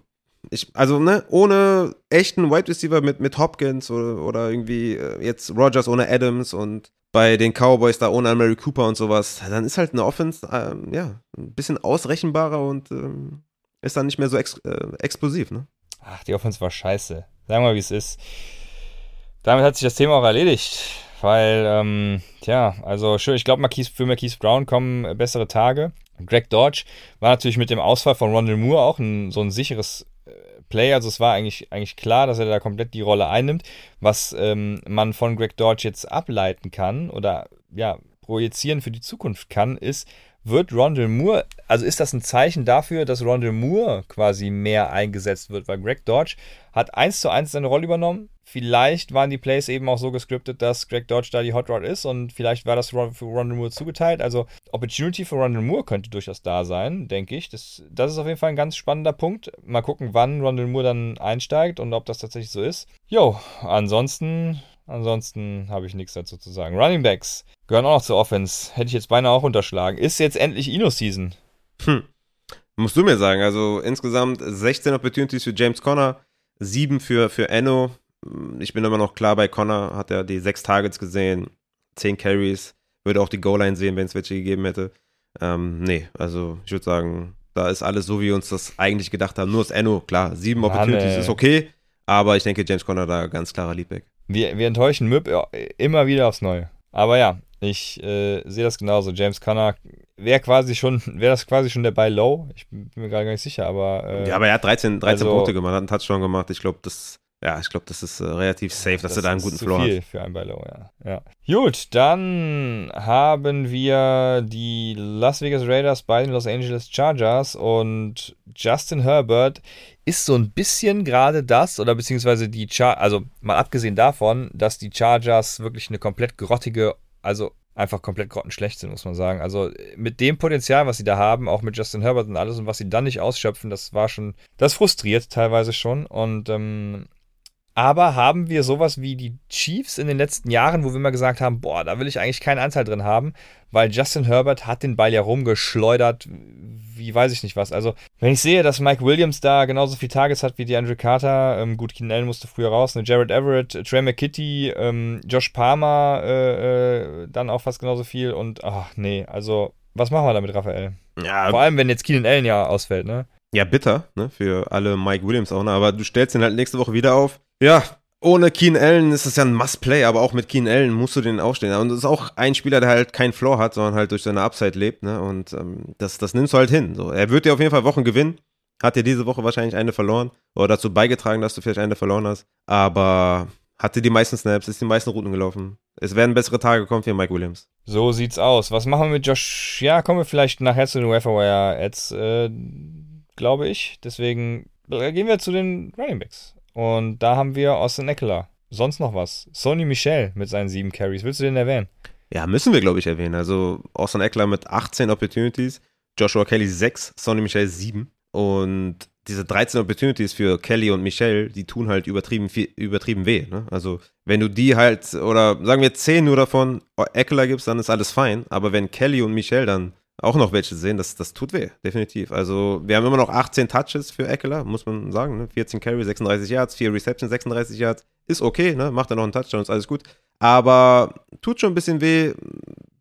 ich, also, ne, ohne echten Wide Receiver mit, mit Hopkins oder, oder irgendwie äh, jetzt Rogers ohne Adams und bei den Cowboys da ohne Mary Cooper und sowas, dann ist halt eine Offense, ähm, ja, ein bisschen ausrechenbarer und ähm, ist dann nicht mehr so ex äh, explosiv, ne? Ach, die Offense war scheiße. Sagen wir mal, wie es ist. Damit hat sich das Thema auch erledigt. Weil, ähm, tja, also schön, ich glaube, für Marquise Brown kommen bessere Tage. Greg Dodge war natürlich mit dem Ausfall von Rondell Moore auch ein, so ein sicheres Play. Also es war eigentlich, eigentlich klar, dass er da komplett die Rolle einnimmt. Was ähm, man von Greg Dodge jetzt ableiten kann oder ja, projizieren für die Zukunft kann, ist, wird Rondell Moore, also ist das ein Zeichen dafür, dass Rondell Moore quasi mehr eingesetzt wird, weil Greg Dodge hat eins zu eins seine Rolle übernommen. Vielleicht waren die Plays eben auch so gescriptet, dass Greg Dodge da die Hot Rod ist und vielleicht war das für Rondell Moore zugeteilt. Also Opportunity für Rondell Moore könnte durchaus da sein, denke ich. Das, das ist auf jeden Fall ein ganz spannender Punkt. Mal gucken, wann Rondell Moore dann einsteigt und ob das tatsächlich so ist. Jo, ansonsten Ansonsten habe ich nichts dazu zu sagen. Running Backs gehören auch noch zur Offense. Hätte ich jetzt beinahe auch unterschlagen. Ist jetzt endlich Ino-Season? Hm. Musst du mir sagen. Also insgesamt 16 Opportunities für James Conner, 7 für, für Enno. Ich bin immer noch klar bei Conner, hat er die 6 Targets gesehen, 10 Carries. Würde auch die Goal-Line sehen, wenn es welche gegeben hätte. Ähm, nee, also ich würde sagen, da ist alles so, wie wir uns das eigentlich gedacht haben. Nur das Enno, klar, 7 Opportunities ist okay. Aber ich denke, James Conner da ganz klarer Leadback. Wir, wir enttäuschen MIP immer wieder aufs Neue. Aber ja, ich äh, sehe das genauso. James Conner wäre quasi schon, wäre das quasi schon der Buy Low. Ich bin mir gerade gar nicht sicher, aber. Äh, ja, aber er hat 13, 13 also, Punkte gemacht, hat einen Touchdown gemacht. Ich glaube, das. Ja, ich glaube, das ist äh, relativ safe, dass das er da einen guten Floor hat. Für einen Buy Low, ja. ja. Gut, dann haben wir die Las Vegas Raiders bei den Los Angeles Chargers und Justin Herbert ist so ein bisschen gerade das, oder beziehungsweise die Char also mal abgesehen davon, dass die Chargers wirklich eine komplett grottige, also einfach komplett grottenschlecht sind, muss man sagen. Also mit dem Potenzial, was sie da haben, auch mit Justin Herbert und alles und was sie dann nicht ausschöpfen, das war schon, das frustriert teilweise schon. Und ähm, aber haben wir sowas wie die Chiefs in den letzten Jahren, wo wir immer gesagt haben, boah, da will ich eigentlich keinen Anteil drin haben, weil Justin Herbert hat den Ball ja rumgeschleudert, wie weiß ich nicht was. Also, wenn ich sehe, dass Mike Williams da genauso viele Targets hat wie die Andrew Carter, ähm, gut, Keenan Allen musste früher raus, ne, Jared Everett, Trey McKitty, ähm, Josh Palmer, äh, äh, dann auch fast genauso viel und, ach nee, also, was machen wir damit, Raphael? Ja, Vor allem, wenn jetzt Keenan Allen ja ausfällt, ne? Ja, bitter, ne, für alle Mike Williams-Owner, aber du stellst ihn halt nächste Woche wieder auf. Ja, ohne Keen Allen ist es ja ein Must-Play, aber auch mit Keen Allen musst du den aufstehen. Und das ist auch ein Spieler, der halt keinen Floor hat, sondern halt durch seine Upside lebt, ne, und ähm, das, das nimmst du halt hin. So. Er wird dir auf jeden Fall Wochen gewinnen. Hat dir diese Woche wahrscheinlich eine verloren oder dazu beigetragen, dass du vielleicht eine verloren hast. Aber hatte die meisten Snaps, ist die meisten Routen gelaufen. Es werden bessere Tage kommen für Mike Williams. So sieht's aus. Was machen wir mit Josh? Ja, kommen wir vielleicht nachher zu den Waferwire Ads. Äh, glaube ich. Deswegen gehen wir zu den Running Backs. Und da haben wir Austin Eckler. Sonst noch was? Sony Michel mit seinen sieben Carries. Willst du den erwähnen? Ja, müssen wir, glaube ich, erwähnen. Also Austin Eckler mit 18 Opportunities, Joshua Kelly 6, Sonny Michel 7. Und diese 13 Opportunities für Kelly und Michel, die tun halt übertrieben, übertrieben weh. Ne? Also, wenn du die halt, oder sagen wir 10 nur davon Eckler gibst, dann ist alles fein. Aber wenn Kelly und Michel dann auch noch welche sehen, das, das tut weh, definitiv. Also wir haben immer noch 18 Touches für Eckler, muss man sagen. Ne? 14 Carry, 36 Yards, 4 Reception, 36 Yards. Ist okay, ne? macht er noch einen Touchdown, ist alles gut. Aber tut schon ein bisschen weh.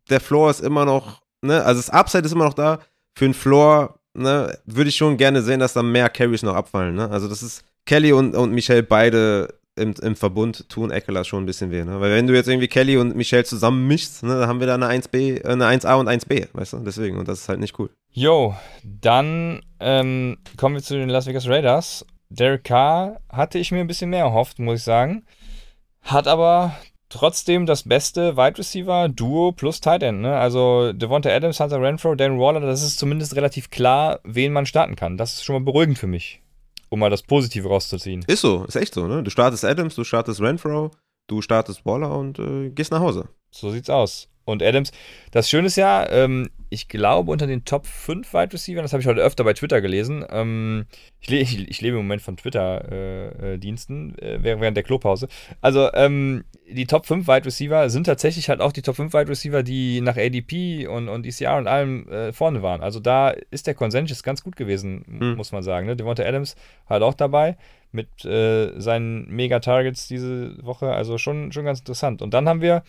Der Floor ist immer noch, ne? also das Upside ist immer noch da. Für den Floor ne, würde ich schon gerne sehen, dass da mehr Carries noch abfallen. Ne? Also das ist Kelly und, und Michelle beide im, im Verbund tun Eckler schon ein bisschen weh. Ne? Weil wenn du jetzt irgendwie Kelly und Michelle zusammen mischst, ne, dann haben wir da eine 1B, äh, eine 1A und 1B, weißt du? Deswegen, und das ist halt nicht cool. Jo, dann ähm, kommen wir zu den Las Vegas Raiders. Derek Carr hatte ich mir ein bisschen mehr erhofft, muss ich sagen. Hat aber trotzdem das beste Wide Receiver Duo plus Tight End. Ne? Also Devonta Adams, Hunter Renfro, Darren Waller, das ist zumindest relativ klar, wen man starten kann. Das ist schon mal beruhigend für mich um mal das Positive rauszuziehen. Ist so, ist echt so, ne? Du startest Adams, du startest Renfro, du startest Waller und äh, gehst nach Hause. So sieht's aus. Und Adams, das Schöne ist ja, ähm, ich glaube, unter den Top 5 Wide Receivers, das habe ich heute öfter bei Twitter gelesen. Ähm, ich, le ich, ich, lebe im Moment von Twitter-Diensten äh, äh, während der Klopause. Also, ähm, die Top 5 Wide Receiver sind tatsächlich halt auch die Top 5 Wide Receiver, die nach ADP und, und ECR und allem äh, vorne waren. Also, da ist der Consensus ganz gut gewesen, hm. muss man sagen. Ne? Devonta Adams halt auch dabei mit äh, seinen Mega-Targets diese Woche. Also, schon, schon ganz interessant. Und dann haben wir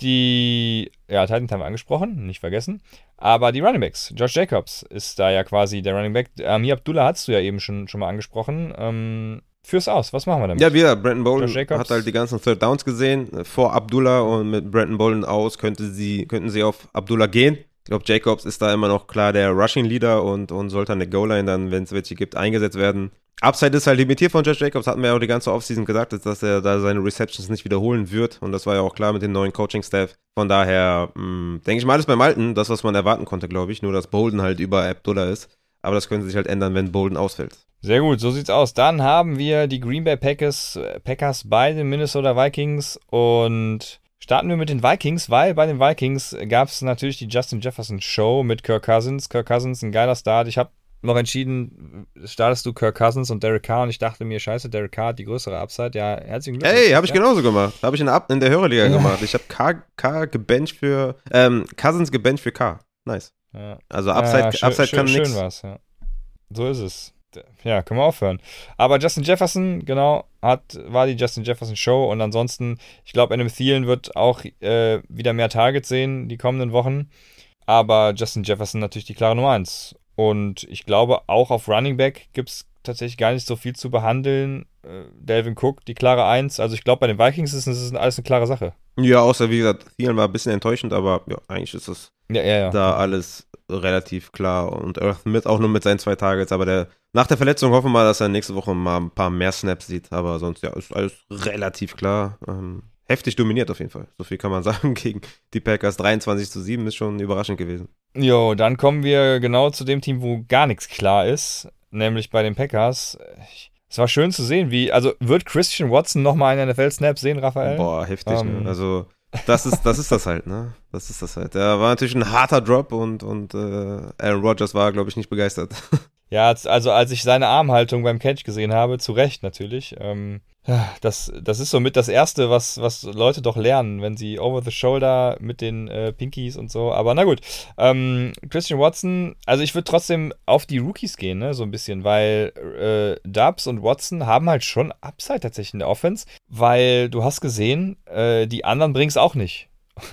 die, ja, Titans haben wir angesprochen, nicht vergessen. Aber die Running Backs, Josh Jacobs ist da ja quasi der Running Back. Amir Abdullah hast du ja eben schon, schon mal angesprochen. Ähm, führ's aus, was machen wir damit? Ja, wir, Brandon Bolden hat halt die ganzen Third Downs gesehen vor Abdullah und mit Brandon Bolden aus könnte sie, könnten sie auf Abdullah gehen. Ich glaube, Jacobs ist da immer noch klar der Rushing Leader und, und sollte an der Goal-Line dann, wenn es welche gibt, eingesetzt werden. Upside ist halt limitiert von Josh Jacobs, hatten wir ja auch die ganze Offseason gesagt, dass er da seine Receptions nicht wiederholen wird. Und das war ja auch klar mit dem neuen Coaching-Staff. Von daher hm, denke ich mal alles beim Alten, das, was man erwarten konnte, glaube ich. Nur, dass Bolden halt über Abdullah ist. Aber das könnte sich halt ändern, wenn Bolden ausfällt. Sehr gut, so sieht's aus. Dann haben wir die Green Bay Packers, Packers bei den Minnesota Vikings und starten wir mit den Vikings, weil bei den Vikings gab es natürlich die Justin Jefferson Show mit Kirk Cousins. Kirk Cousins, ein geiler Start. Ich habe noch entschieden, startest du Kirk Cousins und Derek Carr und ich dachte mir, scheiße, Derek Carr hat die größere Upside. Ja, herzlichen Glückwunsch. Ey, habe ich ja. genauso gemacht. Habe ich in der, in der Hörerliga Ja. gemacht. Ich habe K, K gebencht für, ähm, Cousins gebencht für K. Nice. Ja. Also Upside, schön, Upside schön, kann schön nix. war's, ja. So ist es. Ja, können wir aufhören. Aber Justin Jefferson, genau, hat, war die Justin Jefferson Show und ansonsten, ich glaube, Adam Thielen wird auch äh, wieder mehr Targets sehen die kommenden Wochen. Aber Justin Jefferson natürlich die klare Nummer 1. Und ich glaube, auch auf Running Back gibt es tatsächlich gar nicht so viel zu behandeln. Äh, Delvin Cook, die klare 1. Also ich glaube, bei den Vikings ist es alles eine klare Sache. Ja, außer wie gesagt, Thielen war ein bisschen enttäuschend, aber ja, eigentlich ist das Ja, ja, ja. da alles relativ klar. Und Earth mit auch nur mit seinen zwei Targets, aber der nach der Verletzung hoffen wir mal, dass er nächste Woche mal ein paar mehr Snaps sieht. Aber sonst ja, ist alles relativ klar. Ähm, heftig dominiert auf jeden Fall. So viel kann man sagen gegen die Packers. 23 zu 7 ist schon überraschend gewesen. Jo, dann kommen wir genau zu dem Team, wo gar nichts klar ist, nämlich bei den Packers. Es war schön zu sehen, wie, also wird Christian Watson nochmal einen NFL-Snap sehen, Raphael? Boah, heftig, Ähm. ne? Also, das ist, das ist das halt, ne? Das ist das halt. Der war natürlich ein harter Drop und, und äh, Aaron Rodgers war, glaube ich, nicht begeistert. Ja, also als ich seine Armhaltung beim Catch gesehen habe, zu Recht natürlich, ähm, das, das ist somit das Erste, was, was Leute doch lernen, wenn sie over the shoulder mit den äh, Pinkies und so. Aber na gut, ähm, Christian Watson, also ich würde trotzdem auf die Rookies gehen, ne, so ein bisschen, weil äh, Dubs und Watson haben halt schon Upside tatsächlich in der Offense, weil du hast gesehen, äh, die anderen bringen es auch nicht.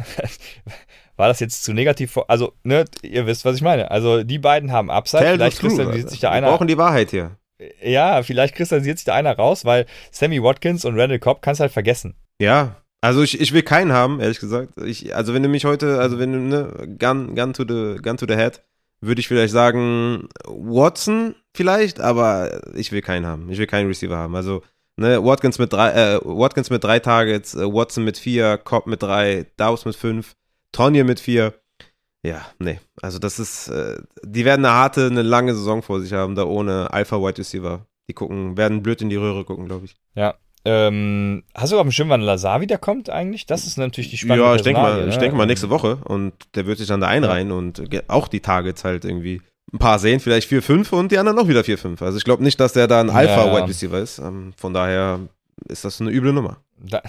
War das jetzt zu negativ? vor- Also, ne, ihr wisst, was ich meine. Also, die beiden haben Upside. Tell Vielleicht Alter. sich da Wir einer. brauchen die Wahrheit hier. Ja, vielleicht kristallisiert sich da einer raus, weil Sammy Watkins und Randall Cobb kannst halt vergessen. Ja, also ich, ich will keinen haben, ehrlich gesagt. Ich, also wenn du mich heute, also wenn du, ne, gun, gun, to the, gun to the head, würde ich vielleicht sagen, Watson vielleicht, aber ich will keinen haben. Ich will keinen Receiver haben. Also, ne, Watkins mit drei, äh, Watkins mit drei Targets, äh, Watson mit vier, Cobb mit drei, Dawes mit fünf, Tonje mit vier. Ja, nee. Also das ist, äh, die werden eine harte, eine lange Saison vor sich haben, da ohne Alpha Wide Receiver. Die gucken, werden blöd in die Röhre gucken, glaube ich. Ähm, hast du auf dem Schirm, wann Lazar wiederkommt eigentlich? Das ist natürlich die spannende Ja, ich denke mal, ich ne? denke mal nächste Woche und der wird sich dann da einreihen und ge- auch die Targets halt irgendwie ein paar sehen, vielleicht 4, 5 und die anderen noch wieder 4, 5. Also ich glaube nicht, dass der da ein Ja, Alpha ja. Wide Receiver ist. Ähm, von daher ist das eine üble Nummer. Da,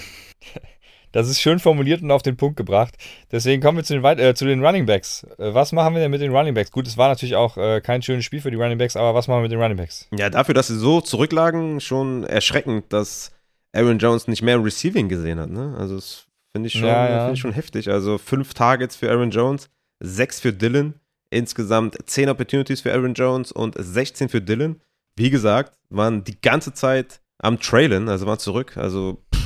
das ist schön formuliert und auf den Punkt gebracht. Deswegen kommen wir zu den, äh, zu den Running Backs. Äh, was machen wir denn mit den Running Backs? Gut, es war natürlich auch äh, kein schönes Spiel für die Running Backs, aber was machen wir mit den Running Backs? Ja, dafür, dass sie so zurücklagen, schon erschreckend, dass Aaron Jones nicht mehr Receiving gesehen hat. Ne? Also das finde ich, schon- Ja, ja. finde ich schon heftig. Also fünf Targets für Aaron Jones, sechs für Dylan, insgesamt 10 Opportunities für Aaron Jones und 16 für Dylan. Wie gesagt, waren die ganze Zeit am Trailen, also waren zurück. Also, pff,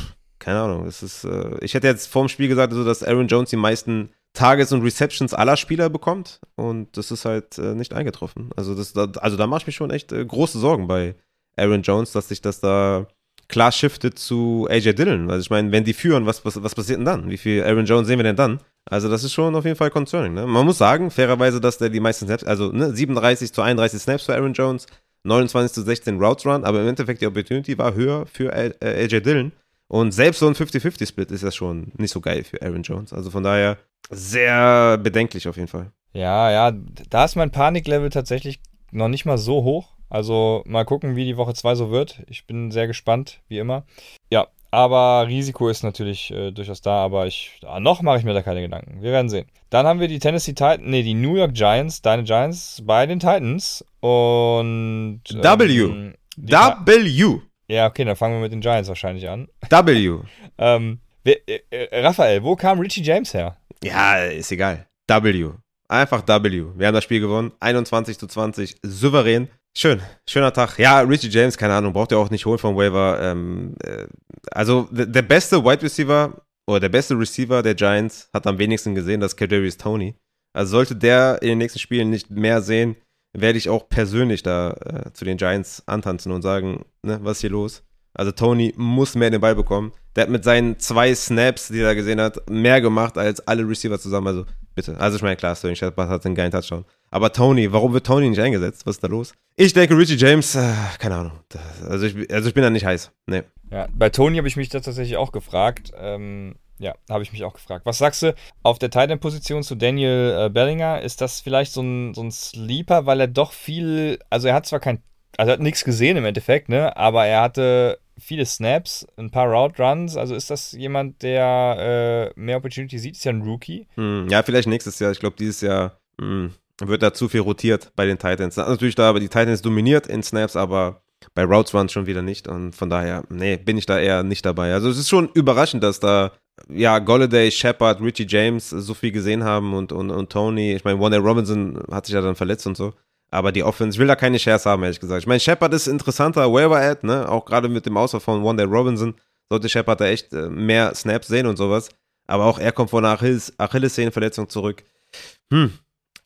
keine Ahnung. Es ist, äh, ich hätte jetzt vorm Spiel gesagt, also, dass Aaron Jones die meisten Targets und Receptions aller Spieler bekommt. Und das ist halt äh, nicht eingetroffen. Also, das, da, also da mache ich mir schon echt äh, große Sorgen bei Aaron Jones, dass sich das da klar shiftet zu AJ Dillon. Also ich meine, wenn die führen, was, was, was passiert denn dann? Wie viel Aaron Jones sehen wir denn dann? Also das ist schon auf jeden Fall concerning. Ne? Man muss sagen, fairerweise, dass der die meisten Snaps, also ne, 37 zu 31 Snaps für Aaron Jones, 29 zu 16 Routes Run, aber im Endeffekt die Opportunity war höher für AJ Dillon. Und selbst so ein 50-50-Split ist ja schon nicht so geil für Aaron Jones. Also von daher sehr bedenklich auf jeden Fall. Ja, ja, da ist mein Paniklevel tatsächlich noch nicht mal so hoch. Also mal gucken, wie die Woche 2 so wird. Ich bin sehr gespannt, wie immer. Ja, aber Risiko ist natürlich äh, durchaus da, aber ich, ah, noch mache ich mir da keine Gedanken. Wir werden sehen. Dann haben wir die Tennessee Titans, nee, die New York Giants, deine Giants bei den Titans und W. ähm, Ti- W. ja, okay, dann fangen wir mit den Giants wahrscheinlich an. W. Ähm, äh, äh, Raphael, wo kam Richie James her? Ja, ist egal. W. Einfach W. Wir haben das Spiel gewonnen. 21 zu 20. Souverän. Schön. Schöner Tag. Ja, Richie James, keine Ahnung, braucht ihr auch nicht holen vom Waiver. Ähm, äh, also, der der beste Wide Receiver oder der beste Receiver der Giants hat am wenigsten gesehen, das ist Kadarius Tony. Also sollte der in den nächsten Spielen nicht mehr sehen, werde ich auch persönlich da äh, zu den Giants antanzen und sagen, ne, was ist hier los? Also Tony muss mehr den Ball bekommen. Der hat mit seinen zwei Snaps, die er gesehen hat, mehr gemacht als alle Receiver zusammen. Also bitte. Also ich meine, klar, Sterling Shepard hat einen geilen Touchdown. Aber Tony, warum wird Tony nicht eingesetzt? Was ist da los? Ich denke, Richie James, äh, keine Ahnung. Das, also, ich, also ich bin da nicht heiß. Nee. Ja, bei Tony habe ich mich da tatsächlich auch gefragt. Ähm, ja, habe ich mich auch gefragt. Was sagst du auf der Titan-Position zu Daniel äh, Bellinger? Ist das vielleicht so ein, so ein Sleeper, weil er doch viel, also er hat zwar kein, also er hat nichts gesehen im Endeffekt, ne? Aber er hatte viele Snaps, ein paar Route Runs. Also ist das jemand, der äh, mehr Opportunity sieht? Ist ja ein Rookie. Hm, ja, vielleicht nächstes Jahr. Ich glaube, dieses Jahr hm, wird da zu viel rotiert bei den Titans. Natürlich da, aber die Titans dominiert in Snaps, aber bei Routes Runs schon wieder nicht. Und von daher, nee, bin ich da eher nicht dabei. Also es ist schon überraschend, dass da ja, Golladay, Shepard, Richie James so viel gesehen haben und, und, und Tony. Ich meine, Wanda Robinson hat sich ja dann verletzt und so. Aber die Offense, ich will da keine Shares haben, ehrlich gesagt. Ich meine, Shepard ist interessanter Waiver-Ad, ne? Auch gerade mit dem Ausfall von Wanda Robinson sollte Shepard da echt äh, mehr Snaps sehen und sowas. Aber auch er kommt von einer Achilles Achillessehnenverletzung zurück. Hm.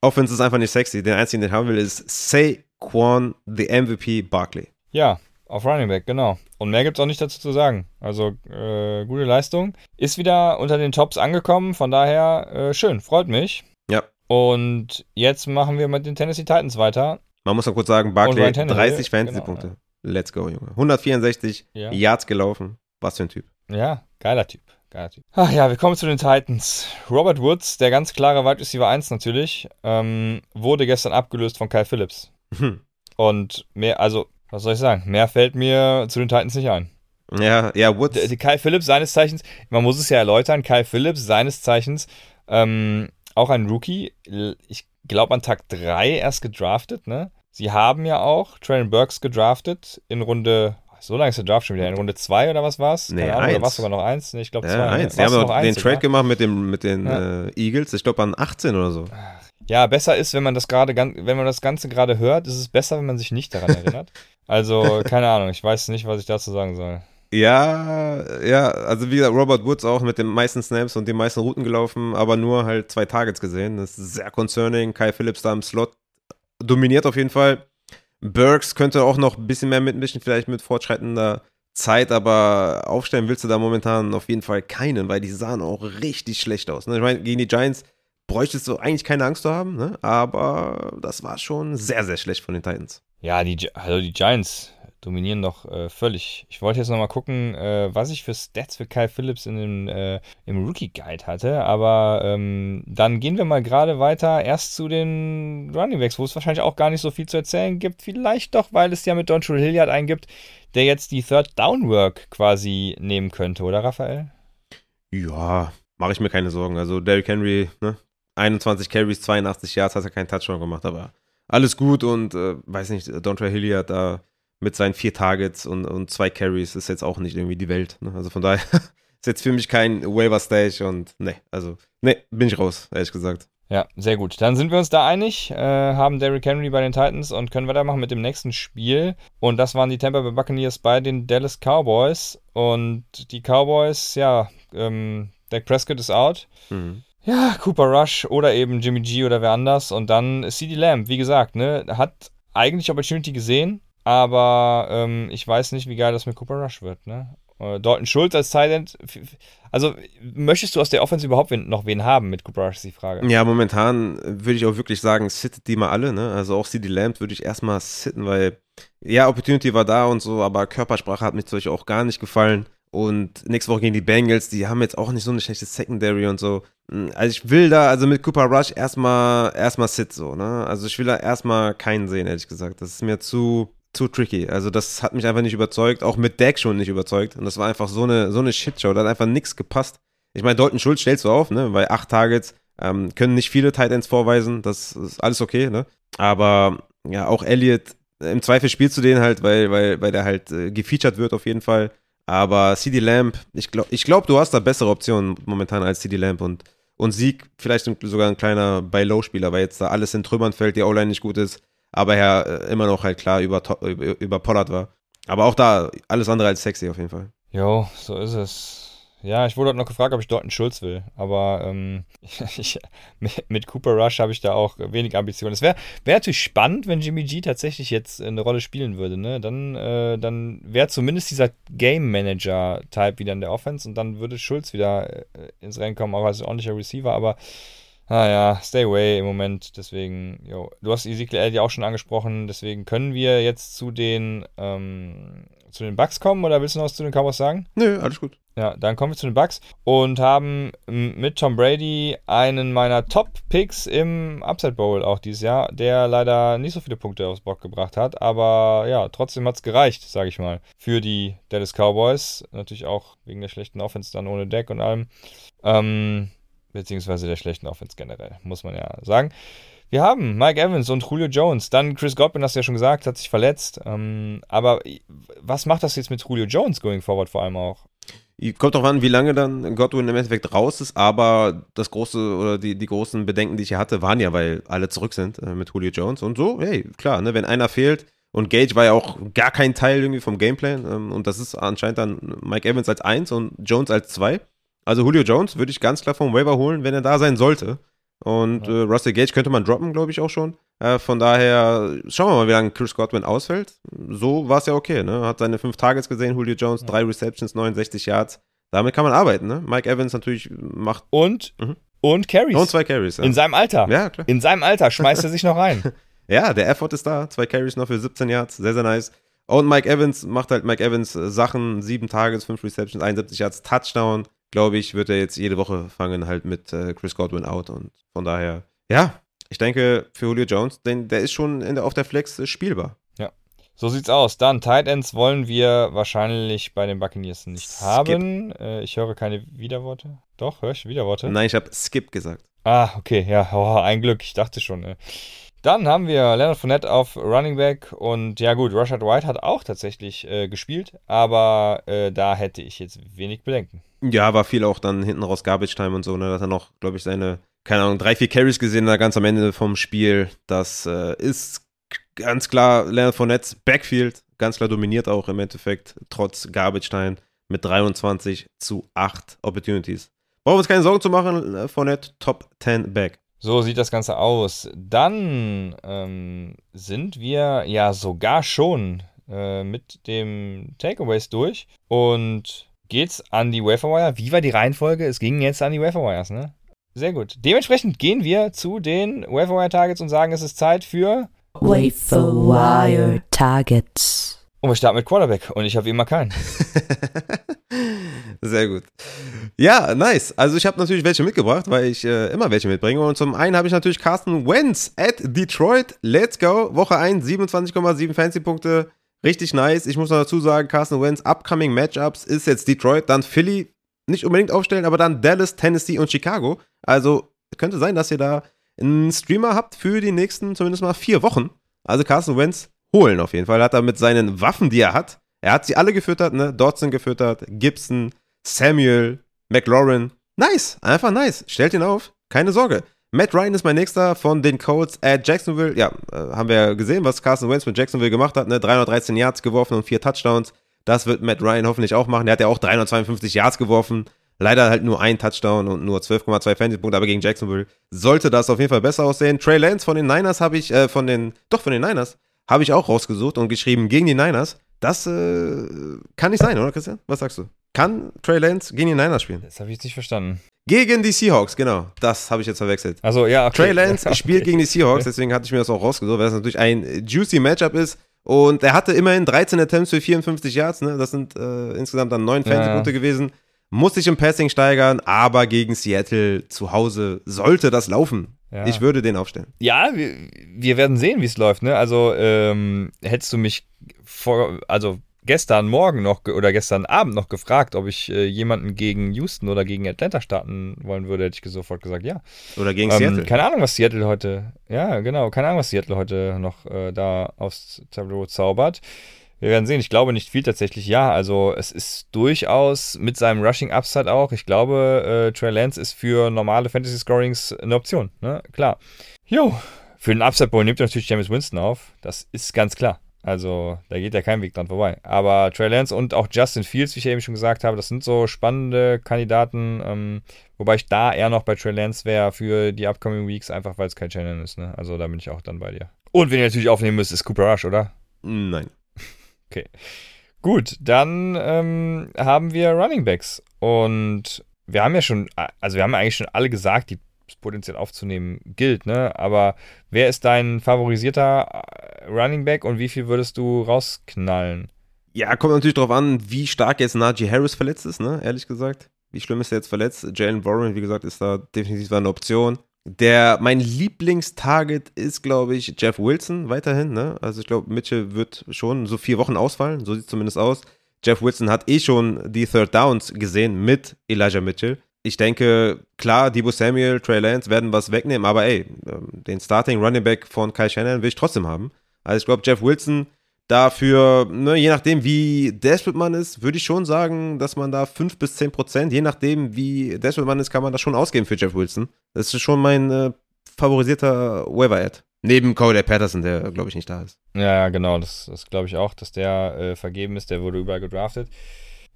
Offense ist einfach nicht sexy. Den einzigen, den ich haben will, ist Saquon, the MVP Barkley. Ja, auf Running Back, genau. Und mehr gibt es auch nicht dazu zu sagen. Also äh, gute Leistung. Ist wieder unter den Tops angekommen, von daher äh, schön, freut mich. Ja. Und jetzt machen wir mit den Tennessee Titans weiter. Man muss noch kurz sagen, Barkley 30 Fantasy-Punkte. Genau, Let's go, Junge. 164 ja. Yards gelaufen. Was für ein Typ. Ja, geiler Typ. Geiler Typ. Ach ja, wir kommen zu den Titans. Robert Woods, der ganz klare Wide Receiver 1 natürlich, ähm, wurde gestern abgelöst von Kyle Phillips. Hm. Und mehr, also was soll ich sagen? Mehr fällt mir zu den Titans nicht ein. Ja, ja, Woods. Die, die Kyle Phillips seines Zeichens, man muss es ja erläutern, Kyle Phillips seines Zeichens, ähm, auch ein Rookie, ich glaube an Tag 3 erst gedraftet, ne? Sie haben ja auch Traylon Burks gedraftet in Runde, so lange ist der Draft schon wieder, in Runde 2 oder was war's? Nee, Ahnung, oder war es sogar noch 1? Nee, ich glaube 2. Ja, 1. Die haben noch den Trade sogar? gemacht mit, dem, mit den ja. äh, Eagles, ich glaube an 18 oder so. Ja, besser ist, wenn man das gerade, wenn man das Ganze gerade hört, ist es besser, wenn man sich nicht daran erinnert. Also, keine Ahnung, ich weiß nicht, was ich dazu sagen soll. Ja, ja, also wie gesagt, Robert Woods auch mit den meisten Snaps und den meisten Routen gelaufen, aber nur halt zwei Targets gesehen. Das ist sehr concerning. Kai Phillips da im Slot dominiert auf jeden Fall. Burks könnte auch noch ein bisschen mehr mitmischen, vielleicht mit fortschreitender Zeit, aber aufstellen willst du da momentan auf jeden Fall keinen, weil die sahen auch richtig schlecht aus. Ne? Ich meine, gegen die Giants bräuchtest du eigentlich keine Angst zu haben, ne? aber das war schon sehr, sehr schlecht von den Titans. Ja, die, also die Giants dominieren doch äh, völlig. Ich wollte jetzt nochmal gucken, äh, was ich für Stats für Kyle Phillips in dem, äh, im Rookie Guide hatte. Aber ähm, dann gehen wir mal gerade weiter erst zu den Running Backs, wo es wahrscheinlich auch gar nicht so viel zu erzählen gibt. Vielleicht doch, weil es ja mit Dontrell Hilliard eingibt, der jetzt die Third Down Work quasi nehmen könnte, oder Raphael? Ja, mache ich mir keine Sorgen. Also Derrick Henry, ne? 21 Carries, 82 Yards, hat er keinen Touchdown gemacht, aber alles gut und äh, weiß nicht, Dontre Hilliard da mit seinen vier Targets und, und zwei Carries ist jetzt auch nicht irgendwie die Welt. Ne? Also von daher ist jetzt für mich kein Waiver Stage und ne, also ne, bin ich raus, ehrlich gesagt. Ja, sehr gut. Dann sind wir uns da einig, äh, haben Derrick Henry bei den Titans und können weitermachen mit dem nächsten Spiel. Und das waren die Tampa Bay Buccaneers bei den Dallas Cowboys. Und die Cowboys, ja, ähm, Dak Prescott ist out. Mhm. Ja, Cooper Rush oder eben Jimmy G oder wer anders. Und dann CD Lamb, wie gesagt, ne, hat eigentlich Opportunity gesehen, aber ähm, ich weiß nicht, wie geil das mit Cooper Rush wird, ne? Äh, Dalton Schulz als Tight Also, möchtest du aus der Offense überhaupt noch wen haben mit Cooper Rush, ist die Frage. Ja, momentan würde ich auch wirklich sagen, sittet die mal alle, ne? Also auch CD Lamb würde ich erstmal sitten, weil, ja, Opportunity war da und so, aber Körpersprache hat mir zum auch gar nicht gefallen. Und nächste Woche gegen die Bengals, die haben jetzt auch nicht so eine schlechte Secondary und so. Hm, also ich will da, also mit Cooper Rush erstmal, erstmal Sit so, ne? Also ich will da erstmal keinen sehen, ehrlich gesagt. Das ist mir zu, zu tricky. Also das hat mich einfach nicht überzeugt, auch mit Dak schon nicht überzeugt. Und das war einfach so eine, so eine Shitshow, da hat einfach nichts gepasst. Ich meine, Dalton Schulz stellst du auf, ne? Weil acht Targets ähm, können nicht viele Tight Ends vorweisen, das ist alles okay, ne? Aber ja, auch Elliott, im Zweifel spielst du den halt, weil, weil, weil der halt äh, gefeatured wird auf jeden Fall. Aber CD Lamp, ich glaube, ich glaub, du hast da bessere Optionen momentan als CD Lamp und, und Sieg vielleicht sogar ein kleiner Buy-Low-Spieler, weil jetzt da alles in Trümmern fällt, die O-Line nicht gut ist, aber er äh, immer noch halt klar über, über, über Pollard war. Aber auch da alles andere als sexy auf jeden Fall. Jo, so ist es. Ja, ich wurde heute noch gefragt, ob ich einen Schulz will. Aber ähm, ich, mit Cooper Rush habe ich da auch wenig Ambitionen. Es wäre wär natürlich spannend, wenn Jimmy G tatsächlich jetzt eine Rolle spielen würde. Ne? Dann, äh, dann wäre zumindest dieser Game Manager-Type wieder in der Offense und dann würde Schulz wieder äh, ins Rennen kommen, auch als ordentlicher Receiver. Aber naja, ah stay away im Moment. Deswegen, jo. du hast Ezekiel Elliott ja auch schon angesprochen. Deswegen können wir jetzt zu den, ähm, zu den Bugs kommen oder willst du noch was zu den Cowboys sagen? Nö, alles gut. Ja, dann kommen wir zu den Bucks und haben mit Tom Brady einen meiner Top-Picks im Upside Bowl auch dieses Jahr, der leider nicht so viele Punkte aufs Bock gebracht hat, aber ja, trotzdem hat es gereicht, sage ich mal, für die Dallas Cowboys. Natürlich auch wegen der schlechten Offense dann ohne Deck und allem. Ähm, beziehungsweise der schlechten Offense generell, muss man ja sagen. Wir haben Mike Evans und Julio Jones. Dann Chris Godwin, hast du ja schon gesagt, hat sich verletzt. Ähm, aber was macht das jetzt mit Julio Jones going forward vor allem auch? Kommt auch an, wie lange dann Godwin im Endeffekt raus ist, aber das große oder die, die großen Bedenken, die ich hier hatte, waren ja, weil alle zurück sind äh, mit Julio Jones. Und so, hey, klar, ne, wenn einer fehlt, und Gage war ja auch gar kein Teil irgendwie vom Gameplan, ähm, und das ist anscheinend dann Mike Evans als 1 und Jones als 2. Also Julio Jones würde ich ganz klar vom Waiver holen, wenn er da sein sollte. Und ja. äh, Russell Gage könnte man droppen, glaube ich auch schon. Äh, von daher schauen wir mal, wie lange Chris Godwin ausfällt. So war es ja okay. Ne? Hat seine fünf Targets gesehen, Julio Jones, ja. drei Receptions, 69 Yards. Damit kann man arbeiten. Ne? Mike Evans natürlich macht. Und, mhm. und Carries. Und zwei Carries. Ja. In seinem Alter. Ja, klar. In seinem Alter schmeißt er sich noch rein. ja, der Effort ist da. Zwei Carries noch für 17 Yards. Sehr, sehr nice. Und Mike Evans macht halt Mike Evans äh, Sachen. Sieben Targets, fünf Receptions, 71 Yards, Touchdown glaube ich, wird er jetzt jede Woche fangen, halt mit äh, Chris Godwin out. Und von daher, ja, ich denke, für Julio Jones, denn der ist schon der, auf der Flex äh, spielbar. Ja, so sieht's aus. Dann, Tight Ends wollen wir wahrscheinlich bei den Buccaneers nicht Skip. haben. Äh, ich höre keine Widerworte. Doch, höre ich Widerworte? Nein, ich habe Skip gesagt. Ah, okay, ja, oh, ein Glück. Ich dachte schon. Äh. Dann haben wir Leonard Fournette auf Running Back und ja gut, Rashad White hat auch tatsächlich äh, gespielt, aber äh, da hätte ich jetzt wenig Bedenken. Ja, war viel auch dann hinten raus Garbage Time und so. Ne? Da hat er noch, glaube ich, seine, keine Ahnung, drei, vier Carries gesehen, da ganz am Ende vom Spiel. Das äh, ist ganz klar Leonard Fournette Backfield, ganz klar dominiert auch im Endeffekt, trotz Garbage Time mit 23 zu 8 Opportunities. Brauchen wir uns keine Sorgen zu machen, äh, Fournette Top 10 Back. So sieht das Ganze aus. Dann ähm, sind wir ja sogar schon äh, mit dem Takeaways durch und geht's an die Waferwire. Wie war die Reihenfolge? Es ging jetzt an die Waferwires, ne? Sehr gut. Dementsprechend gehen wir zu den Waferwire Targets und sagen, es ist Zeit für Waferwire Targets. Und wir starten mit Quarterback und ich habe immer keinen. Sehr gut. Ja, nice. Also ich habe natürlich welche mitgebracht, weil ich äh, immer welche mitbringe. Und zum einen habe ich natürlich Carsten Wentz at Detroit. Let's go. Woche 1, 27,7 Fancy-Punkte. Richtig nice. Ich muss noch dazu sagen, Carson Wentz upcoming Matchups ist jetzt Detroit, dann Philly, nicht unbedingt aufstellen, aber dann Dallas, Tennessee und Chicago. Also könnte sein, dass ihr da einen Streamer habt für die nächsten zumindest mal vier Wochen. Also Carson Wentz holen auf jeden Fall. Hat er mit seinen Waffen, die er hat, er hat sie alle gefüttert, ne? Dodson gefüttert, Gibson, Samuel, McLaurin. Nice, einfach nice. Stellt ihn auf, keine Sorge. Matt Ryan ist mein nächster von den Colts at Jacksonville. Ja, äh, haben wir ja gesehen, was Carson Wentz mit Jacksonville gemacht hat. Ne? 313 Yards geworfen und vier Touchdowns. Das wird Matt Ryan hoffentlich auch machen. Der hat ja auch 352 Yards geworfen. Leider halt nur ein Touchdown und nur 12,2 Fantasy-Punkte, aber gegen Jacksonville sollte das auf jeden Fall besser aussehen. Trey Lance von den Niners habe ich, äh, von den, doch von den Niners, habe ich auch rausgesucht und geschrieben gegen die Niners. Das äh, kann nicht sein, oder Christian? Was sagst du? Kann Trey Lance gegen die Niners spielen? Das habe ich jetzt nicht verstanden. Gegen die Seahawks, genau. Das habe ich jetzt verwechselt. Also ja, okay. Trey Lance okay. spielt gegen die Seahawks, deswegen hatte ich mir das auch rausgesucht, weil es natürlich ein juicy Matchup ist. Und er hatte immerhin 13 Attempts für 54 Yards, ne? Das sind äh, insgesamt dann 9 Fantasy-Punkte ja. gewesen. Muss sich im Passing steigern, aber gegen Seattle zu Hause sollte das laufen. Ja. Ich würde den aufstellen. Ja, wir, wir werden sehen, wie es läuft. Ne? Also ähm, hättest du mich vor, also gestern Morgen noch oder gestern Abend noch gefragt, ob ich äh, jemanden gegen Houston oder gegen Atlanta starten wollen würde, hätte ich sofort gesagt, ja. Oder gegen ähm, Seattle. Keine Ahnung, was Seattle heute, ja, genau, keine Ahnung, was Seattle heute noch äh, da aufs Tableau zaubert. Wir werden sehen. Ich glaube nicht viel tatsächlich. Ja, also es ist durchaus mit seinem Rushing Upside auch. Ich glaube, äh, Trey Lance ist für normale Fantasy Scorings eine Option. Ne? Klar. Jo, für den Upside Bowl nimmt natürlich James Winston auf. Das ist ganz klar. Also, da geht ja kein Weg dran vorbei. Aber Trey Lance und auch Justin Fields, wie ich eben schon gesagt habe, das sind so spannende Kandidaten. Ähm, wobei ich da eher noch bei Trey Lance wäre für die upcoming Weeks, einfach weil es kein Channel ist. Ne? Also, da bin ich auch dann bei dir. Und wenn ihr natürlich aufnehmen müsst, ist Cooper Rush, oder? Nein. Okay. Gut, dann ähm, haben wir Running Backs. Und wir haben ja schon, also wir haben eigentlich schon alle gesagt, die potenziell aufzunehmen gilt, ne? Aber wer ist dein favorisierter äh, Running Back und wie viel würdest du rausknallen? Ja, kommt natürlich darauf an, wie stark jetzt Najee Harris verletzt ist, ne? Ehrlich gesagt. Wie schlimm ist er jetzt verletzt? Jalen Warren, wie gesagt, ist da definitiv eine Option. Der, mein Lieblingstarget ist, glaube ich, Jeff Wilson weiterhin. Ne? Also ich glaube, Mitchell wird schon so vier Wochen ausfallen, so sieht es zumindest aus. Jeff Wilson hat eh schon die Third Downs gesehen mit Elijah Mitchell ich denke, klar, Debo Samuel, Trey Lance werden was wegnehmen, aber ey, ähm, den Starting Running Back von Kai Shannon will ich trotzdem haben. Also ich glaube, Jeff Wilson dafür, ne, je nachdem, wie desperate man ist, würde ich schon sagen, dass man da 5 bis 10 Prozent, je nachdem, wie desperate man ist, kann man das schon ausgeben für Jeff Wilson. Das ist schon mein äh, favorisierter Waiver-Ad. Neben Cody Patterson, der, glaube ich, nicht da ist. Ja, genau, das, das glaube ich auch, dass der äh, vergeben ist, der wurde überall gedraftet.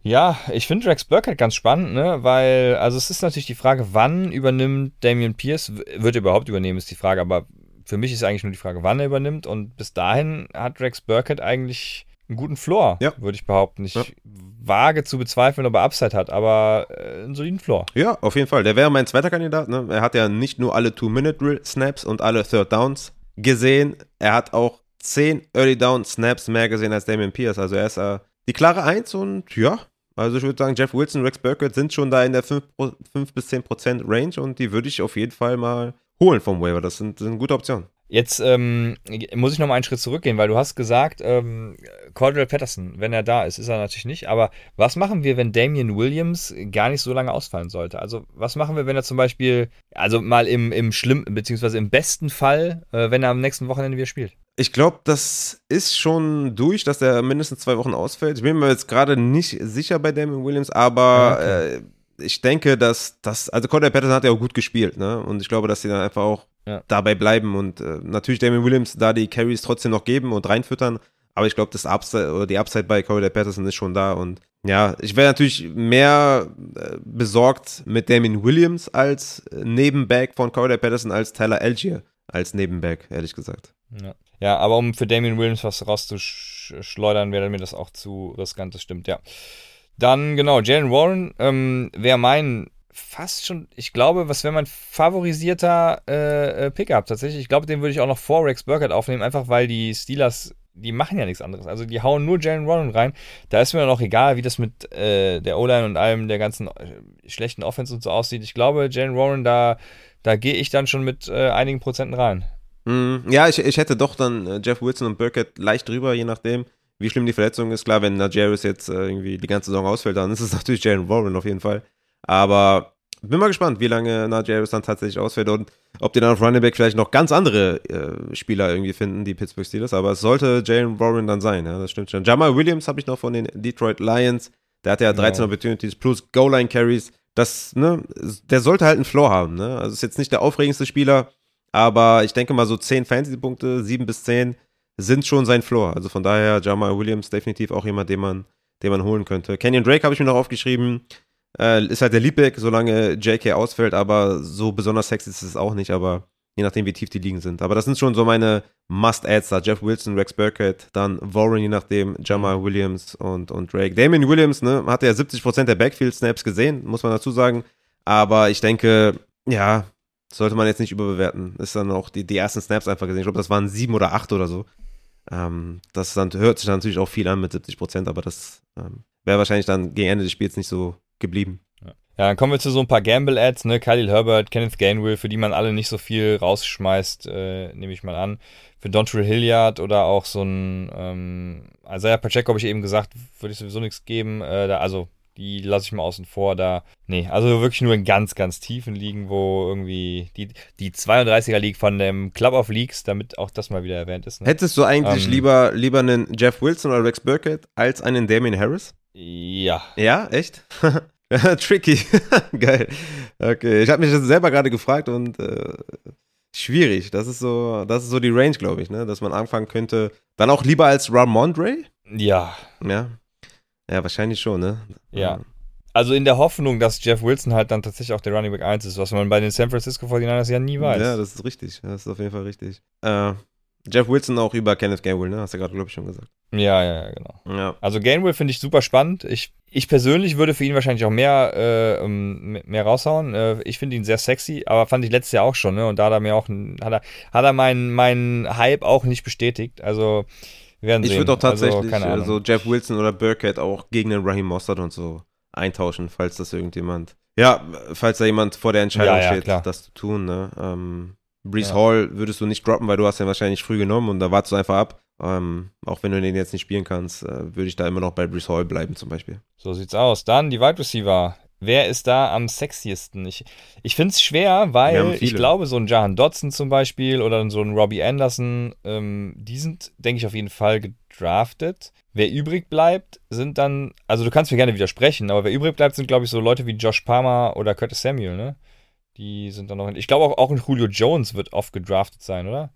Ja, ich finde Rex Burkhead ganz spannend, ne? Weil, also es ist natürlich die Frage, wann übernimmt Damian Pierce, wird er überhaupt übernehmen, ist die Frage, aber für mich ist eigentlich nur die Frage, wann er übernimmt und bis dahin hat Rex Burkhead eigentlich einen guten Floor, ja. würde ich behaupten. Ich ja. wage zu bezweifeln, ob er Upside hat, aber äh, einen soliden Floor. Ja, auf jeden Fall. Der wäre mein zweiter Kandidat. Ne? Er hat ja nicht nur alle Two-Minute-Snaps und alle Third Downs gesehen, er hat auch zehn Early Down Snaps mehr gesehen als Damian Pierce. Also er ist äh, die klare Eins und ja, also ich würde sagen, Jeff Wilson, Rex Burkett sind schon da in der 5, 5 bis 10 Prozent Range und die würde ich auf jeden Fall mal holen vom Waiver. Das sind, sind gute Optionen. Jetzt ähm, muss ich noch mal einen Schritt zurückgehen, weil du hast gesagt, ähm, Cordell Patterson, wenn er da ist, ist er natürlich nicht. Aber was machen wir, wenn Damian Williams gar nicht so lange ausfallen sollte? Also was machen wir, wenn er zum Beispiel, also mal im, im schlimm, beziehungsweise im besten Fall, äh, wenn er am nächsten Wochenende wieder spielt? Ich glaube, das ist schon durch, dass er mindestens zwei Wochen ausfällt. Ich bin mir jetzt gerade nicht sicher bei Damon Williams, aber okay. äh, ich denke, dass das, also Cordell Patterson hat ja auch gut gespielt, ne? Und ich glaube, dass sie dann einfach auch ja. dabei bleiben und äh, natürlich Damon Williams da die Carries trotzdem noch geben und reinfüttern. Aber ich glaube, das Upside oder die Upside bei Cordell Patterson ist schon da und ja, ich wäre natürlich mehr äh, besorgt mit Damien Williams als Nebenback von Cordell Patterson als Tyler Algier als Nebenback, ehrlich gesagt. Ja. Ja, aber um für Damien Williams was rauszuschleudern, wäre mir das auch zu riskant, das stimmt, ja. Dann, genau, Jalen Warren ähm, wäre mein fast schon, ich glaube, was wäre mein favorisierter äh, äh, Pickup tatsächlich. Ich glaube, den würde ich auch noch vor Rex Burkett aufnehmen, einfach weil die Steelers, die machen ja nichts anderes. Also die hauen nur Jalen Warren rein. Da ist mir dann auch egal, wie das mit äh, der O-Line und allem der ganzen äh, schlechten Offense und so aussieht. Ich glaube, Jalen Warren, da, da gehe ich dann schon mit äh, einigen Prozenten rein. Mhm. Ja, ich, ich hätte doch dann äh, Jeff Wilson und Burkett leicht drüber, je nachdem, wie schlimm die Verletzung ist. Klar, wenn Najaris jetzt äh, irgendwie die ganze Saison ausfällt, dann ist es natürlich Jalen Warren auf jeden Fall. Aber bin mal gespannt, wie lange Najaris dann tatsächlich ausfällt und ob die dann auf Running Back vielleicht noch ganz andere äh, Spieler irgendwie finden, die Pittsburgh Steelers. Aber es sollte Jalen Warren dann sein, ja, das stimmt schon. Jamal Williams habe ich noch von den Detroit Lions. Der hatte ja 13 ja. Opportunities plus Goal-Line-Carries. Das, ne, der sollte halt einen Floor haben, ne? Also ist jetzt nicht der aufregendste Spieler, aber ich denke mal, so 10 Fantasy-Punkte, 7 bis 10, sind schon sein Floor. Also von daher, Jamal Williams definitiv auch jemand, den man, den man holen könnte. Kenyon Drake habe ich mir noch aufgeschrieben. Äh, ist halt der Leadback, solange JK ausfällt, aber so besonders sexy ist es auch nicht, aber je nachdem, wie tief die Ligen sind. Aber das sind schon so meine Must-Ads da. Jeff Wilson, Rex Burkett, dann Warren, je nachdem, Jamal Williams und, und Drake. Damien Williams, ne, hat ja 70% der Backfield-Snaps gesehen, muss man dazu sagen. Aber ich denke, ja, sollte man jetzt nicht überbewerten. Ist dann auch die, die ersten Snaps einfach gesehen. Ich glaube, das waren sieben oder acht oder so. Ähm, das dann, hört sich dann natürlich auch viel an mit 70 Prozent, aber das ähm, wäre wahrscheinlich dann gegen Ende des Spiels nicht so geblieben. Ja. Dann kommen wir zu so ein paar Gamble-Ads, ne? Khalil Herbert, Kenneth Gainwell, für die man alle nicht so viel rausschmeißt, äh, nehme ich mal an. Für Dontrell Hilliard oder auch so ein ähm, Isaiah Pacheco habe ich eben gesagt, würde ich sowieso nichts geben. Äh, da, also die lasse ich mal außen vor. Da, nee, also wirklich nur in ganz, ganz tiefen Ligen, wo irgendwie die, die 32er League von dem Club of Leagues, damit auch das mal wieder erwähnt ist. Ne? Hättest du eigentlich ähm, lieber, lieber einen Jeff Wilson oder Rex Burkett als einen Damien Harris? Ja. Ja, echt? Tricky. Geil. Okay, ich habe mich das selber gerade gefragt und äh, schwierig. Das ist so, das ist so die Range, glaube ich, ne? Dass man anfangen könnte. Dann auch lieber als Ramondre? Ja. Ja. Ja, wahrscheinlich schon, ne? Ja. Also in der Hoffnung, dass Jeff Wilson halt dann tatsächlich auch der Running Back 1 ist, was man bei den San Francisco 49ers ja nie weiß. Ja, das ist richtig. Das ist auf jeden Fall richtig. Äh, Jeff Wilson auch über Kenneth Gainwell, ne? Hast du gerade, glaube ich, schon gesagt. Ja, ja, ja, genau. Ja. Also Gainwell finde ich super spannend. Ich, ich persönlich würde für ihn wahrscheinlich auch mehr, äh, ähm, mehr raushauen. Äh, ich finde ihn sehr sexy, aber fand ich letztes Jahr auch schon, ne? Und da hat er mir auch, hat er, hat er meinen, meinen Hype auch nicht bestätigt. Also wir werden Ich würde auch tatsächlich also, keine Ahnung. so Jeff Wilson oder Burkhead auch gegen den Raheem Mossad und so eintauschen, falls das irgendjemand. Ja, falls da jemand vor der Entscheidung Ja, ja, steht, klar. das zu tun, ne? Ähm, Brees Ja. Hall würdest du nicht droppen, weil du hast ihn wahrscheinlich früh genommen und da wartest du einfach ab. Ähm, auch wenn du den jetzt nicht spielen kannst, äh, würde ich da immer noch bei Brees Hall bleiben zum Beispiel. So sieht's aus. Dann die Wide Receiver. Wer ist da am sexiesten? Ich, ich finde es schwer, weil ich glaube, so ein Jahan Dodson zum Beispiel oder so ein Robbie Anderson, ähm, die sind, denke ich, auf jeden Fall gedraftet. Wer übrig bleibt, sind dann, also du kannst mir gerne widersprechen, aber wer übrig bleibt, sind, glaube ich, so Leute wie Josh Palmer oder Curtis Samuel, ne? Die sind dann noch Ich glaube auch, auch ein Julio Jones wird oft gedraftet sein, oder?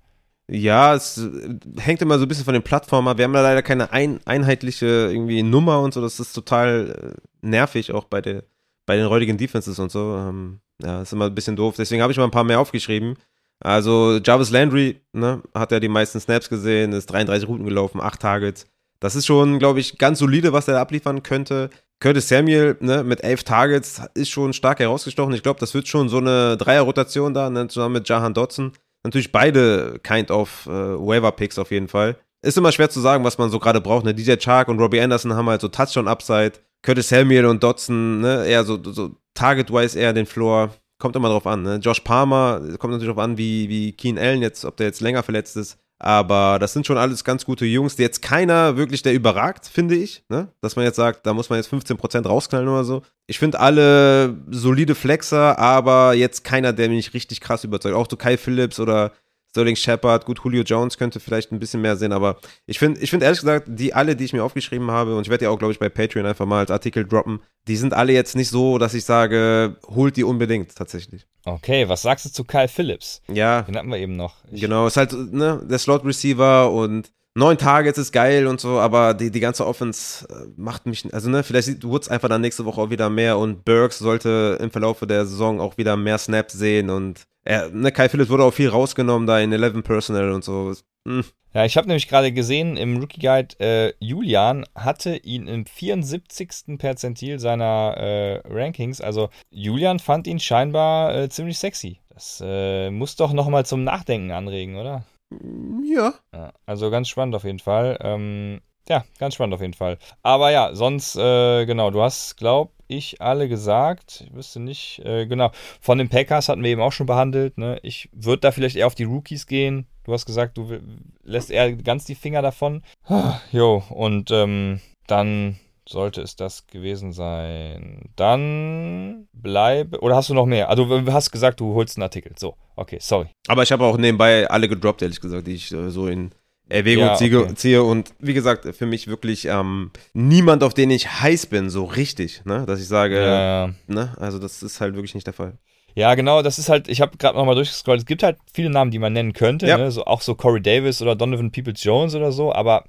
Ja, es äh, hängt immer so ein bisschen von den Plattformen ab. Wir haben da leider keine ein, einheitliche irgendwie Nummer und so. Das ist total äh, nervig, auch bei, der, bei den heutigen Defenses und so. Ähm, ja, ist immer ein bisschen doof. Deswegen habe ich mal ein paar mehr aufgeschrieben. Also Jarvis Landry ne, hat ja die meisten Snaps gesehen, ist 33 Routen gelaufen, 8 Targets. Das ist schon, glaube ich, ganz solide, was er abliefern könnte. Curtis Samuel ne, mit 11 Targets ist schon stark herausgestochen. Ich glaube, das wird schon so eine Dreier-Rotation da, ne, zusammen mit Jahan Dotson. Natürlich beide kind of äh, Waiver-Picks auf jeden Fall. Ist immer schwer zu sagen, was man so gerade braucht. Ne? DJ Chark und Robbie Anderson haben halt so Touchdown-Upside. Curtis Samuel und Dotson, ne, eher so, so Target-wise eher den Floor. Kommt immer drauf an. Ne? Josh Palmer, kommt natürlich drauf an, wie, wie Keen Allen jetzt, ob der jetzt länger verletzt ist. Aber das sind schon alles ganz gute Jungs. Jetzt keiner wirklich, der überragt, finde ich. Ne? Dass man jetzt sagt, da muss man jetzt 15% rausknallen oder so. Ich finde alle solide Flexer, aber jetzt keiner, der mich richtig krass überzeugt. Auch so Kai Phillips oder Sterling Shepard. Gut, Julio Jones könnte vielleicht ein bisschen mehr sehen, aber ich finde ich find ehrlich gesagt, die alle, die ich mir aufgeschrieben habe, und ich werde ja auch, glaube ich, bei Patreon einfach mal als Artikel droppen, die sind alle jetzt nicht so, dass ich sage, holt die unbedingt tatsächlich. Okay, was sagst du zu Kyle Phillips? Ja, Den hatten wir eben noch. Ich, Genau, ist halt ne, der Slot-Receiver und neun Targets ist geil und so, aber die, die ganze Offense äh, macht mich, also ne, vielleicht sieht Woods einfach dann nächste Woche auch wieder mehr und Burks sollte im Verlauf der Saison auch wieder mehr Snaps sehen und er, ne, Kai Phillips wurde auch viel rausgenommen da in 11 Personal und so. Hm, Ja, ich habe nämlich gerade gesehen im Rookie Guide, äh, Julian hatte ihn im 74. Perzentil seiner äh, Rankings. Also Julian fand ihn scheinbar äh, ziemlich sexy. Das äh, muss doch nochmal zum Nachdenken anregen, oder? Ja. Ja, also ganz spannend auf jeden Fall. Ähm, ja, ganz spannend auf jeden Fall. Aber ja, sonst, äh, genau, du hast, glaub ich, alle gesagt. Ich wüsste nicht, äh, genau. Von den Packers hatten wir eben auch schon behandelt. Ne? Ich würde da vielleicht eher auf die Rookies gehen. Du hast gesagt, du lässt eher ganz die Finger davon. Jo, und ähm, dann sollte es das gewesen sein. Dann bleibe. Oder hast du noch mehr? Also, du hast gesagt, du holst einen Artikel. So, okay, sorry. Aber ich habe auch nebenbei alle gedroppt, ehrlich gesagt, die ich äh, so in Erwägung Ja, ziehe, okay. ziehe. Und wie gesagt, für mich wirklich ähm, niemand, auf den ich heiß bin, so richtig, ne? Dass ich sage, Ja, ne? Also das ist halt wirklich nicht der Fall. Ja, genau, das ist halt, ich habe gerade nochmal durchgescrollt, es gibt halt viele Namen, die man nennen könnte, Ja. ne? so, auch so Corey Davis oder Donovan Peoples-Jones oder so, aber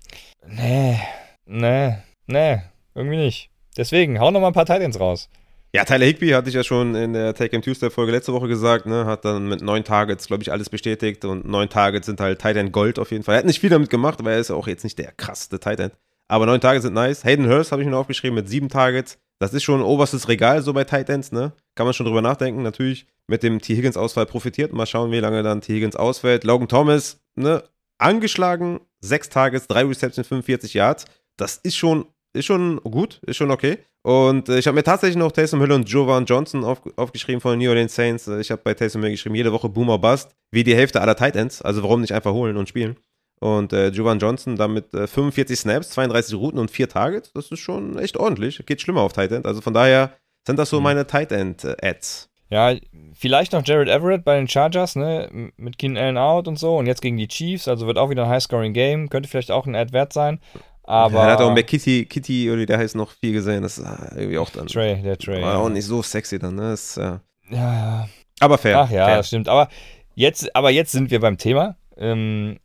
nee, nee, nee, irgendwie nicht. Deswegen, hau nochmal ein paar Titans raus. Ja, Tyler Higby hatte ich ja schon in der Take Game Tuesday Folge letzte Woche gesagt, ne, hat dann mit neun Targets, glaube ich, alles bestätigt und neun Targets sind halt Tight End Gold auf jeden Fall. Er hat nicht viel damit gemacht, weil er ist ja auch jetzt nicht der krasseste Tight End. Aber neun Targets sind nice. Hayden Hurst habe ich mir noch aufgeschrieben mit sieben Targets. Das ist schon oberstes Regal so bei Tight Ends, ne? Kann man schon drüber nachdenken. Natürlich mit dem T. Higgins Ausfall profitiert. Mal schauen, wie lange dann T. Higgins ausfällt. Logan Thomas, ne? Angeschlagen, sechs Targets, drei Receptions, 45 Yards. Das ist schon, ist schon gut, ist schon okay. Und äh, ich habe mir tatsächlich noch Taysom Hill und Jovan Johnson auf, aufgeschrieben von den New Orleans Saints. Äh, Ich habe bei Taysom Hill geschrieben, jede Woche Boomer Bust, wie die Hälfte aller Tight Ends. Also warum nicht einfach holen und spielen? Und äh, Jovan Johnson damit äh, 45 Snaps, 32 Routen und 4 Targets. Das ist schon echt ordentlich. Geht schlimmer auf Tight End. Also von daher sind das so Mhm. meine Tight End äh, Ads. Ja, vielleicht noch Jared Everett bei den Chargers, ne, mit Keenan Allen out und so und jetzt gegen die Chiefs, also wird auch wieder ein High-Scoring-Game, könnte vielleicht auch ein Ad wert sein, aber... er hat auch McKitty, Kitty oder der heißt noch viel gesehen. Das ist äh, irgendwie auch dann Trey, der Trey. war auch nicht so sexy dann. Ne? Das, äh, Ja, ja. aber fair. Ach ja, fair. das stimmt. Aber Jetzt, aber jetzt sind wir beim Thema. Ähm,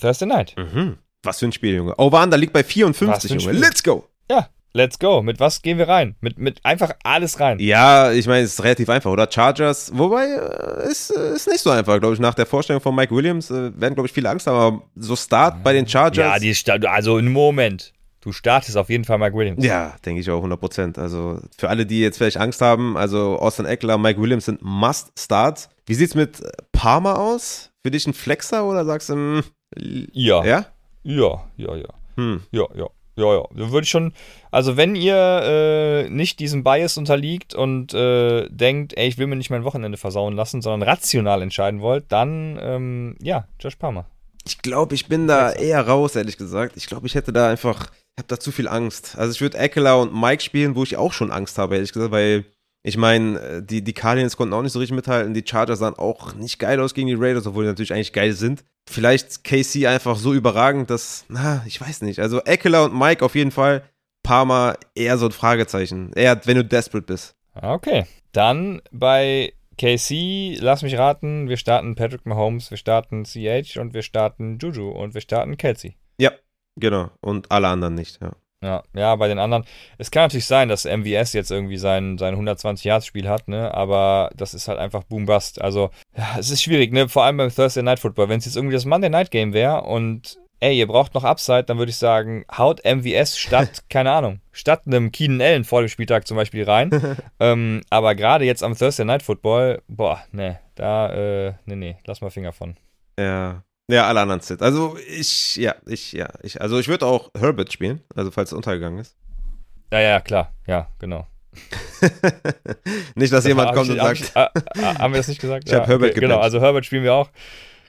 Thursday Night. Mhm. Was für ein Spiel, Junge. Over-Under liegt bei Was 54, für ein Junge. Spiel. Let's go. Ja, let's go. Mit was gehen wir rein? Mit, mit einfach alles rein. Ja, ich meine, es ist relativ einfach, oder? Chargers, wobei, äh, ist, äh, ist nicht so einfach, glaube ich. Nach der Vorstellung von Mike Williams äh, werden, glaube ich, viele Angst haben, aber so Start bei den Chargers. Ja, die Sta- also im Moment. Du startest auf jeden Fall Mike Williams. Ja, denke ich auch 100 Prozent. Also für alle, die jetzt vielleicht Angst haben, also Austin Eckler, Mike Williams sind Must-Starts. Wie sieht's mit Palmer aus? Für dich ein Flexer oder sagst du, hm, Ja. ja? Ja, ja, ja. Hm. Ja, ja. Ja, ja. Würde ich schon, also wenn ihr äh, nicht diesem Bias unterliegt und äh, denkt, ey, ich will mir nicht mein Wochenende versauen lassen, sondern rational entscheiden wollt, dann, ähm, ja, Josh Palmer. Ich glaube, ich bin da eher raus, ehrlich gesagt. Ich glaube, ich hätte da einfach, ich habe da zu viel Angst. Also ich würde Eckler und Mike spielen, wo ich auch schon Angst habe, ehrlich gesagt, weil ich meine, die, die Cardinals konnten auch nicht so richtig mithalten. Die Chargers sahen auch nicht geil aus gegen die Raiders, obwohl die natürlich eigentlich geil sind. Vielleicht KC einfach so überragend, dass, na, ich weiß nicht. Also Eckler und Mike auf jeden Fall. Parma eher so ein Fragezeichen. Eher, wenn du desperate bist. Okay. Dann bei KC, lass mich raten, wir starten Patrick Mahomes, wir starten CH und wir starten Juju und wir starten Kelsey. Genau. Und alle anderen nicht, ja. Ja, ja, bei den anderen. Es kann natürlich sein, dass MVS jetzt irgendwie sein, sein 120-Yards-Spiel hat, ne? Aber das ist halt einfach Boom-Bust. Also, ja, es ist schwierig, ne? Vor allem beim Thursday Night Football. Wenn es jetzt irgendwie das Monday Night Game wäre und ey, ihr braucht noch Upside, dann würde ich sagen, haut MVS statt, keine Ahnung, statt einem Keenan Allen vor dem Spieltag zum Beispiel rein. ähm, aber gerade jetzt am Thursday Night Football, boah, ne, da, äh, ne, ne, lass mal Finger von. Ja. Ja, alle anderen Sit. Also ich, ja, ich, ja, ich, also ich würde auch Herbert spielen, also falls er untergegangen ist. Ja, ja, klar, ja, genau. nicht, dass jemand Hab kommt ich- und sagt, ich- ah, ah, haben wir das nicht gesagt? Ich hab Herbert Genau, gebencht. also Herbert spielen wir auch.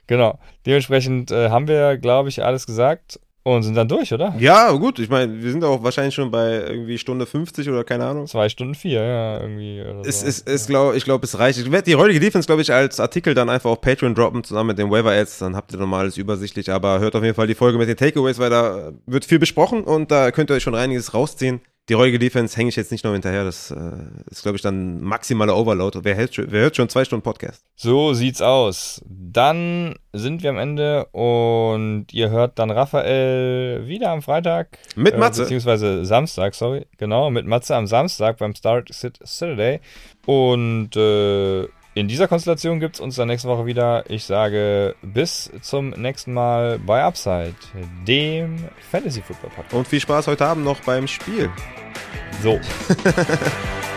Genau. Dementsprechend äh, haben wir, glaube ich, alles gesagt und sind dann durch, oder? ja, gut, ich meine, wir sind auch wahrscheinlich schon bei irgendwie Stunde 50 oder keine Ahnung. Zwei Stunden vier, ja, irgendwie. Oder Es so. ist, ist glaub, ich glaube, es reicht. Ich werde die heutige Defense, glaube ich, als Artikel dann einfach auf Patreon droppen, zusammen mit den Waiver Ads. Dann habt ihr nochmal alles übersichtlich. Aber hört auf jeden Fall die Folge mit den Takeaways, weil da wird viel besprochen und da könnt ihr euch schon einiges rausziehen. Die heutige Defense hänge ich jetzt nicht noch hinterher. Das äh, ist, glaube ich, dann maximaler Overload. Wer, hält, wer hört schon zwei Stunden Podcast? So sieht's aus. Dann sind wir am Ende und ihr hört dann Raphael wieder am Freitag. Mit Äh, Matze. beziehungsweise Samstag, sorry. Genau, mit Matze am Samstag beim Start Sit Saturday. Und äh, in dieser Konstellation gibt's uns dann nächste Woche wieder. Ich sage bis zum nächsten Mal bei Upside, dem Fantasy Football Podcast. Und viel Spaß heute Abend noch beim Spiel. So.